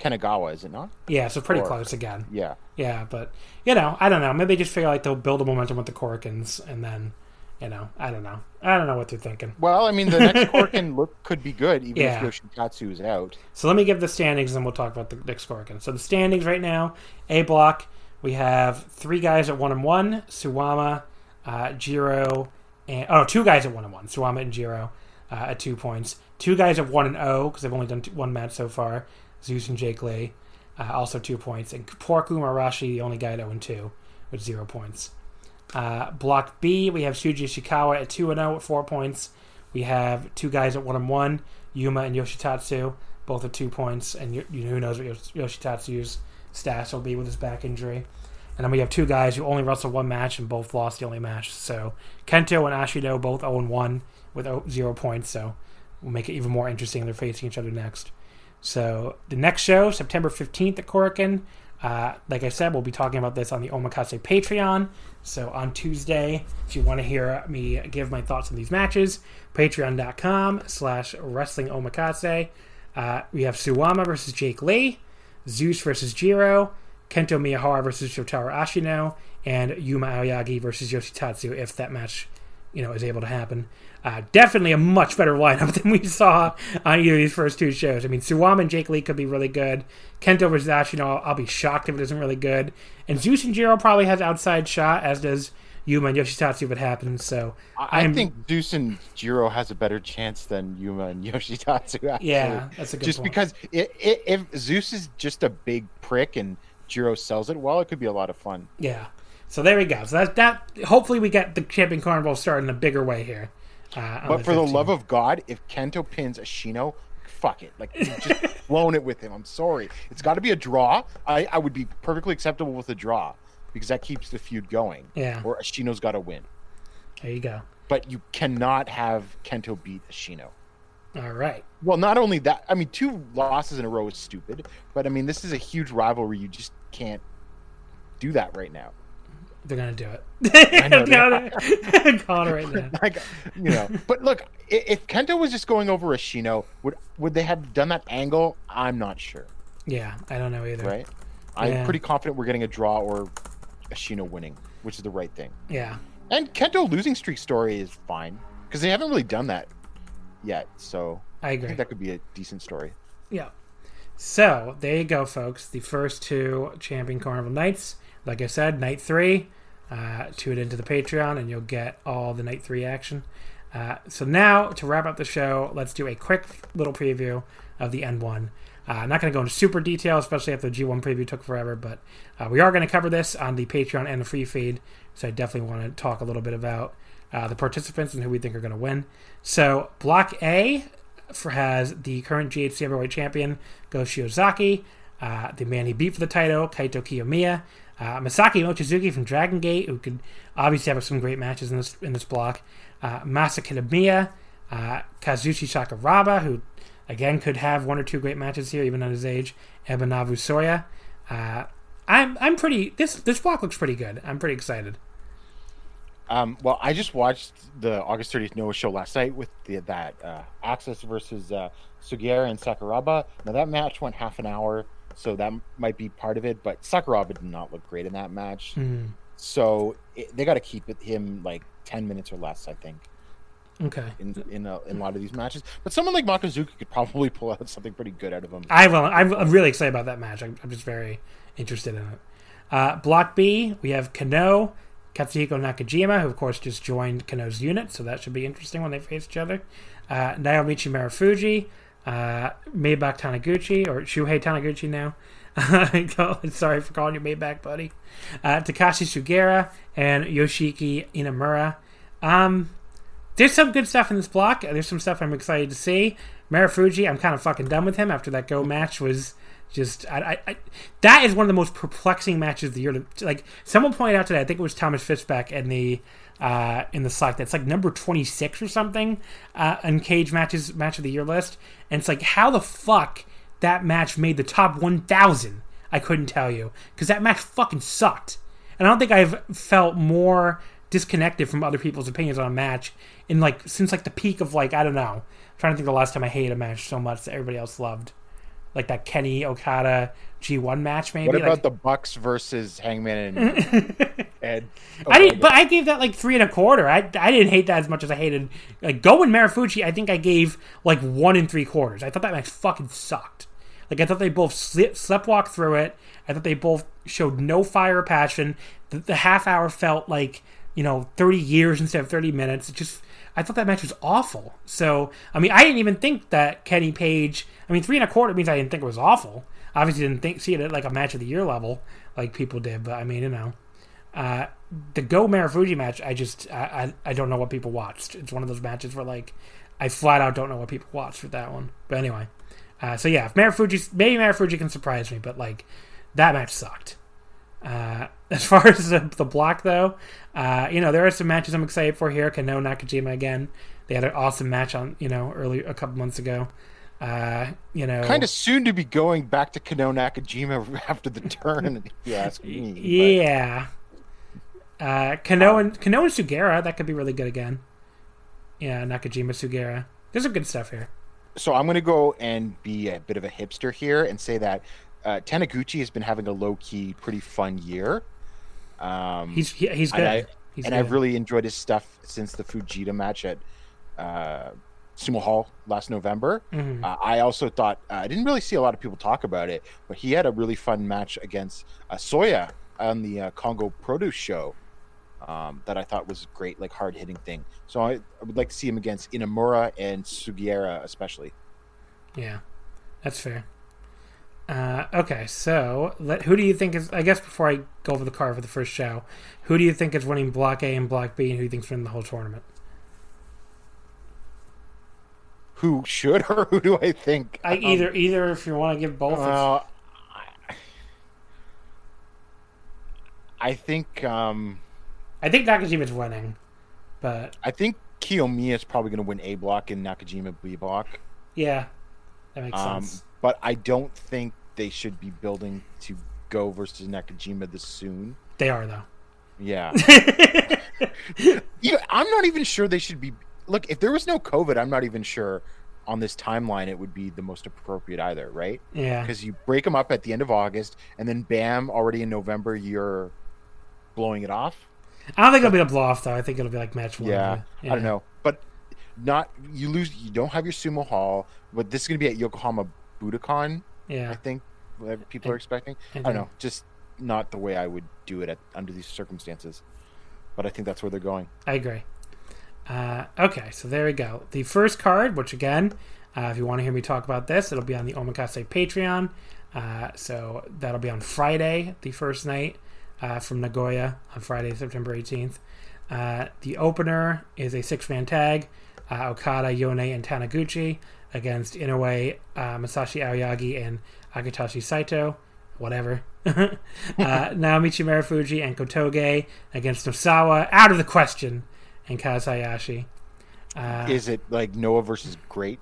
Kanagawa, is it not?
yeah. So pretty
Or-
close again.
Yeah.
Yeah, but you know, I don't know. Maybe they just figure like they'll build a momentum with the Korakuens, and then, you know, I don't know. I don't know what they're thinking.
Well, I mean, the next Korakuen look could be good, even
Yeah.
if Yoshitatsu is out.
So let me give the standings, and we'll talk about the next Korakuen. So the standings right now: A block, we have three guys at one and one: Suwama, uh, Jiro, and oh, two guys at one and one: Suwama and Jiro uh, at two points. Two guys at one and zero because they've only done two, one match so far: Zeus and Jake Lee, uh, also two points, and poor Kuma Arashi, the only guy at zero and two with zero points. Uh, block B, we have Shuji Ishikawa at 2 0 with 4 points. We have two guys at 1 and 1, Yuma and Yoshitatsu, both at 2 points. And you, you who knows what Yosh- Yoshitatsu's stats will be with his back injury. And then we have two guys who only wrestled one match and both lost the only match. So Kento and Ashino both 0 1 with 0 points. So we'll make it even more interesting. They're facing each other next. So the next show, September 15th at Korakuen. Uh, like I said, we'll be talking about this on the Omakase Patreon. So on Tuesday, if you want to hear me give my thoughts on these matches, patreon.com slash wrestling omakase. Uh, we have Suwama versus Jake Lee, Zeus versus Jiro, Kento Miyahara versus Shotaro Ashino, and Yuma Aoyagi versus Yoshitatsu if that match, you know, is able to happen. Uh, definitely a much better lineup than we saw on either of these first two shows. I mean, Suwama and Jake Lee could be really good. Kento versus Ashino, I'll, I'll be shocked if it isn't really good. And Zeus and Jiro probably has outside shot, as does Yuma and Yoshitatsu if it happens. So
I, I
I'm-
think Zeus and Jiro has a better chance than Yuma and Yoshitatsu. Actually.
Yeah, that's a good
Just
point.
because i i if Zeus is just a big prick and Jiro sells it well, it could be a lot of fun.
Yeah. So there we go. So that that hopefully we get the champion carnival started in a bigger way here. Uh,
But for the love of God, if Kento pins Ashino, fuck it. Like just blown it with him. I'm sorry. It's got to be a draw. I, I would be perfectly acceptable with a draw because that keeps the feud going.
Yeah.
Or Ashino's got to win.
There you go.
But you cannot have Kento beat Ashino.
All right.
Well, not only that, I mean, two losses in a row is stupid, but I mean, this is a huge rivalry. You just can't do that right now.
They're gonna do it.
I know they
I'm calling right now.
like you know but look i- if kento was just going over ashino would would they have done that angle i'm not sure
Yeah, I don't know either.
right i'm
Yeah.
pretty confident we're getting a draw or ashino winning which is the right thing
Yeah.
and kento losing streak story is fine because they haven't really done that yet so
I
i
agree.
think that could be a decent story
Yeah. So there you go, folks. The first two Champion Carnival nights. Like I said, night three. Uh, tune into the Patreon, and you'll get all the night three action. Uh, so now to wrap up the show, let's do a quick little preview of the N1. Uh, I'm not going to go into super detail, especially after the G1 preview took forever, but uh, we are going to cover this on the Patreon and the free feed. So I definitely want to talk a little bit about uh, the participants and who we think are going to win. So Block A for, has the current GHC heavyweight champion Go Shiozaki, uh, the man he beat for the title Kaito Kiyomiya, uh, Masaki Mochizuki from Dragon Gate, who could obviously have some great matches in this in this block, uh, Masa Kitamiya, uh, Kazushi Sakuraba, who again could have one or two great matches here even at his age, Manabu Soya. Uh, I'm I'm pretty this this block looks pretty good. I'm pretty excited.
um, well i just watched the august 30th noah show last night with the, that uh, access versus uh, and sakuraba now that match went half an hour so that might be part of it but sakuraba did not look great in that match
Hmm.
So it, they got to keep it, him like ten minutes or less, I think,
Okay.
in in a, in a lot of these matches. But someone like Mochizuki could probably pull out something pretty good out of him.
I will. I'm, I'm really excited about that match. I'm, I'm just very interested in it. Uh, Block B, we have Kenoh, Katsuhiko Nakajima, who of course just joined Kenoh's unit, so that should be interesting when they face each other. Uh, Naomichi Marufuji, uh, Maybach Taniguchi, or Shuhei Taniguchi now. Sorry for calling you Maybach, buddy. Uh, Takashi Sugiura and Yoshiki Inamura. Um, there's some good stuff in this block. There's some stuff I'm excited to see. Marufuji, I'm kind of fucking done with him after that Go match was just. I, I, I that is one of the most perplexing matches of the year. Like someone pointed out today, I think it was Thomas Fitzback in the uh, in the Slack. That's like number 26 or something uh, in Cagematch's match of the year list, and it's like how the fuck that match made the top 1,000. I couldn't tell you because that match fucking sucked. And I don't think I've felt more disconnected from other people's opinions on a match in like since like the peak of like I don't know. I'm trying to think the last time I hated a match so much that everybody else loved. Like that Kenny Okada G1 match maybe.
What about
like,
the Bucks versus Hangman and Ed?
I didn't, but I gave that like three and a quarter. I, I didn't hate that as much as I hated like going Marufuji. I think I gave like one and three quarters. I thought that match fucking sucked. Like I thought they both slip, sleptwalked through it. I thought they both showed no fire or passion. The, the half hour felt like you know thirty years instead of thirty minutes. It just I thought that match was awful. So I mean I didn't even think that Kenny Page. I mean three and a quarter means I didn't think it was awful. Obviously didn't think see it at like a match of the year level like people did. But I mean you know. Uh, the Go Marufuji match, I just I, I I don't know what people watched. It's one of those matches where like I flat out don't know what people watched with that one. But anyway, uh, so yeah, if Marufuji maybe Marufuji can surprise me, but like that match sucked. Uh, as far as the, the block though, uh, you know there are some matches I'm excited for here. Kenoh Nakajima again. They had an awesome match on you know early a couple months ago. Uh, you know,
kind of soon to be going back to Kenoh Nakajima after the turn. if you ask me.
Yeah. Uh, Kenoh and Kenoh and Sugiura, that could be really good again. Yeah, Nakajima Sugiura. There's some good stuff here.
so I'm going to go and be a bit of a hipster here and say that uh, Taniguchi has been having a low key, pretty fun year. Um,
He's he, he's good.
and, I,
he's
and
good.
I've really enjoyed his stuff since the Fujita match at uh, Sumo Hall last November.
Mhm.
Uh, I also thought uh, I didn't really see a lot of people talk about it, but he had a really fun match against uh, Soya on the uh, Kongo Produce Show. Um, that I thought was great, like hard hitting thing. So I, I would like to see him against Inamura and Sugiura, especially.
Yeah, that's fair. Uh, okay, so let, who do you think is? I guess before I go over the card for the first show, who do you think is winning Block A and Block B, and who do you think's winning the whole tournament?
who should or who do I think?
I
Um,
either either if you want to give both.
I- I think um,
I think Nakajima's winning, but
I think Kiyomiya is probably going to win A block and Nakajima B block.
yeah, that makes
Um,
sense.
but I don't think they should be building to go versus Nakajima this soon.
They are though.
Yeah. yeah, I'm not even sure they should be. Look, if there was no COVID, I'm not even sure on this timeline it would be the most appropriate either, right?
Yeah,
Because you break them up at the end of August, and then bam, already in November, you're blowing it off.
I don't think it'll be a blow off though. I think it'll be like match one.
Yeah, I don't know, but not you lose. You don't have your sumo hall, but this is going to be at Yokohama Budokan. I think that people are expecting.
I
I don't know, just not the way I would do it at, under these circumstances. But I think that's where they're going.
I agree. Uh, okay, so there we go. The first card, which again, uh, if you want to hear me talk about this, it'll be on the Omakase Patreon. Uh, so that'll be on Friday, the first night uh, from Nagoya on Friday, September 18th. Uh, the opener is a six man tag uh, Okada, Yone, and Taniguchi against Inoue, uh, Masashi Aoyagi, and Akitoshi Saito. Whatever. uh, Naomichi Marufuji and Kotoge against Nosawa. Out of the question. And Kaz Hayashi. Uh,
is it like Noah versus Great?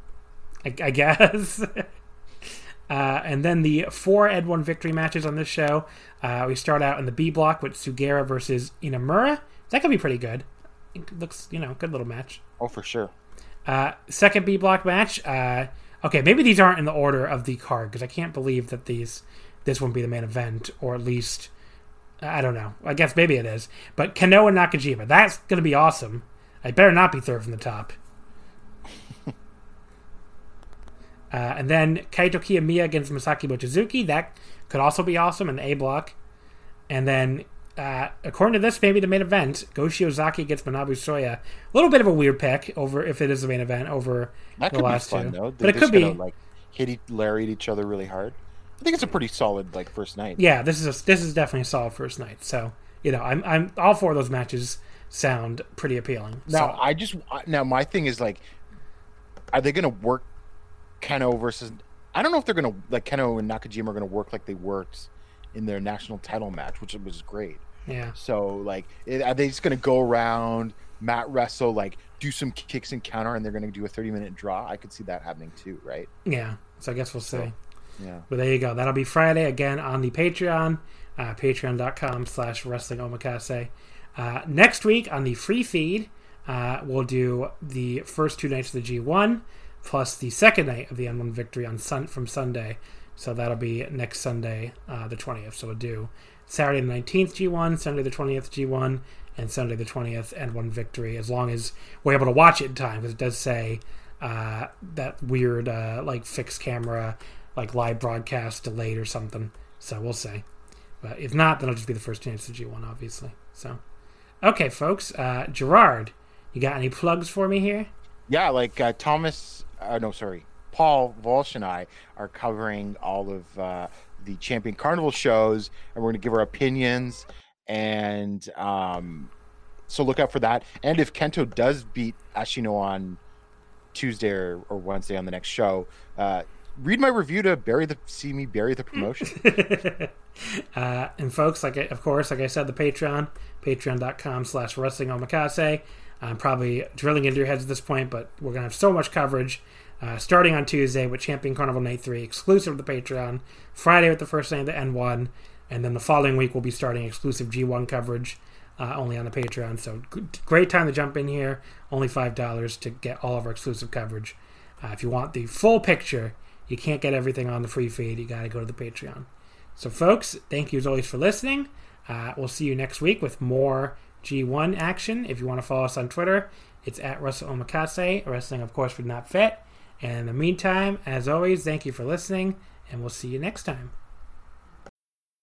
I, I guess. uh, and then the four N1 victory matches on this show. Uh, we start out in the B block with Sugiura versus Inamura. That could be pretty good. It looks, you know, good little match.
Oh, for sure.
Uh, second B block match. Uh, okay, maybe these aren't in the order of the card because I can't believe that these this won't be the main event, or at least I don't know. I guess maybe it is. But Kenoh and Nakajima, that's gonna be awesome. I better not be third from the top. uh, and then Kaito Kiyomiya against Masaki Mochizuki, that could also be awesome in A block. And then, uh, according to this, maybe the main event, Go Shiozaki gets Manabu Soya. A little bit of a weird pick over if it is the main event over
That
the last
fun
two.
though.
But it could be.
gonna, like hit each, lariat each other really hard. I think it's a pretty solid like first night.
yeah, this is a, this is definitely a solid first night. So you know, I'm I'm all four of those matches sound pretty appealing.
Now
so,
I just now my thing is like, are they gonna work Kenoh versus? I don't know if they're gonna like Kenoh and Nakajima are gonna work like they worked in their national title match, which was great.
Yeah,
So like, are they just gonna go around mat wrestle, like do some kicks and counter, and they're gonna do a thirty minute draw? I could see that happening too, right?
yeah. So I guess we'll see.
Yeah.
But there you go. That'll be Friday again on the Patreon, uh, patreon.com slash wrestling omakase. Uh, next week on the free feed, uh, we'll do the first two nights of the G1 plus the second night of the N1 victory on sun- from Sunday. So that'll be next Sunday, uh, the 20th. So we'll do Saturday the 19th G1, Sunday the 20th G1, and Sunday the 20th N1 victory, as long as we're able to watch it in time, because it does say uh, that weird, uh, like, fixed camera, like, live broadcast delayed or something. So we'll see. But if not, then it'll just be the first chance to G1, obviously. So, okay, folks. Uh, Gerard, you got any plugs for me here?
Yeah, like uh, Thomas, uh, no, sorry, Paul Walsh and I are covering all of uh, the Champion Carnival shows, and we're going to give our opinions. And um, so look out for that. And if Kento does beat Ashino on Tuesday or, or Wednesday on the next show, uh, read my review to bury the see me bury the promotion.
Uh, and folks, like I, of course, like I said, the Patreon, patreon.com slash wrestling omakase. I'm probably drilling into your heads at this point, but we're gonna have so much coverage. Uh, starting on Tuesday with Champion Carnival Night 3, exclusive to the Patreon. Friday with the first night of the N1. And then the following week, we'll be starting exclusive G1 coverage uh, only on the Patreon. So great time to jump in here. Only $5 to get all of our exclusive coverage. Uh, if you want the full picture, you can't get everything on the free feed. You got to go to the Patreon. So, folks, thank you as always for listening. Uh, we'll see you next week with more G1 action. If you want to follow us on Twitter, it's at Wrestle Omakase. Wrestling, of course, would not fit. And in the meantime, as always, thank you for listening, and we'll see you next time.